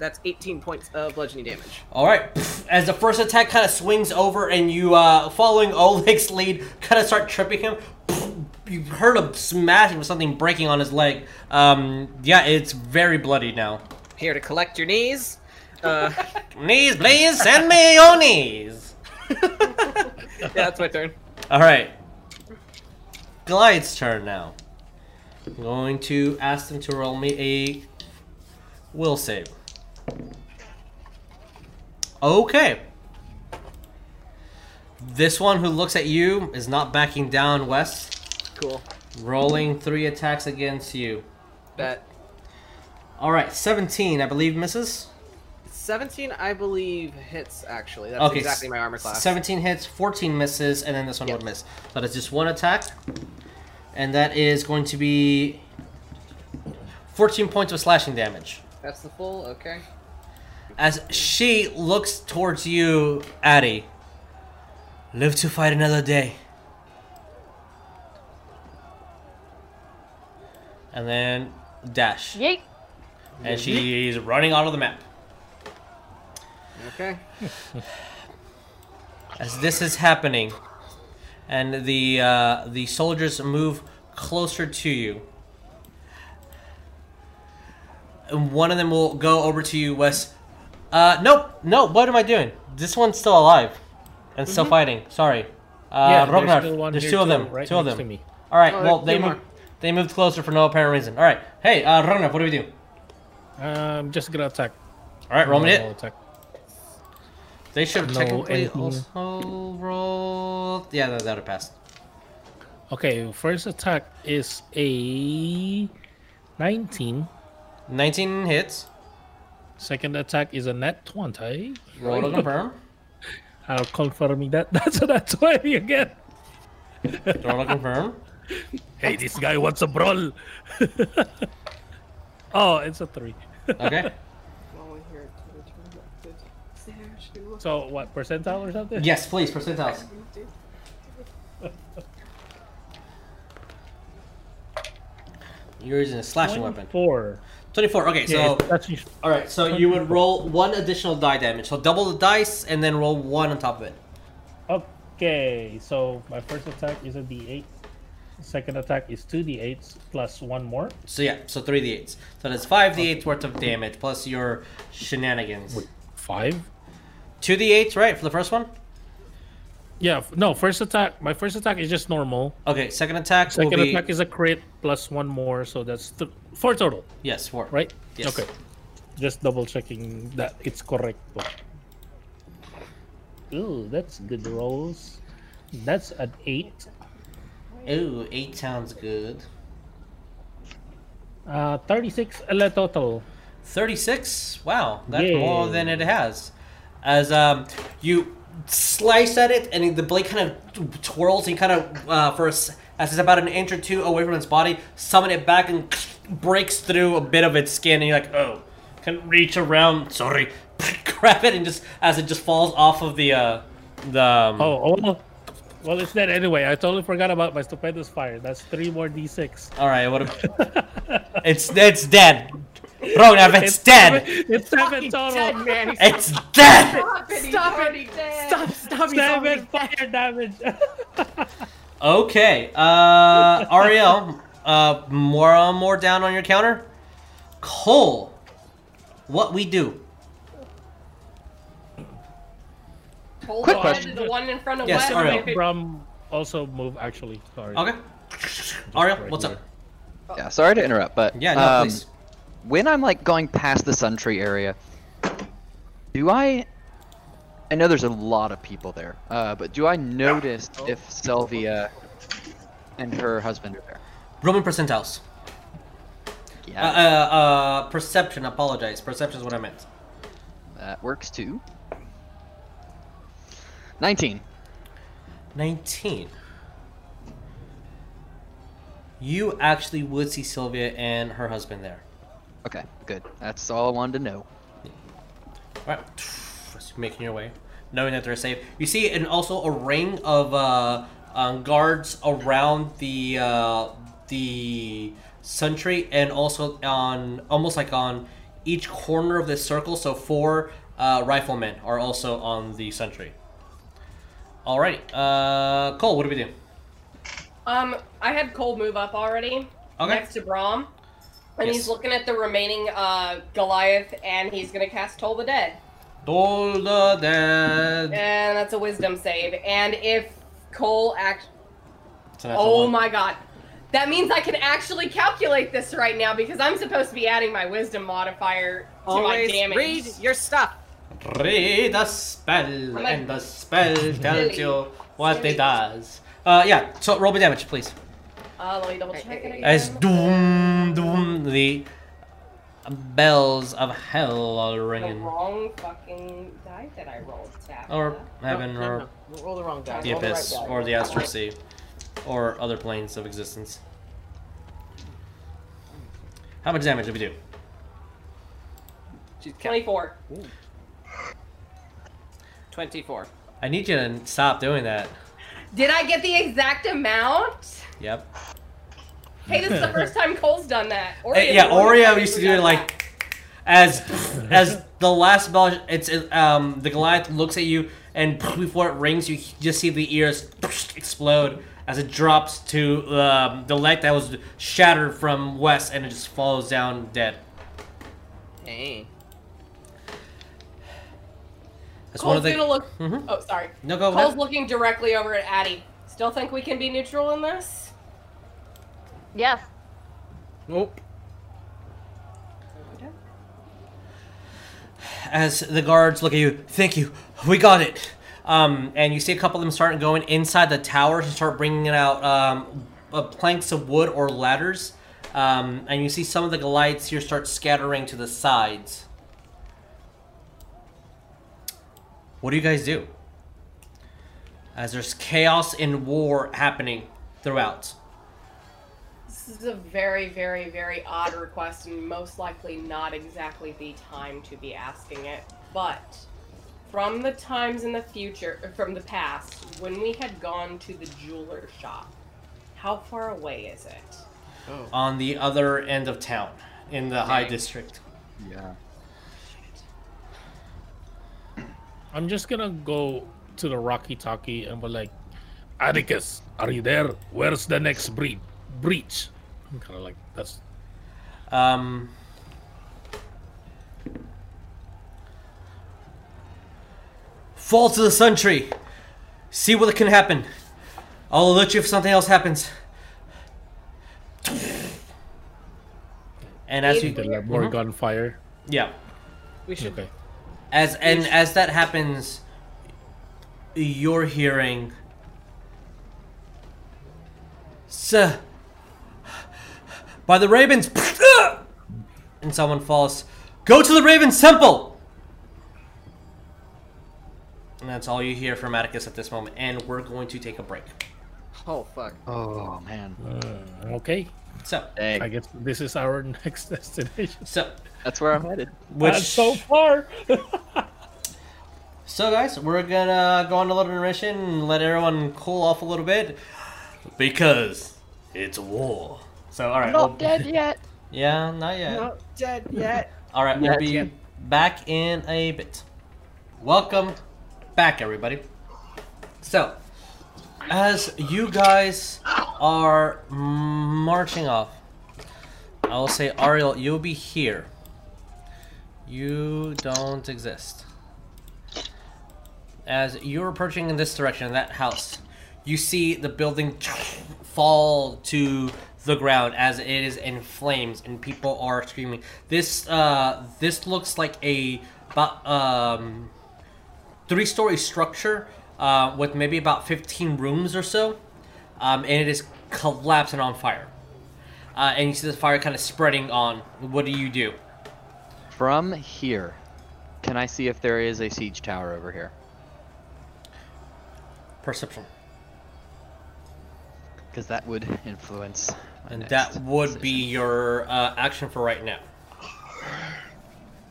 That's 18 points of bludgeoning damage. All right. As the first attack kind of swings over, and you, uh, following Oleg's lead, kind of start tripping him. You heard a smashing with something breaking on his leg. Um, yeah, it's very bloody now. Here to collect your knees. Uh, Knees, please. Send me your knees. yeah, that's my turn. All right. Glide's turn now. I'm going to ask them to roll me a will save. Okay. This one who looks at you is not backing down, Wes. Cool. Rolling three attacks against you. That All right, 17, I believe, misses. 17, I believe, hits actually. That's Okay, exactly my armor class. 17 hits, 14 misses, and then this one Yep. would miss. So that's just one attack. And that is going to be 14 points of slashing damage. That's the full. Okay. As she looks towards you, Addie. Live to fight another day. And then dash. Yeet. And she's running out of the map. Okay. as this is happening, and the uh, the soldiers move closer to you. And one of them will go over to you, Wes. Uh, nope, no. What am I doing? This one's still alive and still fighting. Sorry. Uh, Yeah, there's still one there's two of them. right two of next to them. me. All right. Oh, well, they two move. more. They moved closer for no apparent reason. All right. Hey, uh, Rognarv, what do we do? I'm just gonna attack. All right, roll me it. attack. They should have No, technically anything. also rolled. Yeah, that would have passed. Okay, first attack is a 19. 19 hits. Second attack is a net 20. Roll to confirm. I'll confirming that. That's a net 20 again. Roll to confirm. Hey, this guy wants a brawl. oh, it's a 3. Okay. So, what, percentile or something? yes, please, percentiles. You're using a slashing weapon. 4. 24. Okay, so. Yeah, that's just- All right, so you would roll one additional die damage. So double the dice and then roll one on top of it. Okay, so my first attack is a d8. Second attack is 2d8s plus one more. So yeah, so three d8s. So that's five d8s worth of damage plus your shenanigans. Wait, 5? Two d8s, right, for the first one? Yeah, no, first attack. My first attack is just normal. Okay, second attack will Second be attack is a crit plus one more, so that's th- four total, yes, four. right? Yes. Okay. Just double checking that it's correct. Ooh, that's good rolls. That's an eight. Ooh, eight sounds good. Uh, 36 ele total. 36 wow that's Yeah. more than it has as um you slice at it and the blade kind of twirls and kind of uh, for a as it's about an inch or two away from its body summon it back and breaks through a bit of its skin and you're like oh can reach around sorry grab it and just as it just falls off of the uh the um, Oh, oh, well, it's dead anyway. I totally forgot about my stupendous fire. That's three more d6. all right what it's it's dead Rognarv, it's dead It's seven total. Dead man. He's it's dead Stop it! Stop it. already dead. Stop! Stop! He's Seven already dead. fire damage. Okay, uh, Ariell, uh, more uh, more down on your counter. Coal, what we do? Hold Quick question. the one in front of Yes, Wes. Ariell. If it- Brum also move actually. Sorry. Okay, Ariell, right what's here. up? Yeah, sorry to interrupt, but Yeah, no, um, please. When I'm like going past the Sun Tree area, do I? I know there's a lot of people there, uh, but do I notice if Sylvia and her husband are there? Roman percentiles. Uh, Yeah, uh, uh, perception. Apologize. Perception is what I meant. that works too. Nineteen. Nineteen. You actually would see Sylvia and her husband there. Okay, good. That's all I wanted to know. All right, as making your way, knowing that they're safe. You see, and also a ring of uh, um, guards around the uh, the sentry, and also on almost like on each corner of this circle. So four uh, riflemen are also on the sentry. Alrighty, uh, Coal, what do we do? Um, I had Coal move up already Okay. next to Brom, and Yes. he's looking at the remaining uh, Goliath, and he's gonna cast Toll the Dead, Toll the dead. and that's a Wisdom save. And if Coal act, It's a natural oh one. my God, that means I can actually calculate this right now because I'm supposed to be adding my Wisdom modifier to my Always damage. read your stuff. Read the spell, like- and the spell tells you what Silly. it does. Uh, yeah. So roll the damage, please. Uh, let me double check it again. As doom, doom, the bells of hell are ringing. the ringing, wrong fucking die that I rolled. Tabatha. or heaven, No, or no, no. Roll the wrong die. the Roll the right abyss, or the astral sea, or other planes of existence. How much damage did we do? She's count- 24. 24. I need you to stop doing that. Did I get the exact amount? Yep. Hey, this is the first time Coal's done that. Oreo, Uh, yeah, Oreo Oreo used to do it like as as the last bell. It's um the Goliath looks at you and before it rings, you just see the ears explode as it drops to um, the leg that was shattered from West, and it just falls down dead. Dang. That's one Coal's of the. gonna look. Mhm. Oh, sorry. No, go Coal's ahead. looking directly over at Addie. Still think we can be neutral in this? Yes. Nope. As the guards look at you, thank you, we got it. Um, and you see a couple of them start going inside the tower to start bringing out um, uh, planks of wood or ladders. Um, and you see some of the Goliaths here start scattering to the sides. What do you guys do? As there's chaos and war happening throughout. This is a very, very, very odd request, and most likely not exactly the time to be asking it. But from the times in the future, uh, from the past, when we had gone to the jeweler shop, how far away is it? Oh. on the other end of town in the high district. Yeah. I'm just gonna go to the Rocky Talkie and be like, Atticus, are you there? Where's the next breach? Breach. I'm kind of like that's. Um, fall to the sun tree. See what can happen. I'll alert you if something else happens. And as you, Did like more Mhm. gunfire? yeah, We should. Okay. as and as that happens, you're hearing. Sir, by the ravens, and someone falls. Go to the Ravens Temple. And that's all you hear from Atticus at this moment. And we're going to take a break. Oh fuck. Oh man. Uh, okay. So, I guess this is our next destination. so, That's where I'm headed. which That's so far. So, guys, we're gonna go on a little intermission and let everyone cool off a little bit because it's war. So, all right. Not we'll- dead yet. Yeah, not yet. Not dead yet. All right, we'll be yet. back in a bit. Welcome back, everybody. So, as you guys are marching off, I will say, Ariell, you'll be here. You don't exist. As you're approaching in this direction, in that house, you see the building fall to the ground as it is in flames and people are screaming. This uh, this looks like a about um, three-story structure uh, with maybe about 15 rooms or so, um, and it is collapsing on fire. Uh, and you see the fire kind of spreading on. What do you do? From here, can I see if there is a siege tower over here? Perception. Because that would influence. And next that would be your uh, action for right now.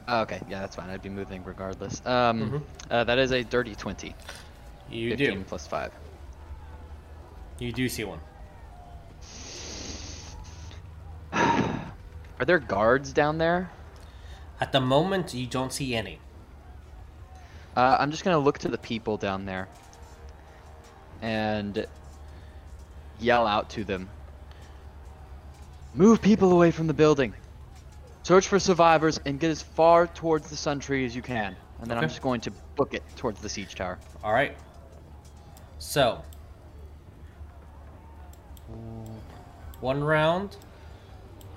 Oh, okay, yeah, that's fine. I'd be moving regardless. Um, Mhm. uh, that is a dirty twenty. You 15 do. plus five. You do see one. Are there guards down there? At the moment, you don't see any. Uh, I'm just gonna look to the people down there and yell out to them. Move people away from the building. Search for survivors and get as far towards the sun tree as you can. And then I'm just going to book it towards the siege tower. All right. So, one round.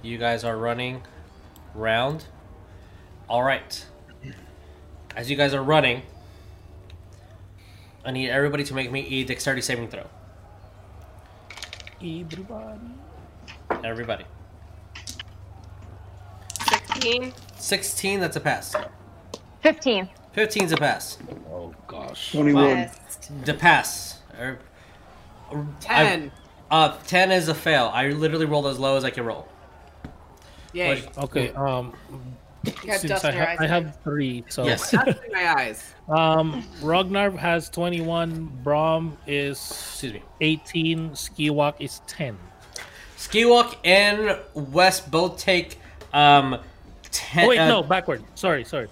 You guys are running round. All right. As you guys are running, I need everybody to make me a dexterity saving throw. Everybody. Everybody. 16. 16, that's a pass. 15. 15 is a pass. Oh gosh. 21. The pass. Er- I- Ten. uh, 10 is a fail. I literally rolled as low as I can roll. Yay. What- Okay. Um. You got Since dust I, in your ha- eyes. I have three, so Yes. My eyes. um, Rognarv has 21. Brom is Excuse me. 18. Skiwak is 10. Skiwak and West both take um ten. Oh wait, uh, no, backward. Sorry, sorry.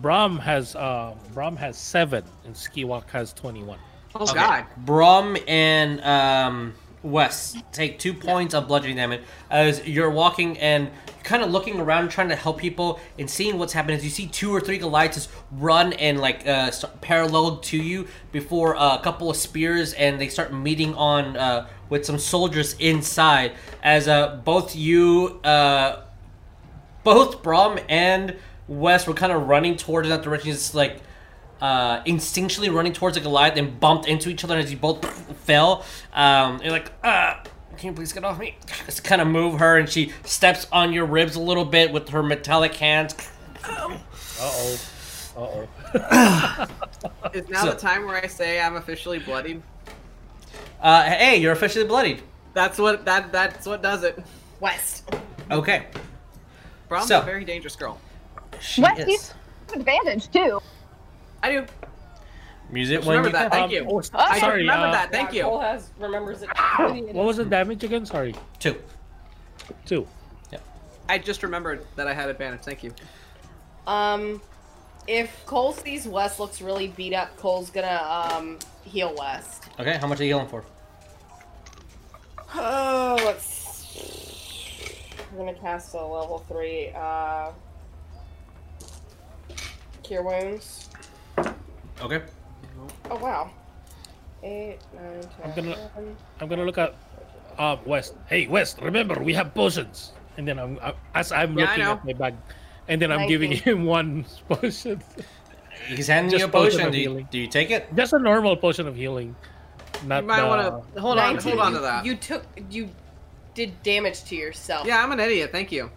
Brom has um, Brom has seven, and Skiwak has 21. Oh okay. god. Brom and um Wes, take two points of bludgeoning damage as you're walking and kind of looking around, trying to help people and seeing what's happening. As you see two or three Goliaths run and like uh, start parallel to you before uh, a couple of spears, and they start meeting on uh, with some soldiers inside. As uh, both you, uh, both Brom and West were kind of running towards that direction. It's like uh, instinctually running towards the Goliath and bumped into each other and as you both fell. Um, you're like, ah, can you please get off me? Just kind of move her and she steps on your ribs a little bit with her metallic hands. Uh oh. Uh oh. Is now So- the time where I say I'm officially bloodied? Uh, hey, you're officially bloodied. That's what that that's what does it. West. Okay. Brom's So- a very dangerous girl. She Wes, is. you have advantage too. I do. Music Just when remember you that. can. Thank you. oh, I just sorry. remember uh, that. Thank Yeah, Coal has remembers it. What was the damage again? Sorry. Two. Two. Yeah. I just remembered that I had advantage. Thank you. Um, if Coal sees West looks really beat up, Coal's gonna um heal West. Okay, how much are you healing for? Oh, let's. I'm gonna cast a level three. Uh, cure wounds. Okay. Oh wow. Eight, nine, ten. I'm gonna- 11. I'm gonna look at uh West. Hey West, remember we have potions. And then I'm I, as I'm Yeah, looking at my bag, and then I'm giving him one potion, He's handing you a potion potion. of Do you, healing. do you take it? just a normal potion of healing. Not You might the- want to hold on. 19, Hold on to that. You took you did damage to yourself. Yeah, I'm an idiot. Thank you.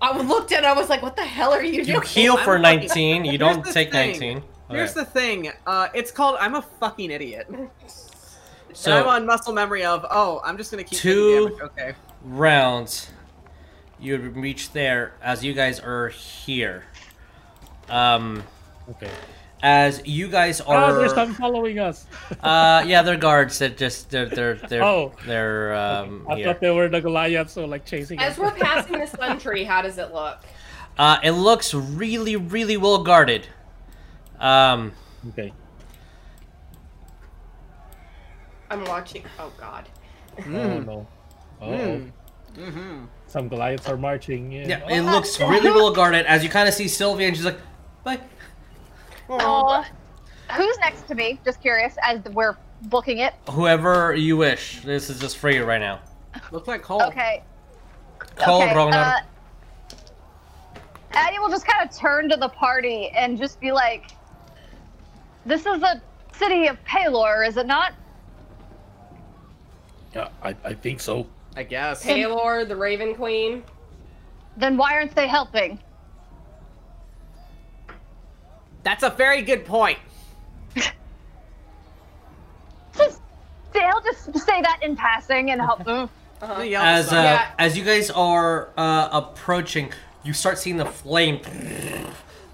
I looked at. it, I was like, "What the hell are you You doing?" You heal I'm for fucking- 19. You don't take thing. 19. Here's Okay. the thing. Uh, it's called I'm a fucking idiot. and I'm So on muscle memory of oh, I'm just gonna keep Two- damage. Okay. rounds, you would reach there as you guys are here. Um, Okay. as you guys Oh, are. there's some following us. uh, yeah, they're guards that just they're they're they're Oh. they're um I here. thought they were the Goliaths, so like chasing As us. we're passing the sun tree, how does it look? Uh, it looks really really well guarded. Um, Okay. I'm watching. Oh God. Oh Mm. no. Oh. Mm. Mm-hmm. Some Goliaths are marching. Yeah. yeah, it looks really well guarded. As you kind of see Sylvia, and she's like, "Bye." Uh, who's next to me? Just curious, as we're booking it. Whoever you wish. This is just for you right now. Looks like Coal. Okay. Coal okay. Rognarv. Uh, Addie will just kind of turn to the party and just be like, "This is a city of Palor, is it not?" Yeah, I, I think so. I guess. Taylor, the Raven Queen. Then why aren't they helping? That's a very good point. Just, they'll just say that in passing and help them. Uh-huh. As uh. Yeah. as you guys are uh, approaching, you start seeing the flame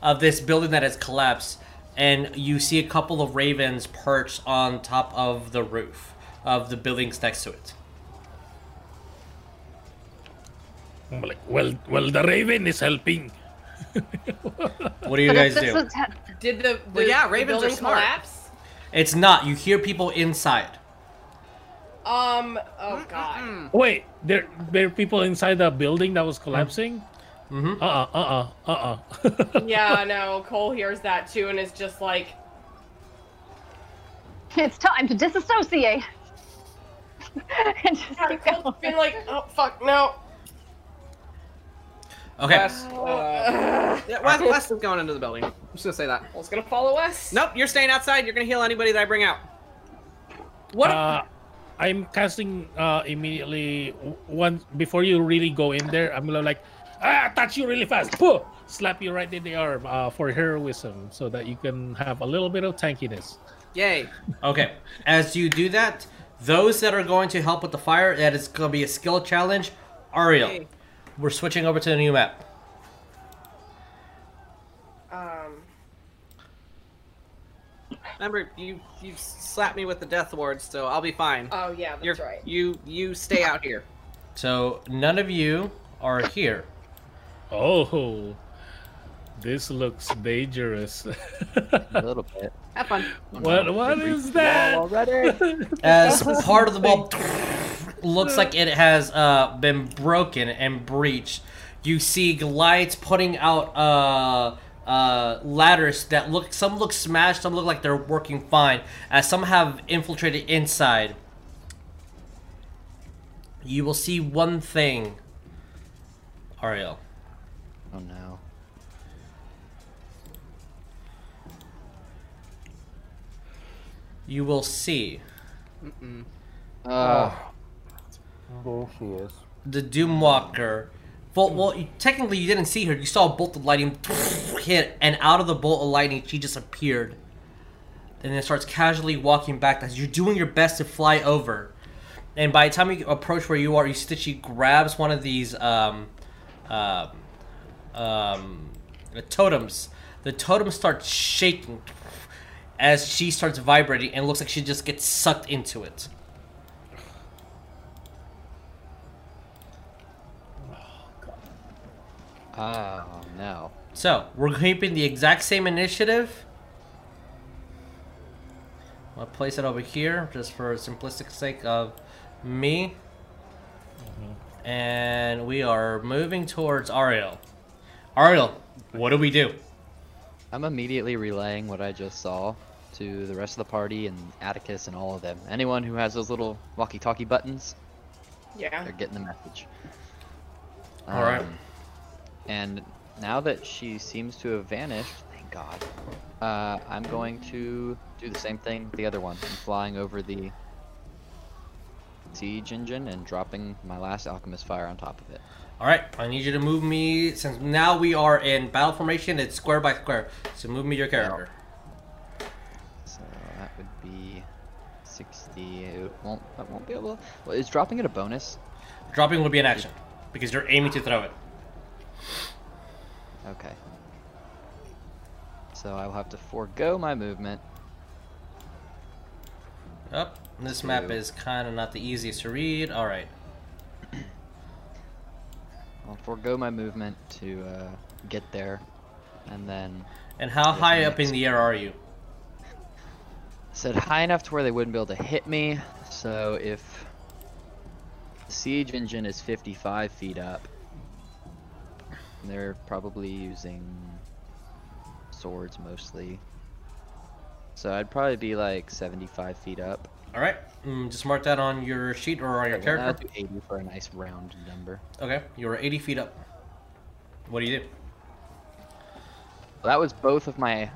of this building that has collapsed, and you see a couple of ravens perched on top of the roof of the buildings next to it. I'm like, well, well, the Raven is helping. What do you But guys do? ha- Did the, the, Well, yeah, the ravens are smart. collapse? It's not. You hear people inside. Um. Oh God. Wait, there there are people inside the building that was collapsing. Mm-hmm. Uh uh uh uh uh. Yeah. No. Coal hears that too, and is just like, it's time to disassociate. and just keep Coal's going. been like, oh fuck, no. Okay. Wes, uh, yeah, Wes, Wes is going into the building. I'm just gonna say that. Coal's gonna follow us. Nope, you're staying outside. You're gonna heal anybody that I bring out. What? Uh, I'm casting uh, immediately w- one before you really go in there. I'm gonna like ah touch you really fast, Pooh! slap you right in the arm uh, for heroism, so that you can have a little bit of tankiness. Yay. Okay. As you do that, those that are going to help with the fire, that is going to be a skill challenge. Ariel, Yay. We're switching over to the new map. um. Remember, you you slapped me with the death ward, so I'll be fine. Oh yeah, that's You're, right. You you stay out here. So none of you are here. Oh, This looks dangerous. A little bit. Have fun. what what is that? already? As part of the wall looks like it has uh, been broken and breached, you see Goliaths putting out uh, uh, ladders that look. Some look smashed. Some look like they're working fine. As some have infiltrated inside. You will see one thing. Ariell. Oh no. You will see Uh, Oh. She is the Doomwalker. Well, well, you- technically you didn't see her. You saw a bolt of lightning hit, and out of the bolt of lightning, she just appeared. And then starts casually walking back as you're doing your best to fly over. And by the time you approach where you are, you see that she grabs one of these um, um, um, totems. The totem starts shaking as she starts vibrating, and looks like she just gets sucked into it. oh no. So, we're keeping the exact same initiative. I'll place it over here, just for simplistic sake of me. Mm-hmm. And we are moving towards Ariell. Ariell, what do we do? I'm immediately relaying what I just saw to the rest of the party and Atticus and all of them. Anyone who has those little walkie-talkie buttons, Yeah. they're getting the message. All right. Um, And now that she seems to have vanished, thank God, uh, I'm going to do the same thing with the other one. I'm flying over the siege engine and dropping my last alchemist fire on top of it. Alright, I need you to move me, since now we are in battle formation, it's square by square. So move me your character. So that would be 60. It won't, I won't be able. To well, is dropping it a bonus? Dropping will be an action, because you're aiming to throw it. Okay. So I will have to forego my movement. Up. this map is kind of not the easiest to read. Alright. I'll forego my movement to uh, get there, and then And how high up in the air are you? Set high enough to where they wouldn't be able to hit me. So if the siege engine is 55 feet up, they're probably using swords mostly. So I'd probably be like 75 feet up. Alright, mm, just mark that on your sheet or on your Okay, character. I'll do 80 for a nice round number. Okay, you are 80 feet up. What do you do? That was both of my.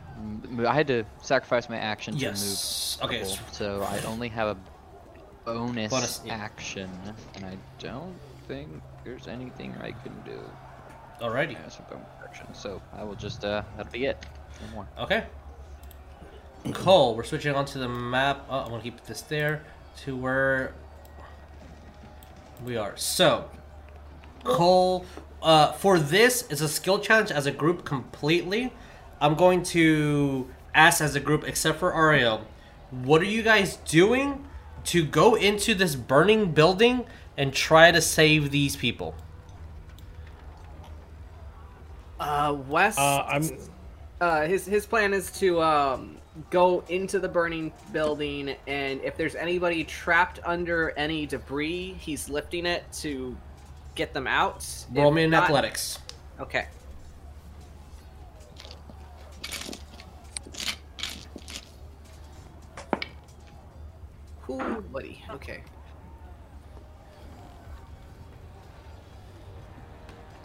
I had to sacrifice my action Yes. to move. Okay, So I only have a bonus, Bonus, yeah. action, and I don't think there's anything I can do Alrighty. as a bonus action. So I will just. Uh, that'll be it. No more. Okay. Coal, we're switching onto the map. Oh, I'm gonna keep this there to where we are. So, Coal, uh, for this is a skill challenge as a group completely. I'm going to ask as a group, except for Ariell, what are you guys doing to go into this burning building and try to save these people? Uh, Wes. Uh, I'm Uh, his his plan is to um, go into the burning building, and if there's anybody trapped under any debris, he's lifting it to get them out. Roll If me in not- athletics. Okay. Ooh, buddy. Okay.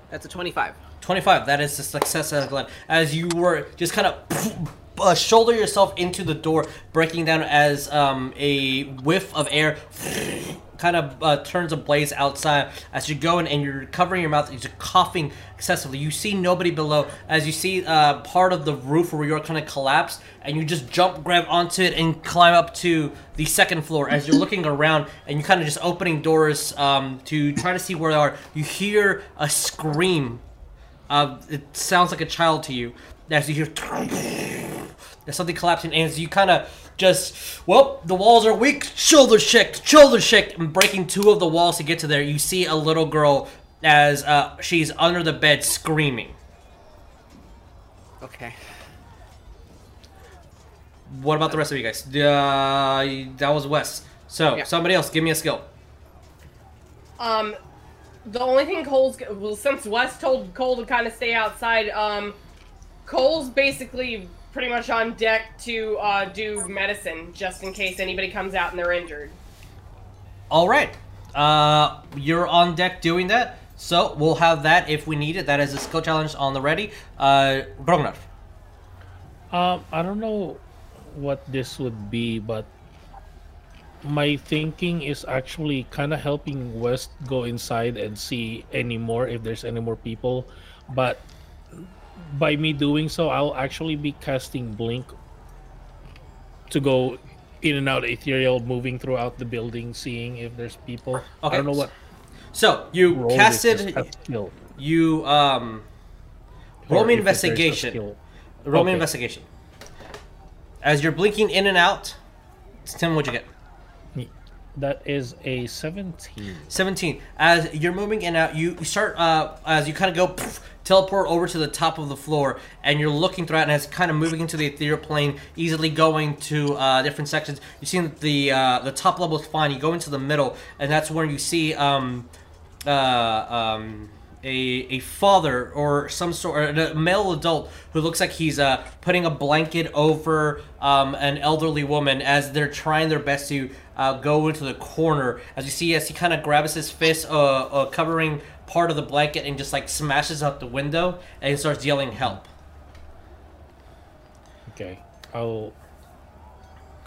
That's a 25. 25 that is a success Glenn as you were just kind of uh, shoulder yourself into the door breaking down as um, a whiff of air kind of uh, turns blaze outside as you go in and you're covering your mouth you're coughing excessively. You see nobody below. As you see uh, part of the roof where you're kind of collapsed and you just jump grab onto it and climb up to the second floor. As you're looking around and you kind of just opening doors um, to try to see where they are you hear a scream. Uh, it sounds like a child to you. As you hear there's something collapsing and as you kind of just well the walls are weak shoulder shake shoulder shake and breaking two of the walls to get to there you see a little girl as uh, she's under the bed screaming Okay. What about the rest of you guys? Uh, that was Wes. So Yeah. somebody else, give me a skill. Um, the only thing Coal's well, since Wes told Coal to kind of stay outside, um, Coal's basically pretty much on deck to uh, do medicine just in case anybody comes out and they're injured. All right. Uh, you're on deck doing that. So we'll have that if we need it. That is a skill challenge on the ready. Uh, Rognarv. Um, I don't know what this would be, but my thinking is actually kind of helping West go inside and see any more if there's any more people. But by me doing so, I'll actually be casting Blink to go in and out ethereal, moving throughout the building, seeing if there's people. Okay. I don't know what So you casted. is as skill. You um. Roll me if there's a investigation. Roll me investigation. As you're blinking in and out, Tim, what'd you get? That is a 17. 17. As you're moving in and out, you you start, uh, as you kind of go, poof, teleport over to the top of the floor, and you're looking throughout, and it's kind of moving into the ethereal plane, easily going to uh, different sections. You see that the uh, the top level is fine. You go into the middle, and that's where you see um, uh, um, a, a father or some sort, or a male adult who looks like he's uh, putting a blanket over um, an elderly woman as they're trying their best to uh, go into the corner. As you see, as he kind of grabs his fist, uh, uh, covering part of the blanket, and just like smashes out the window, and he starts yelling help. Okay, I'll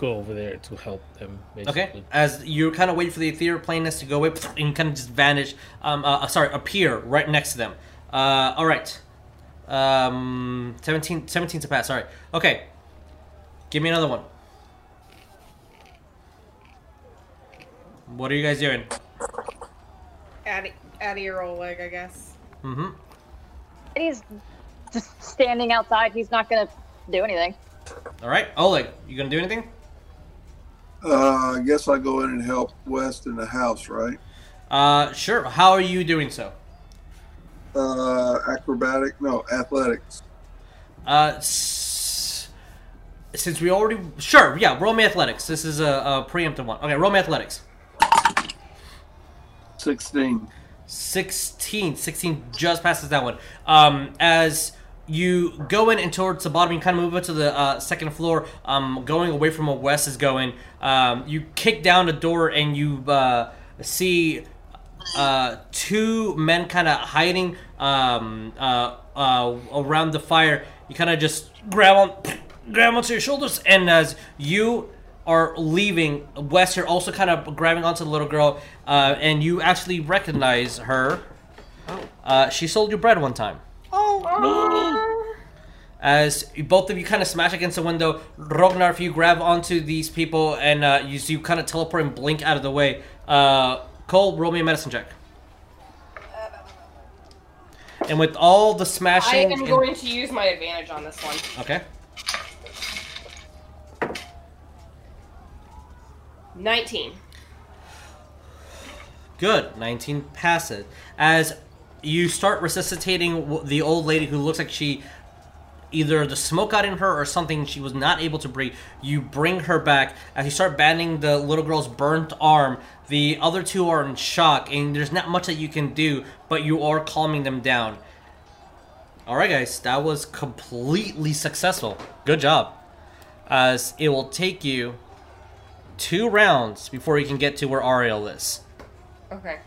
go over there to help them. Basically. Okay, as you're kind of wait for the ethereal planeness to go away, and kind of just vanish. Um, uh, sorry, appear right next to them. Uh, all right. Um, 17, 17 to pass. Sorry. Okay. Give me another one. What are you guys doing? Out of, out of your old leg, I guess. Mm-hmm. He's just standing outside. He's not gonna do anything. All right, Oleg, you gonna do anything? Uh, I guess I go in and help West in the house, right? Uh, sure. How are you doing so? Uh, acrobatic? No, athletics. Uh, s- since we already sure, yeah, roll me athletics. This is a, a preemptive one. Okay, roll me athletics. 16. 16 16 just passes that one um as you go in and towards the bottom you kind of move up to the uh, second floor um going away from where wes is going um you kick down the door and you uh see uh two men kind of hiding um uh uh around the fire. You kind of just grab on grab onto your shoulders and as you are leaving wes you're also kind of grabbing onto the little girl uh, and you actually recognize her. Uh, she sold you bread one time Oh. as both of you kind of smash against the window rognar if you grab onto these people and uh, you, you kind of teleport and blink out of the way uh, cole roll me a medicine check and with all the smashing, I am and- going to use my advantage on this one. okay 19. Good. 19 passes. As you start resuscitating the old lady who looks like she either the smoke got in her or something she was not able to breathe. You bring her back. As you start banding the little girl's burnt arm the other two are in shock and there's not much that you can do but you are calming them down. All right guys that was completely successful. Good job. As it will take you two rounds before you can get to where ariel is. Okay.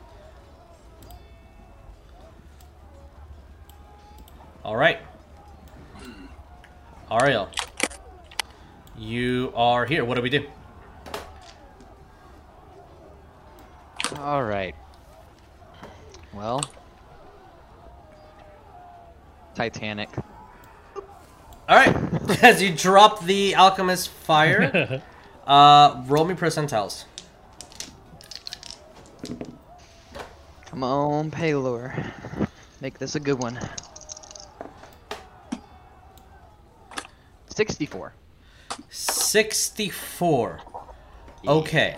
All right. Ariell, you are here. What do we do? All right. Well, Titanic. All right. As you drop the alchemist fire, uh, roll me percentiles. Come on, Paylor. Make this a good one. 64. 64. Okay.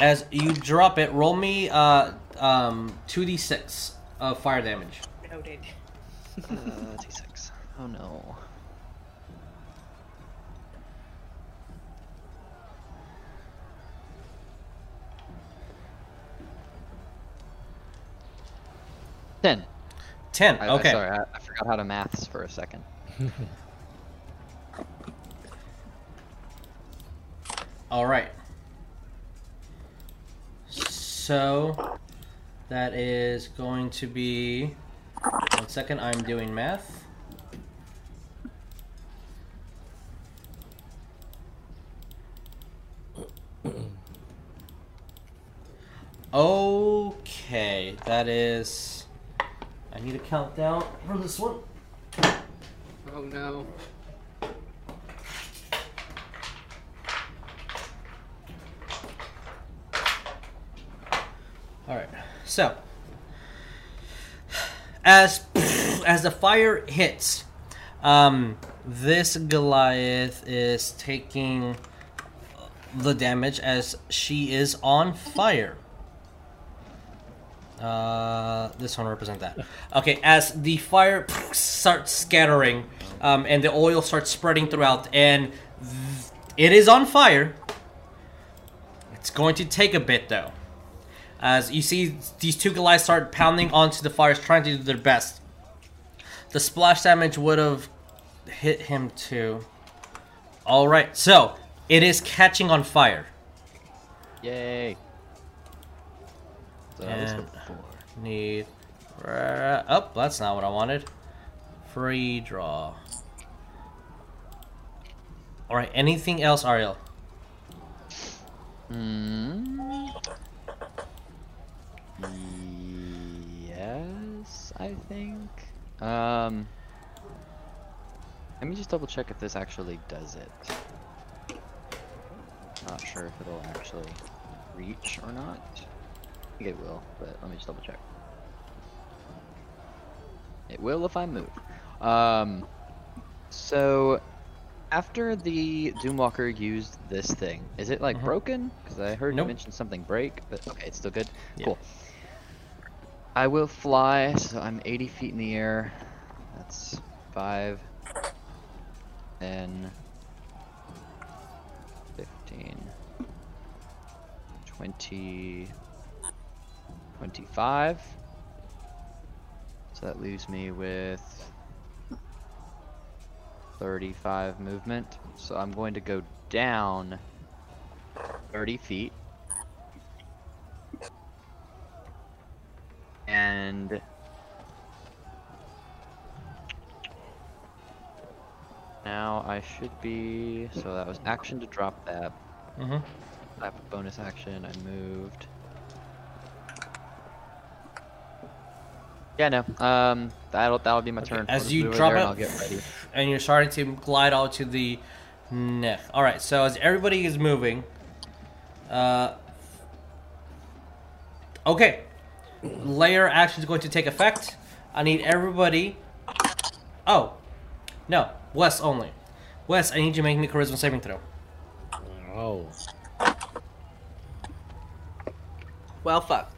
As you drop it, roll me uh, um, 2d6. of fire damage. Noted. Uh, T6. Oh no. Ten. 10. I, Okay. I, sorry, I, I forgot how to maths for a second. All right. So that is going to be. One second, I'm doing math. Okay, that is. I need a countdown for this one. Oh no. All right. So, as as the fire hits, um, this Goliath is taking the damage as she is on fire. Uh, this one represent that. Okay, as the fire starts scattering, um, and the oil starts spreading throughout, and it is on fire. It's going to take a bit though. As you see these two Goliaths start pounding onto the fires, trying to do their best. The splash damage would have hit him too. Alright, so it is catching on fire. Yay. So that was the And-. Need. Oh, that's not what I wanted. Free draw. Alright, anything else, Ariell? Hmm. Yes, I think. Um. Let me just double check if this actually does it. Not sure if it'll actually reach or not. I think it will, but let me just double check. It will if I move. Um. So, after the Doomwalker used this thing, is it like Mhm. broken? Because I heard Nope. you mention something break, but okay, it's still good. Yeah. Cool. I will fly, so I'm 80 feet in the air. That's 5, 10, 15, 20, 25. So that leaves me with 35 movement. So I'm going to go down 30 feet. And now I should be. So that was action to drop that. Mm-hmm. I have a bonus action. I moved. Yeah, no. Um, that'll that'll be my turn. As you move drop there and it, I'll get ready. and you're starting to glide out to the neck. All right. So as everybody is moving, uh, okay, lair action is going to take effect. I need everybody. Oh, no, Wes only. Wes, I need you to make me a charisma saving throw. Oh. Well, fuck.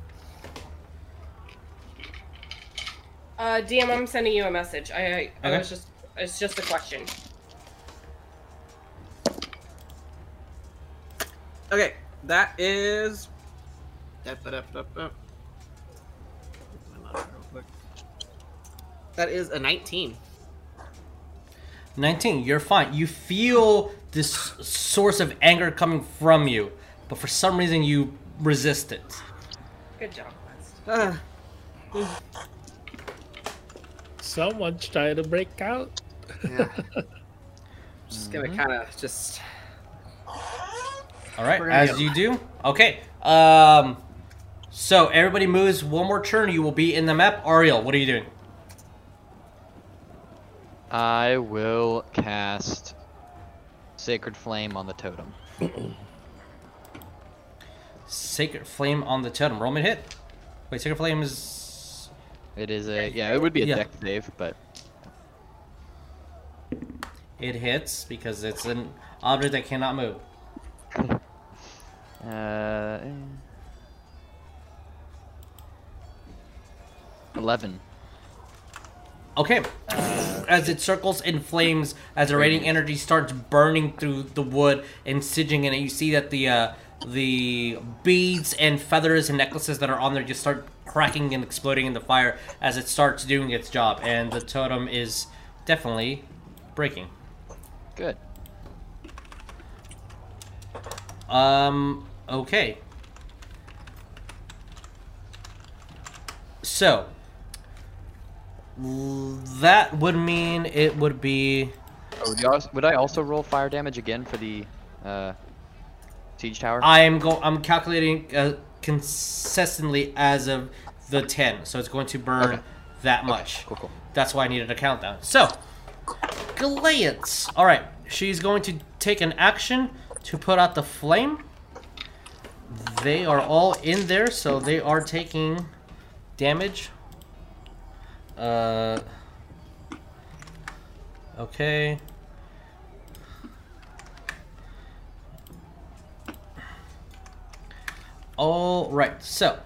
Uh, DM, I'm sending you a message. I, I, I was just, it's just a question. Okay, that is. That is a 19. 19, you're fine. You feel this source of anger coming from you, but for some reason you resist it. Good job, West. Ah, Someone's trying to break out. yeah. just gonna kind of just. All right, as go. you do. Okay. Um. So everybody moves one more turn. You will be in the map. Ariell, what are you doing? I will cast Sacred Flame on the totem. Sacred Flame on the totem. Roman hit. Wait, Sacred Flame is. It is a yeah, it would be a Yeah. deck save, but It hits because it's an object that cannot move. uh, eh. Eleven. Okay. As it circles in flames, as the radiant energy starts burning through the wood and singeing in it, you see that the uh, the beads and feathers and necklaces that are on there just start cracking and exploding in the fire as it starts doing its job, and the totem is definitely breaking. Good. Um. Okay. So that would mean it would be Oh, would, also, would I also roll fire damage again for the uh, siege tower? I am go. I'm calculating uh, consistently as of the ten, so it's going to burn Okay. that much. Cool, cool. That's why I needed a countdown. So, Goliaths. All right, she's going to take an action to put out the flame. They are all in there, so they are taking damage. Uh. Okay. All right, so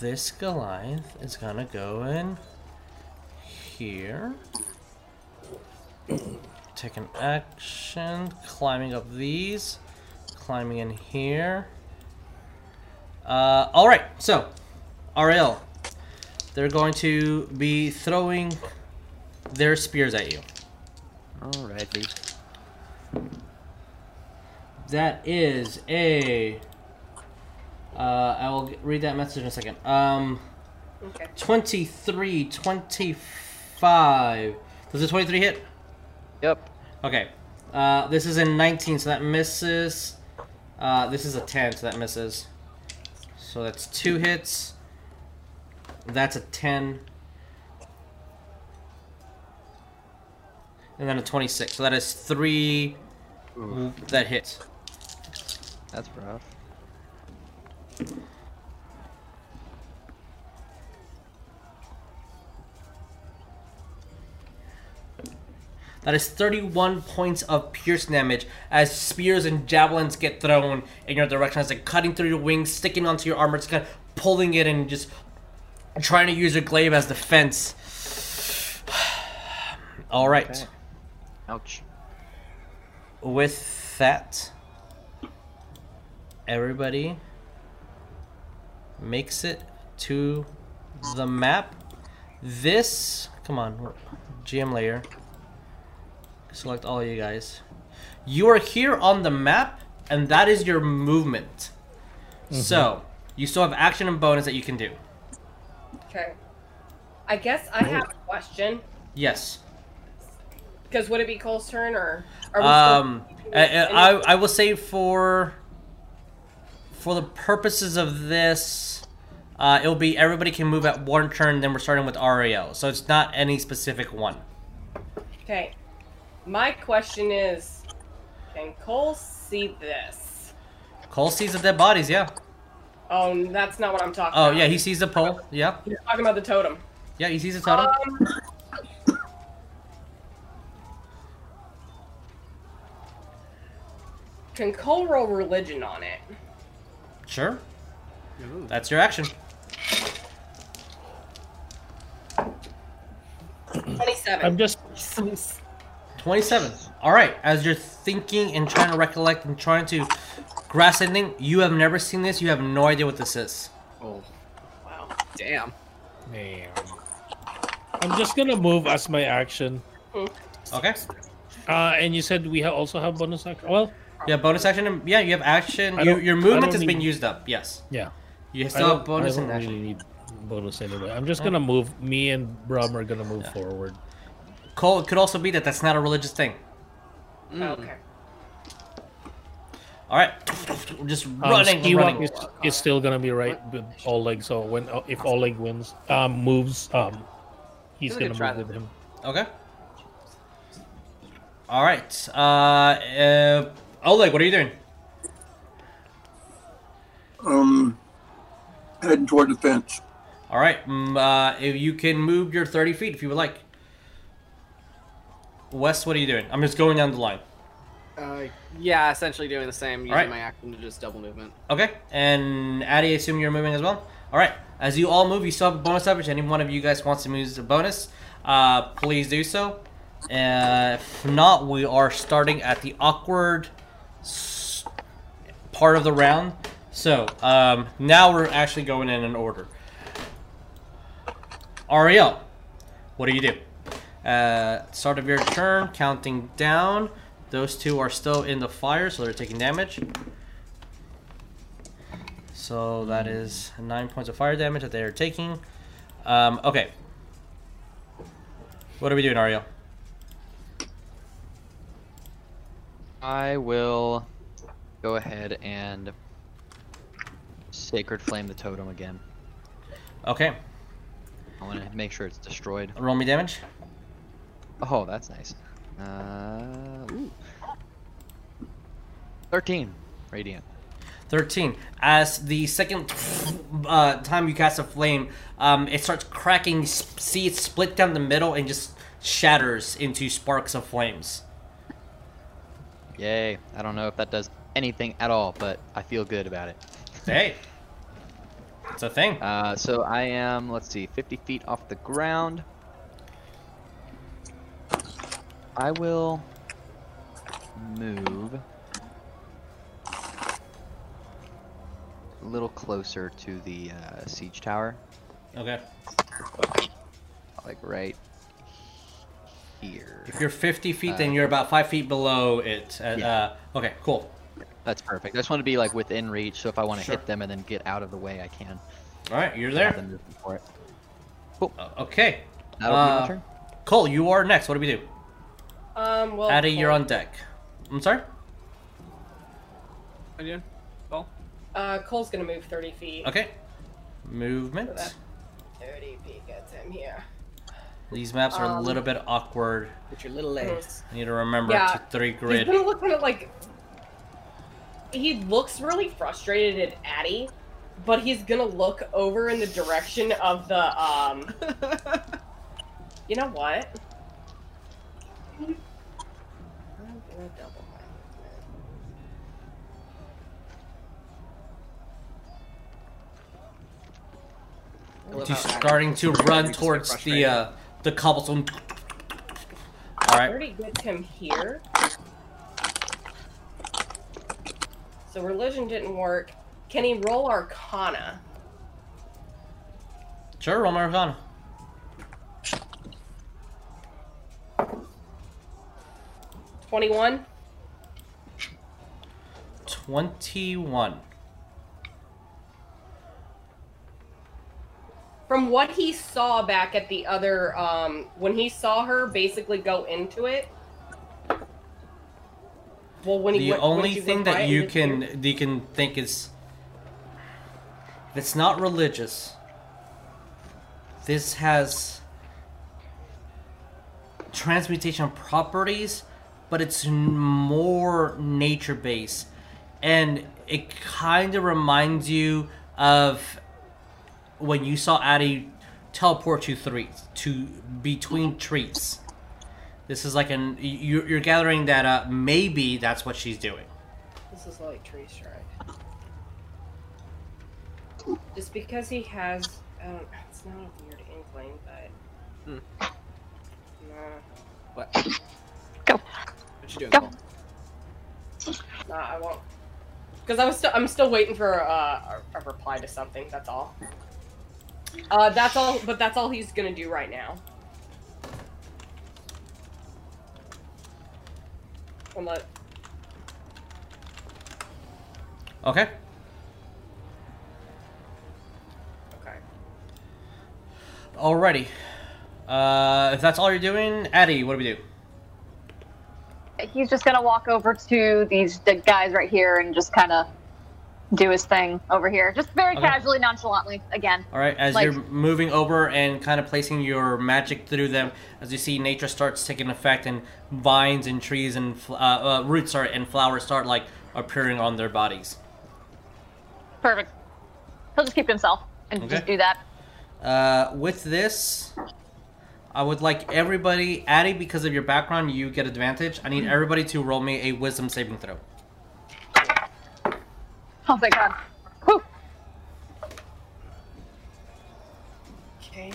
this Goliath is gonna go in here. Take an action, climbing up these, climbing in here. Uh, all right, so Ariell, they're going to be throwing their spears at you. Alrighty. That is a. Uh, I will read that message in a second. Um, Okay. 23, 25. Does the 23 hit? Yep. Okay. Uh, this is a 19, so that misses. Uh, this is a 10, so that misses. So that's two hits. That's a 10. And then a 26. So that is three that hit. That's rough. That is 31 points of pierce damage as spears and javelins get thrown in your direction as they're cutting through your wings, sticking onto your armor, just kind of pulling it and just trying to use your glaive as defense. All right. Okay. Ouch. With that, everybody makes it to the map. This, come on, GM layer. Select all you guys. You are here on the map, and that is your movement. So, you still have action and bonus that you can do. Okay. I guess I have a question. Yes. Because would it be Coal's turn or? Are we Um, I, I, I will say for for the purposes of this, uh, it'll be everybody can move at one turn. Then we're starting with Ariell, so it's not any specific one. Okay. My question is, can Coal see this? Coal sees the dead bodies. Yeah. Oh, that's not what I'm talking Oh about. yeah, he sees the pole. Yeah. I'm talking about the totem. Yeah, he sees the totem. Um, can Coal roll religion on it? Sure. That's your action. Twenty-seven. I'm just Twenty-seven. All right. As you're thinking and trying to recollect and trying to grasp anything, you have never seen this. You have no idea what this is. Oh, wow. Damn. man. I'm just gonna move as my action. Okay. Uh, and you said we ha- also have bonus action. Well, Yeah, bonus action. And, yeah, you have action. You, your movement don't has been used up. Yes. yeah. You still have bonus I don't and really need bonus anyway. I'm just gonna move. Me and Brum are gonna move forward. Coal, it could also be that that's not a religious thing. Okay. All right. We're just Um, running, ski running. walk is, is still gonna be right with Oleg. So when uh, if Oleg wins, um, moves, um, he's Give it a gonna try move with him. Okay. All right. Uh, uh, Oleg, what are you doing? Um, heading toward the fence. All right. mm, Uh, if you can move your 30 feet if you would like. Wes, what are you doing? I'm just going down the line. Uh, yeah, essentially doing the same, using Alright. my action to just double movement. Okay. And Addie, I assume you're moving as well? All right. as you all move, you still have a bonus average. Any one of you guys wants to use a bonus, uh, please do so. Uh, if not, we are starting at the awkward s- part of the round. So um, now we're actually going in an order. Ariell, what do you do? Uh, start of your turn, counting down. Those two are still in the fire, so they're taking damage. So that is nine points of fire damage that they are taking. Um, okay. What are we doing, Ariell? I will go ahead and sacred flame the totem again. Okay. I want to make sure it's destroyed. Roll me damage. Oh, that's nice. Uh, ooh. 13 radiant. 13. As the second uh, time you cast a flame, um, it starts cracking, see it split down the middle, and just shatters into sparks of flames. Yay. I don't know if that does anything at all, but I feel good about it. Hey. It's a thing. Uh, so I am, let's see, 50 feet off the ground. I will move a little closer to the uh, siege tower, Okay. like right here. If you're 50 feet, Uh, then you're about 5 feet below it. Uh, Yeah. uh, okay, cool. That's perfect. I just want to be like within reach, so if I want to Sure. hit them and then get out of the way, I can. Alright, you're there. them move for it. Uh, okay. That'll be Uh, my turn. Coal, you are next. What do we do? Um, well. Addie, you're on deck. I'm sorry? Again? Well, Uh, Coal's gonna move 30 feet. Okay. Movement. So 30 feet gets him here. These maps are a Um, little bit awkward. with your little legs. I need to remember Yeah, to three He's gonna look kind of like. He looks really frustrated at Addie, but he's gonna look over in the direction of the um. You know what? I'm gonna double my movement. He's starting to run towards the uh, the cobblestone. All right. Already gets him here. So religion didn't work. Can he roll Arcana? Sure, roll my Arcana. Twenty-one. 21. From what he saw back at the other, um, when he saw her basically go into it. Well, when he The went, when only she thing that you can you can think is if it's not religious. This has transmutation properties, but it's more nature based, and it kind of reminds you of when you saw Addie teleport to three to between trees. This is like an you're, you're gathering that uh, maybe that's what she's doing. This is like tree strike. Just because he has, I don't, it's not a weird inkling, but. Hmm. Nah, What? Go. What you doing? Go. Coal? nah, I won't. Because I was still, I'm still waiting for uh, a, a reply to something. That's all. Uh, that's all. But that's all he's gonna do right now. And let Okay. okay. Alrighty. Uh, if that's all you're doing, Addie, what do we do? He's just gonna walk over to these d- guys right here and just kind of do his thing over here, just very Okay. casually, nonchalantly. Again, All right, as Like- you're moving over and kind of placing your magic through them, as you see nature starts taking effect, and vines and trees and fl- uh, uh, roots are and flowers start like appearing on their bodies. perfect. He'll just keep himself and just do that. Uh, with this, I would like everybody, Addie, because of your background, you get advantage. I need everybody to roll me a Wisdom saving throw. Oh, thank God. Okay.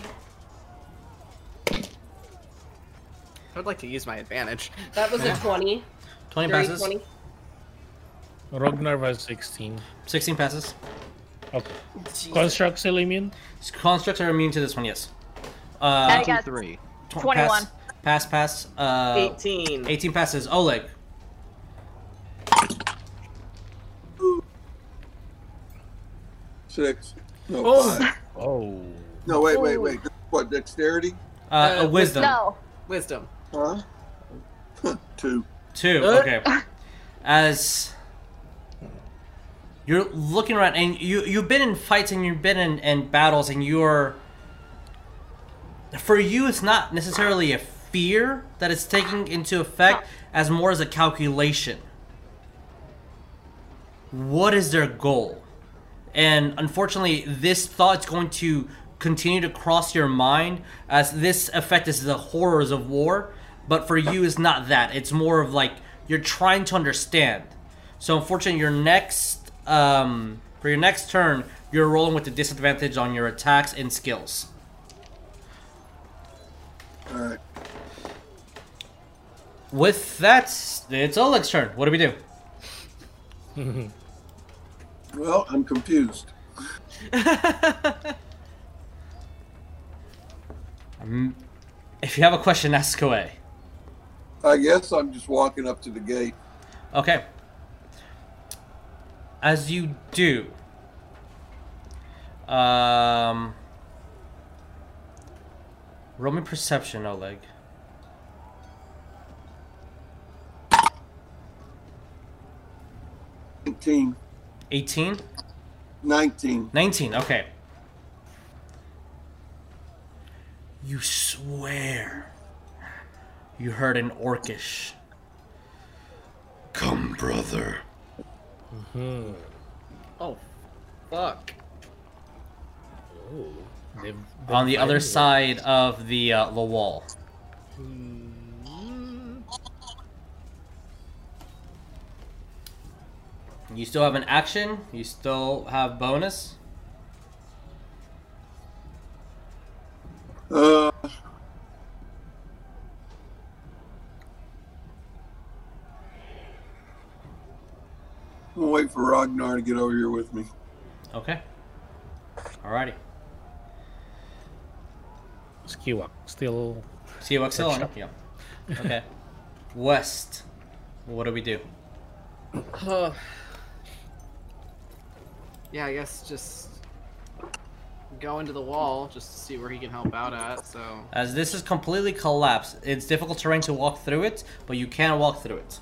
I would like to use my advantage. That was a 20. 20 Dirty passes. 20. Rognarv was 16. 16 passes. Okay. Constructs still immune? Constructs are immune to this one, yes. Uh, 23. 21. Pass, pass. pass uh, 18. 18 passes. Oleg. Six. No, Oh. five. Oh. No, wait, wait, wait. What, dexterity? Uh, Uh, a wisdom. No. Wisdom. Huh? Two. Two. Uh. Okay. As you're looking around, and you you've been in fights and you've been in, in battles, and you're for you, it's not necessarily a fear that is taking into effect, as more as a calculation. What is their goal? And unfortunately, this thought's going to continue to cross your mind as this effect is the horrors of war. But for you, it's not that. It's more of like you're trying to understand. So unfortunately, your next um, for your next turn, you're rolling with the disadvantage on your attacks and skills. All right. With that, it's Oleg's turn. What do we do? Well, I'm confused. Um, if you have a question, ask away. I guess I'm just walking up to the gate. Okay. As you do, um, roll me perception, Oleg. Nineteen. 18? Nineteen. 19, okay. You swear you heard an orcish. Come, brother. Oh, fuck. Oh. They've, On the other finally- side of the uh, the wall. You still have an action. You still have bonus. Uh. I'm gonna wait for Rognarv to get over here with me. Okay. Alrighty. Skiwak still. See what's still on. Yeah. Okay. West. What do we do? Yeah, I guess just go into the wall just to see where he can help out at. So As this is completely collapsed, it's difficult terrain to walk through it, but you can walk through it.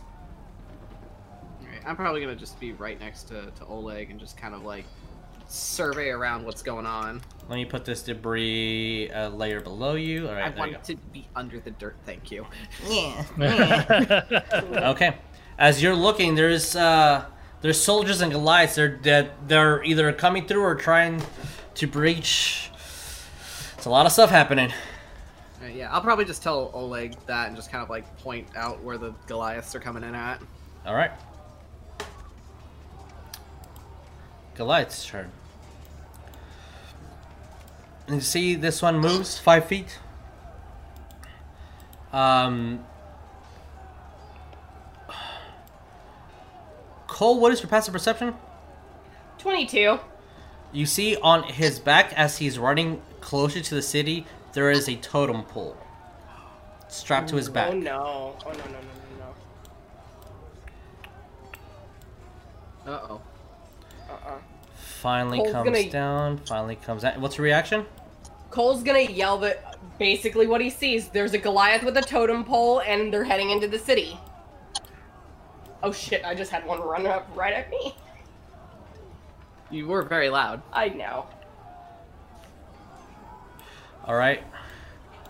Alright, I'm probably gonna just be right next to, to Oleg and just kind of like survey around what's going on. Let me put this debris uh, layer below you. All I right, there you want to be under the dirt. Thank you. Yeah. Okay. As you're looking, there's uh, there's soldiers and Goliaths. They're that they're either coming through or trying to breach. It's a lot of stuff happening. Alright, yeah, I'll probably just tell Oleg that and just kind of like point out where the Goliaths are coming in at. All right. Goliath's turn. And you see this one moves five feet. Um. Coal, what is your passive perception? 22. You see on his back as he's running closer to the city, there is a totem pole strapped to his back. Oh no. Oh no, no, no, no, Uh oh. Uh-uh. Finally Coal's comes gonna- down. Finally comes out. What's your reaction? Coal's gonna yell that basically what he sees. There's a Goliath with a totem pole, and they're heading into the city. Oh shit! I just had one run up right at me. You were very loud. I know. All right.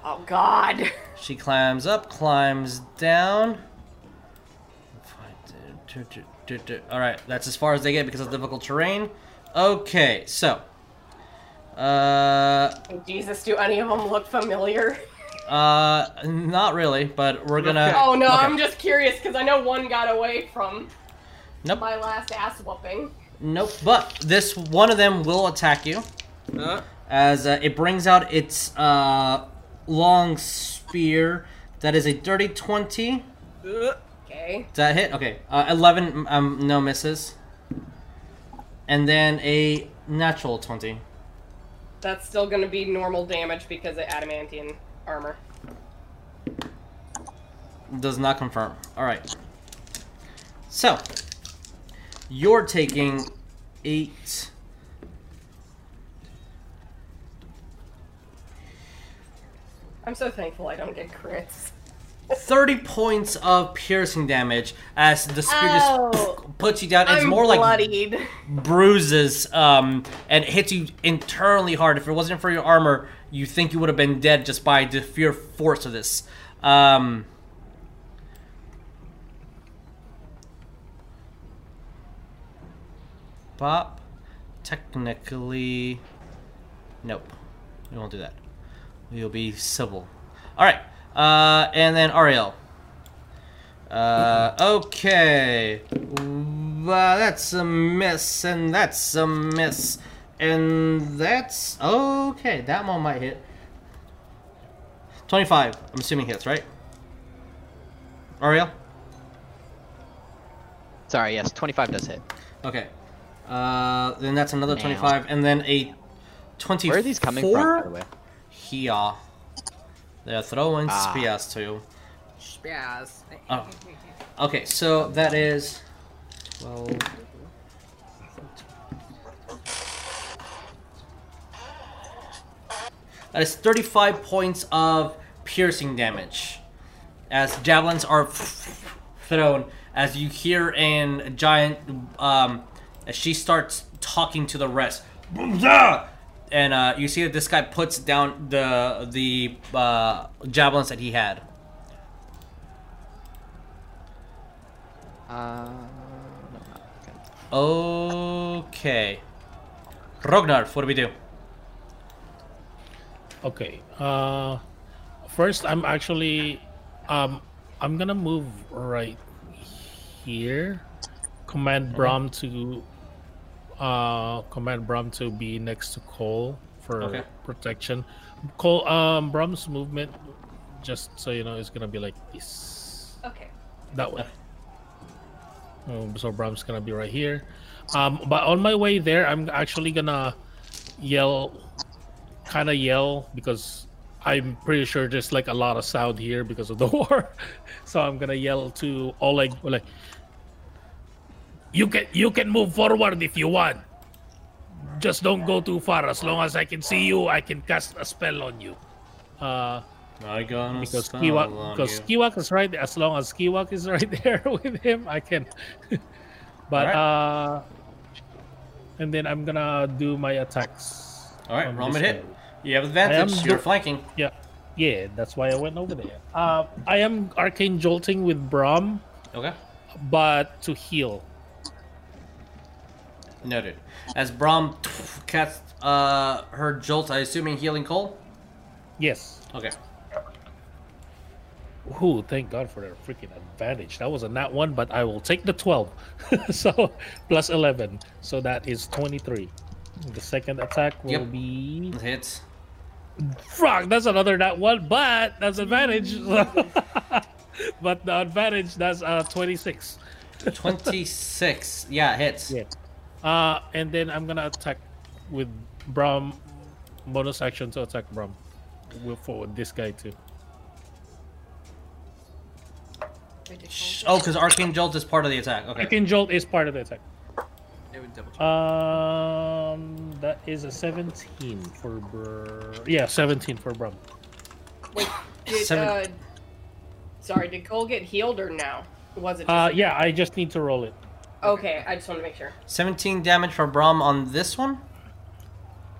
Oh god. She climbs up, climbs down. All right, that's as far as they get because of difficult terrain. Okay, so, uh, Oh, Jesus, do any of them look familiar? Uh, not really, but we're gonna. Oh no, okay. I'm just curious because I know one got away from Nope, my last ass whooping. nope. But this one of them will attack you Uh, as uh, it brings out its uh long spear That is a dirty 20. Okay. Does that hit? Okay. Uh, 11, um, no misses. And then a natural 20. That's still gonna be normal damage because of adamantine armor. Does not confirm. Alright. So, you're taking 8. I'm so thankful I don't get crits. 30 points of piercing damage as the spear Ow. just puts you down. It's I'm more like bloodied. bruises um, and hits you internally hard. If it wasn't for your armor, you think you would have been dead just by the sheer force of this. Um, Bop. Technically, nope. We won't do that. We'll be civil. All right. Uh, and then Ariell. Uh, okay. Well, that's a miss, and that's a miss, and that's okay. That one might hit. Twenty-five. I'm assuming hits, right? Ariell. Sorry, yes, 25 does hit. Okay. Uh, then that's another Now. 25, and then a 24. Where are these coming from, by the way? Here. They're throwing Ah. spears too. Yes. Oh. Okay, so that is 12. That is 35 points of piercing damage. As javelins are thrown, as you hear in a giant, um, as she starts talking to the rest. And uh, you see that this guy puts down the the uh, javelins that he had. Uh, Okay. Rognarv, what do we do? Okay. Uh, first, I'm actually, um, I'm gonna move right here. Command Brom to, uh, command Brom to be next to Coal for Okay. protection. Coal, um, Brom's movement, just so you know, is gonna be like this. Okay. That way. Um, so Brom's gonna be right here. Um, but on my way there, I'm actually gonna yell, kind of yell because I'm pretty sure there's like a lot of sound here because of the war. so I'm gonna yell to Oleg, like, you can you can move forward if you want. Just don't go too far. As long as I can see you, I can cast a spell on you. Uh, I got because Skiwak, because Skiwak is right. There. As long as Skiwak is right there with him, I can. but Alright. uh, and then I'm gonna do my attacks. All right, roll this hit. You have advantage. You're flanking. Yeah, yeah. That's why I went over there. Uh, I am arcane jolting with Brom, Okay. but to heal. Noted. As Brom casts uh, her jolt, I assuming healing call. Yes. Okay. Ooh, thank God for the freaking advantage. That was a nat one, but I will take the 12. so plus 11. So that is 23. The second attack will Yep. be. Hits. Fuck, that's another nat one, but that's advantage. but the advantage, that's uh 26. Twenty-six. yeah, hits. Yeah. Uh, and then I'm gonna attack with Brom. Bonus action to attack Brom. With forward this guy too. Oh, because arcane jolt is part of the attack. Okay. Arcane Jolt is part of the attack. It would double check. Um, that is a 17 for Br- yeah, 17 for Brom. Wait, did, Seven- uh, sorry, did Coal get healed or no? Was it? Just Uh, yeah, I just need to roll it. Okay, I just want to make sure. Seventeen damage for Brom on this one.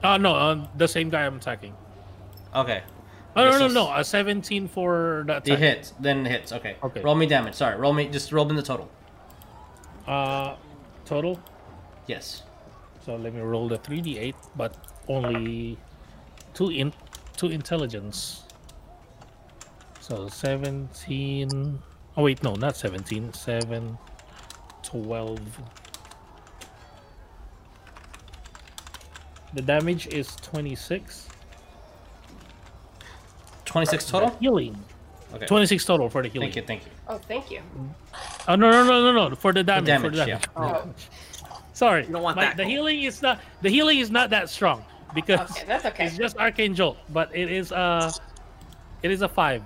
Uh, no, uh, the same guy I'm attacking. Okay. Oh, no, Yes, no, no, a 17 for the The attack. hits, then hits. Okay. Okay. Roll me damage. Sorry. Roll me. Just roll me the total. Uh, total. Yes. So let me roll the 3d8, but only two in two intelligence. So 17. Oh wait, no, not 17. 7 12. The damage is 26. Twenty-six total. Healing. Okay. 26 total for the healing. Thank you, thank you. Oh, thank you. Oh no no no no no for the damage. damage, for the yeah. Oh, Sorry. You don't want my- that the cold. healing is not the healing is not that strong because okay, that's okay. it's just arcane jolt, but it is uh it is a five.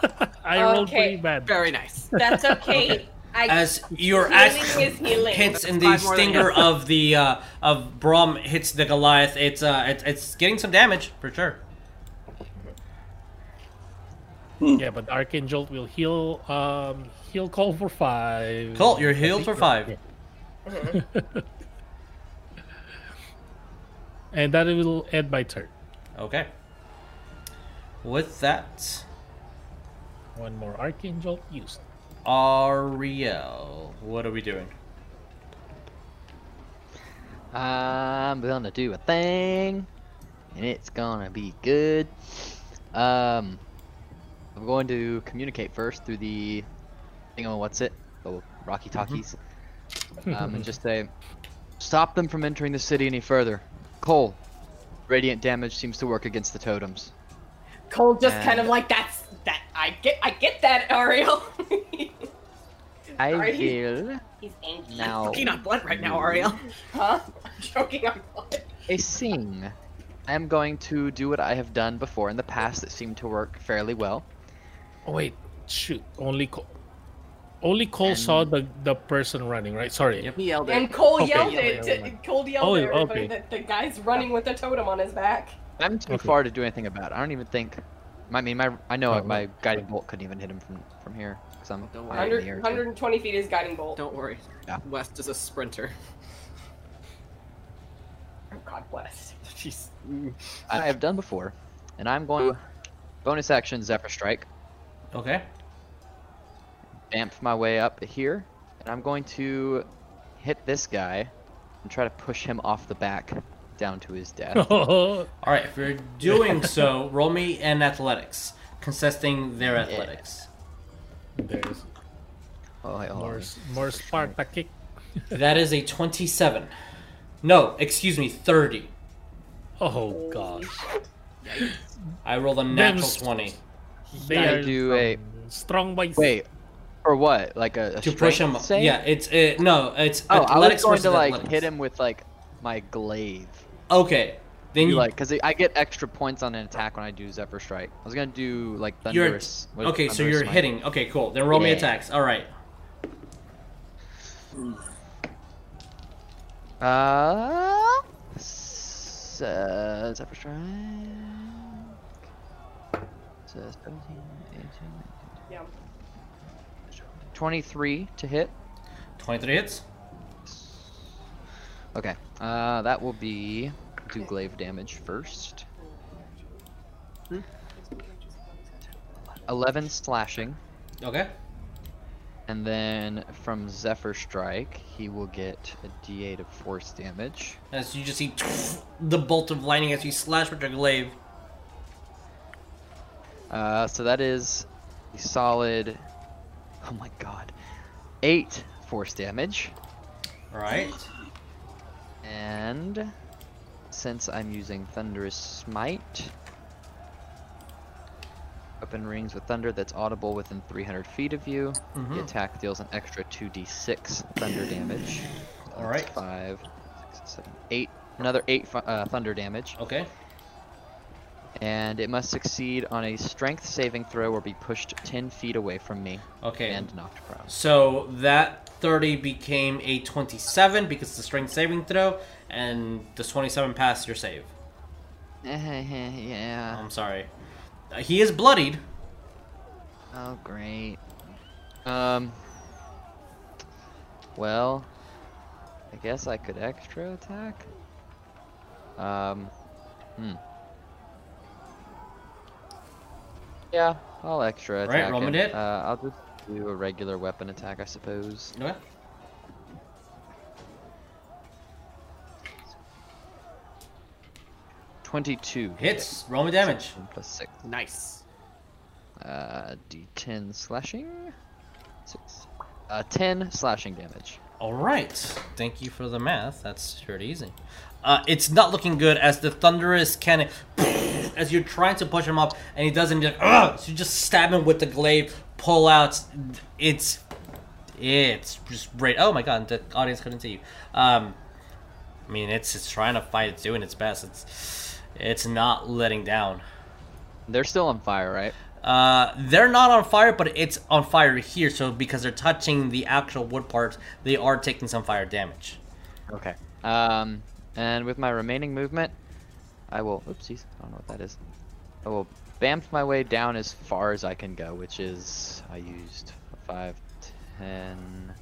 I rolled Okay. pretty bad. Very nice. That's okay. I, As your healing axe is healing. hits in the five more than stinger of the uh, of Brom hits the Goliath, it's uh it's, it's getting some damage for sure. Yeah, but arcane jolt will heal um heal call for five. Colt, you're healed for five. yeah. and that will end my turn. Okay. With that, One more arcane jolt used. Ariell, what are we doing? I'm gonna do a thing, and it's gonna be good. Um, I'm going to communicate first through the thing on what's it, the Rocky Talkies, um, and just say, stop them from entering the city any further. Coal, radiant damage seems to work against the totems. Coal just kind of like that's that. I get, I get that, Ariell. I Sorry. will He's angry. now Choking on blood right now, Ariell. Huh? I'm choking on blood. a sing. I am going to do what I have done before in the past that seemed to work fairly well. Oh wait, shoot! Only Coal. Only Coal saw the the person running, right? Sorry. Yep. He yelled And. Coal Okay, yelled yeah, it. yeah, to- yeah. Coal yelled Oh, at everybody okay. that the guy's running with a totem on his back. I'm too Okay. far to do anything about it. I don't even think. I mean, my I know Oh, my guiding bolt couldn't even hit him from from here because I'm Don't high in the 100, 120 feet is guiding bolt. Don't worry. Yeah. West is a sprinter. Oh, God bless. Jeez. I have done before, and I'm going to bonus action Zephyr Strike, Okay. Damp my way up here, and I'm going to hit this guy and try to push him off the back down to his death. All right. If you're doing so, roll me an athletics, contesting their athletics. There's oh, wait, hold more on. s- more Spartakic. That is a 27. No, excuse me, 30. Oh gosh. I rolled a natural s- 20 They I are do a- strong by Wait, for what? Like a, a to push him. save? Yeah, it's uh, no, it's Oh, I was going to like athletics. hit him with like my glaive. Okay, then You like, because I get extra points on an attack when I do Zephyr Strike. I was gonna do like you're thunderous. okay. So you're smite? hitting. Okay, cool. Then roll me attacks. All right. Uh, uh, Zephyr Strike. So 17, 18, Yeah. 23 to hit. 23 hits. Okay. Uh, that will be do glaive damage first. 11 slashing. Okay. And then from Zephyr Strike, he will get a d8 of force damage. As you just see the bolt of lightning as you slash with your glaive. Uh, so that is a solid. Oh my god. 8 force damage. Right. And since I'm using Thunderous Smite, open rings with thunder that's audible within 300 feet of you. The Mhm. attack deals an extra 2d6 thunder damage. So All right. Five, six, seven, eight. Another eight uh, thunder damage. Okay. And it must succeed on a strength saving throw or be pushed 10 feet away from me Okay. and knocked prone. So that 30 became a 27 because it's a strength saving throw, and the 27 passed your save. yeah. I'm sorry. Uh, he is bloodied. Oh, great. Um. Well, I guess I could extra attack. Um. Hmm. Yeah, I'll extra Right, attack. roll me him. Uh, I'll just do a regular weapon attack, I suppose. Okay. Twenty-two Hits. Roll me damage. plus six. Nice. Uh, D10 slashing. Six. Uh, ten slashing damage. All right. Thank you for the math. That's pretty easy. Uh, it's not looking good as the thunderous cannon as you're trying to push him up, and he doesn't. You're like, Ugh! So you just stab him with the glaive, pull out. It's it's just great. Oh my god, the audience couldn't see you. Um, I mean, it's it's trying to fight. It's doing its best. It's it's not letting down. They're still on fire, right? Uh, they're not on fire, but it's on fire here. So because they're touching the actual wood parts, they are taking some fire damage. Okay. Um, and with my remaining movement, I will. Oopsies, I don't know what that is. I will bamf my way down as far as I can go, which is I used five, ten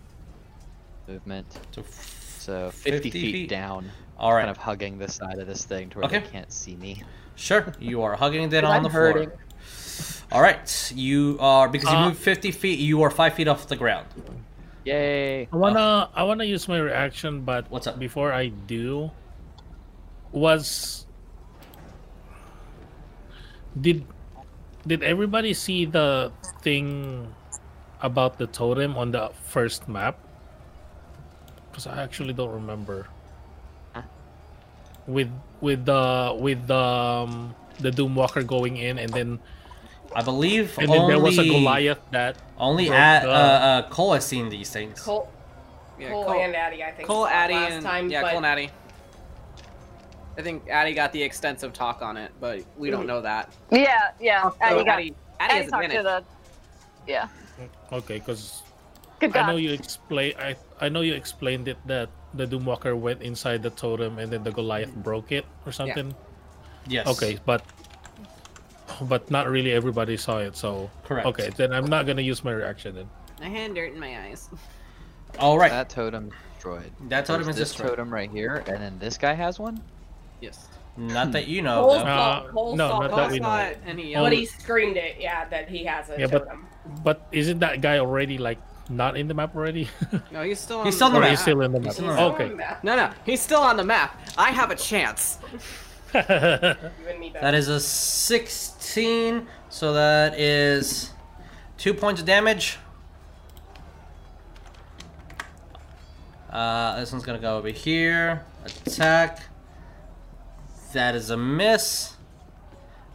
movement. So So 50, 50 feet, feet? down. All right. Kind of hugging the side of this thing to where Okay. they can't see me. Sure, you are hugging it on I'm the hurting. floor. All right, you are because you Uh, moved 50 feet. You are five feet off the ground. Yay! I wanna I wanna use my reaction, but What's up? before I do, was did did everybody see the thing about the totem on the first map? Because I actually don't remember. Huh? With with the with the um, the Doomwalker going in, and then I believe and then only there was a Goliath that only broke at uh, the- uh, Coal has seen these things. Coal, Yeah, Coal, Coal- and Addie, I think. Coal, saw Addy, last and time, yeah, but Coal and Addy. I think Addy got the extensive talk on it, but we don't know that. Yeah, yeah. So Addy got. Addy, Addy Addy has talked to advantage. the. Yeah. okay, because I know you explain. I I know you explained it that the Doomwalker went inside the totem and then the Goliath broke it or something. Yeah. Yes. Okay, but but not really everybody saw it. So Correct. Okay, then I'm not gonna use my reaction then. I had dirt in my eyes. All right. That totem destroyed. That totem There's is this destroyed. totem right here, and then this guy has one. Yes. Not that you know. Coal saw, Uh, Coal no, saw not that we saw know. it, And Um, but he screamed it, yeah, that he has a Yeah, but- totem. But isn't that guy already like not in the map already? No, he's still on He's still the or map. he's still in the map? still on the map. Okay. No, no, he's still on the map. I have a chance. You and me both. That is a 16, so that is two points of damage. Uh, this one's gonna go over here. Attack. That is a miss.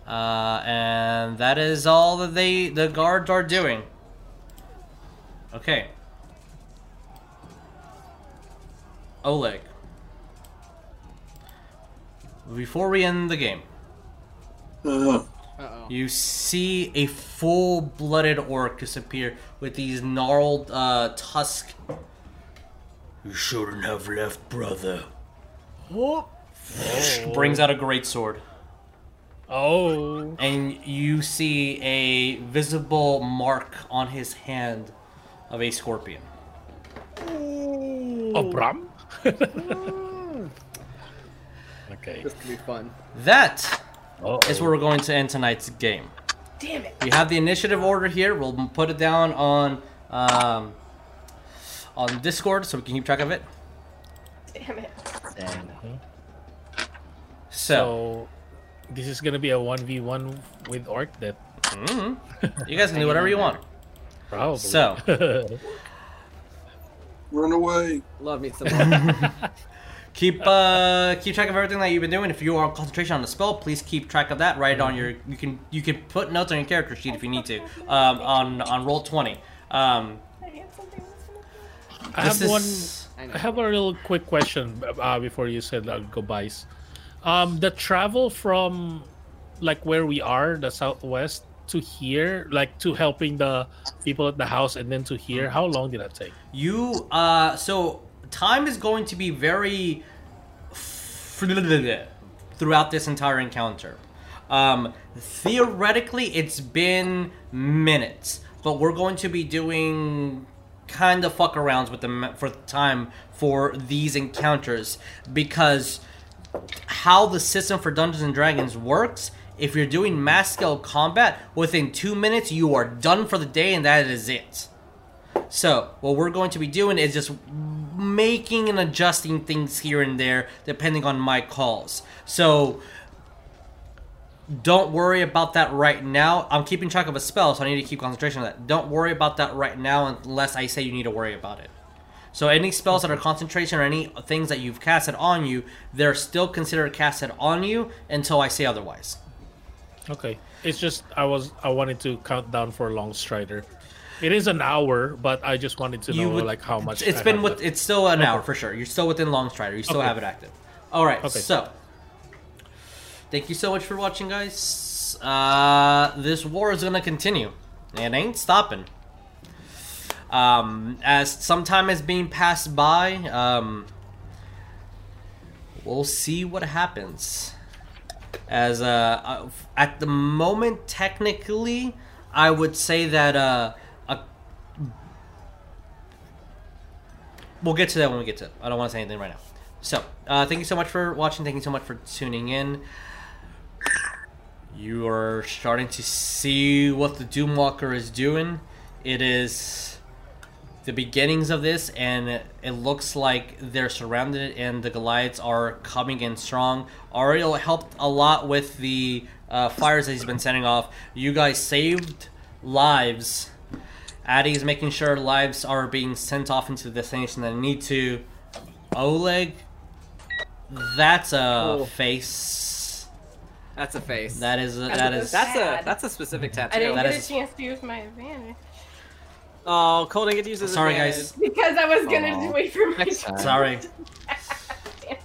Uh, and that is all that they the guards are doing. Okay. Oleg. Before we end the game. Uh, Uh-oh. You see a full-blooded orc disappear with these gnarled uh, tusks. You shouldn't have left, brother. Brings out a great sword, oh. and you see a visible mark on his hand of a scorpion. Oh, Bram. okay. This could be fun. That Uh-oh. is where we're going to end tonight's game. Damn it. We have the initiative order here. We'll put it down on um, on Discord so we can keep track of it. Damn it. Dang. So, So this is gonna be a one v one with Orc that mhm. you guys can do whatever you want. probably. So. run away. Love me some. Keep uh keep track of everything that you've been doing. If you are on concentration on the spell, please keep track of that. Write it on your you can you can put notes on your character sheet if you need to. Um, on on Roll20. Um, I had something else. I have one. I have a real quick question uh, before you said uh, goodbyes. Um, the travel from like where we are, the southwest, to here, like to helping the people at the house, and then to here. How long did that take? You uh so time is going to be very throughout this entire encounter. Um theoretically it's been minutes, but we're going to be doing kind of fuck arounds with them for time for these encounters because how the system for Dungeons and Dragons works, if you're doing mass scale combat, within two minutes you are done for the day and that is it. So, what we're going to be doing is just making and adjusting things here and there depending on my calls. So, don't worry about that right now. I'm keeping track of a spell, so I need to keep concentration on that. Don't worry about that right now unless I say you need to worry about it. So any spells that are concentration or any things that you've casted on you, they're still considered casted on you until I say otherwise. Okay. It's just I was I wanted to count down for Longstrider. It is an hour, but I just wanted to know would- like how much. It's I been with. left. It's still an Okay. hour for sure. You're still within Longstrider. You still Okay. have it active. All right. Okay. So, thank you so much for watching, guys. Uh, this war is gonna continue. It ain't stopping. Um, as some time is being passed by, um, we'll see what happens. As uh, uh, at the moment, technically, I would say that uh, a we'll get to that when we get to it. I don't want to say anything right now. So, uh, thank you so much for watching. Thank you so much for tuning in. You are starting to see what the Doomwalker is doing. It is the beginnings of this, and it looks like they're surrounded, and the Goliaths are coming in strong. Ariell helped a lot with the uh, fires that he's been sending off. You guys saved lives. Addy is making sure lives are being sent off into the destination that need to. Oleg, that's a face. That's a face. That is a, That's that a- is That's a that's a specific I didn't That get is- a chance to use my advantage Oh, Coal didn't get to use his Sorry, advantage. guys. because I was gonna Aw. wait for my. Next time. Sorry.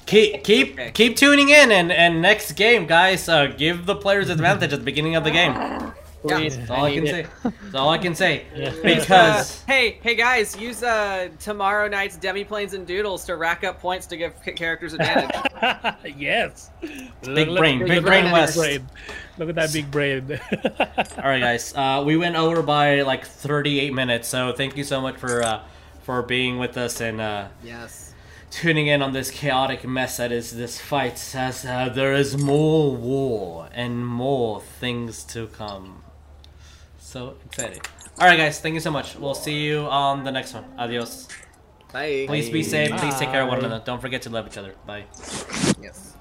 Keep keep Okay. keep tuning in and and next game, guys. Uh, give the players advantage at the beginning of the game. Please, That's all I can need say. That's all I can say. Uh, Because hey, hey guys, use uh tomorrow night's demiplanes and doodles to rack up points to give characters advantage. yes. Big Look- brain, look big at brain that West. brain. Look at that big brain. all right, guys. Uh, we went over by like 38 minutes, so thank you so much for uh, for being with us and uh, yes. tuning in on this chaotic mess that is this fight. As uh, there is more war and more things to come. So exciting. All right, guys. Thank you so much. We'll see you on the next one. Adios. Bye. Please be safe. Please take care of one another. Don't forget to love each other. Bye. Yes.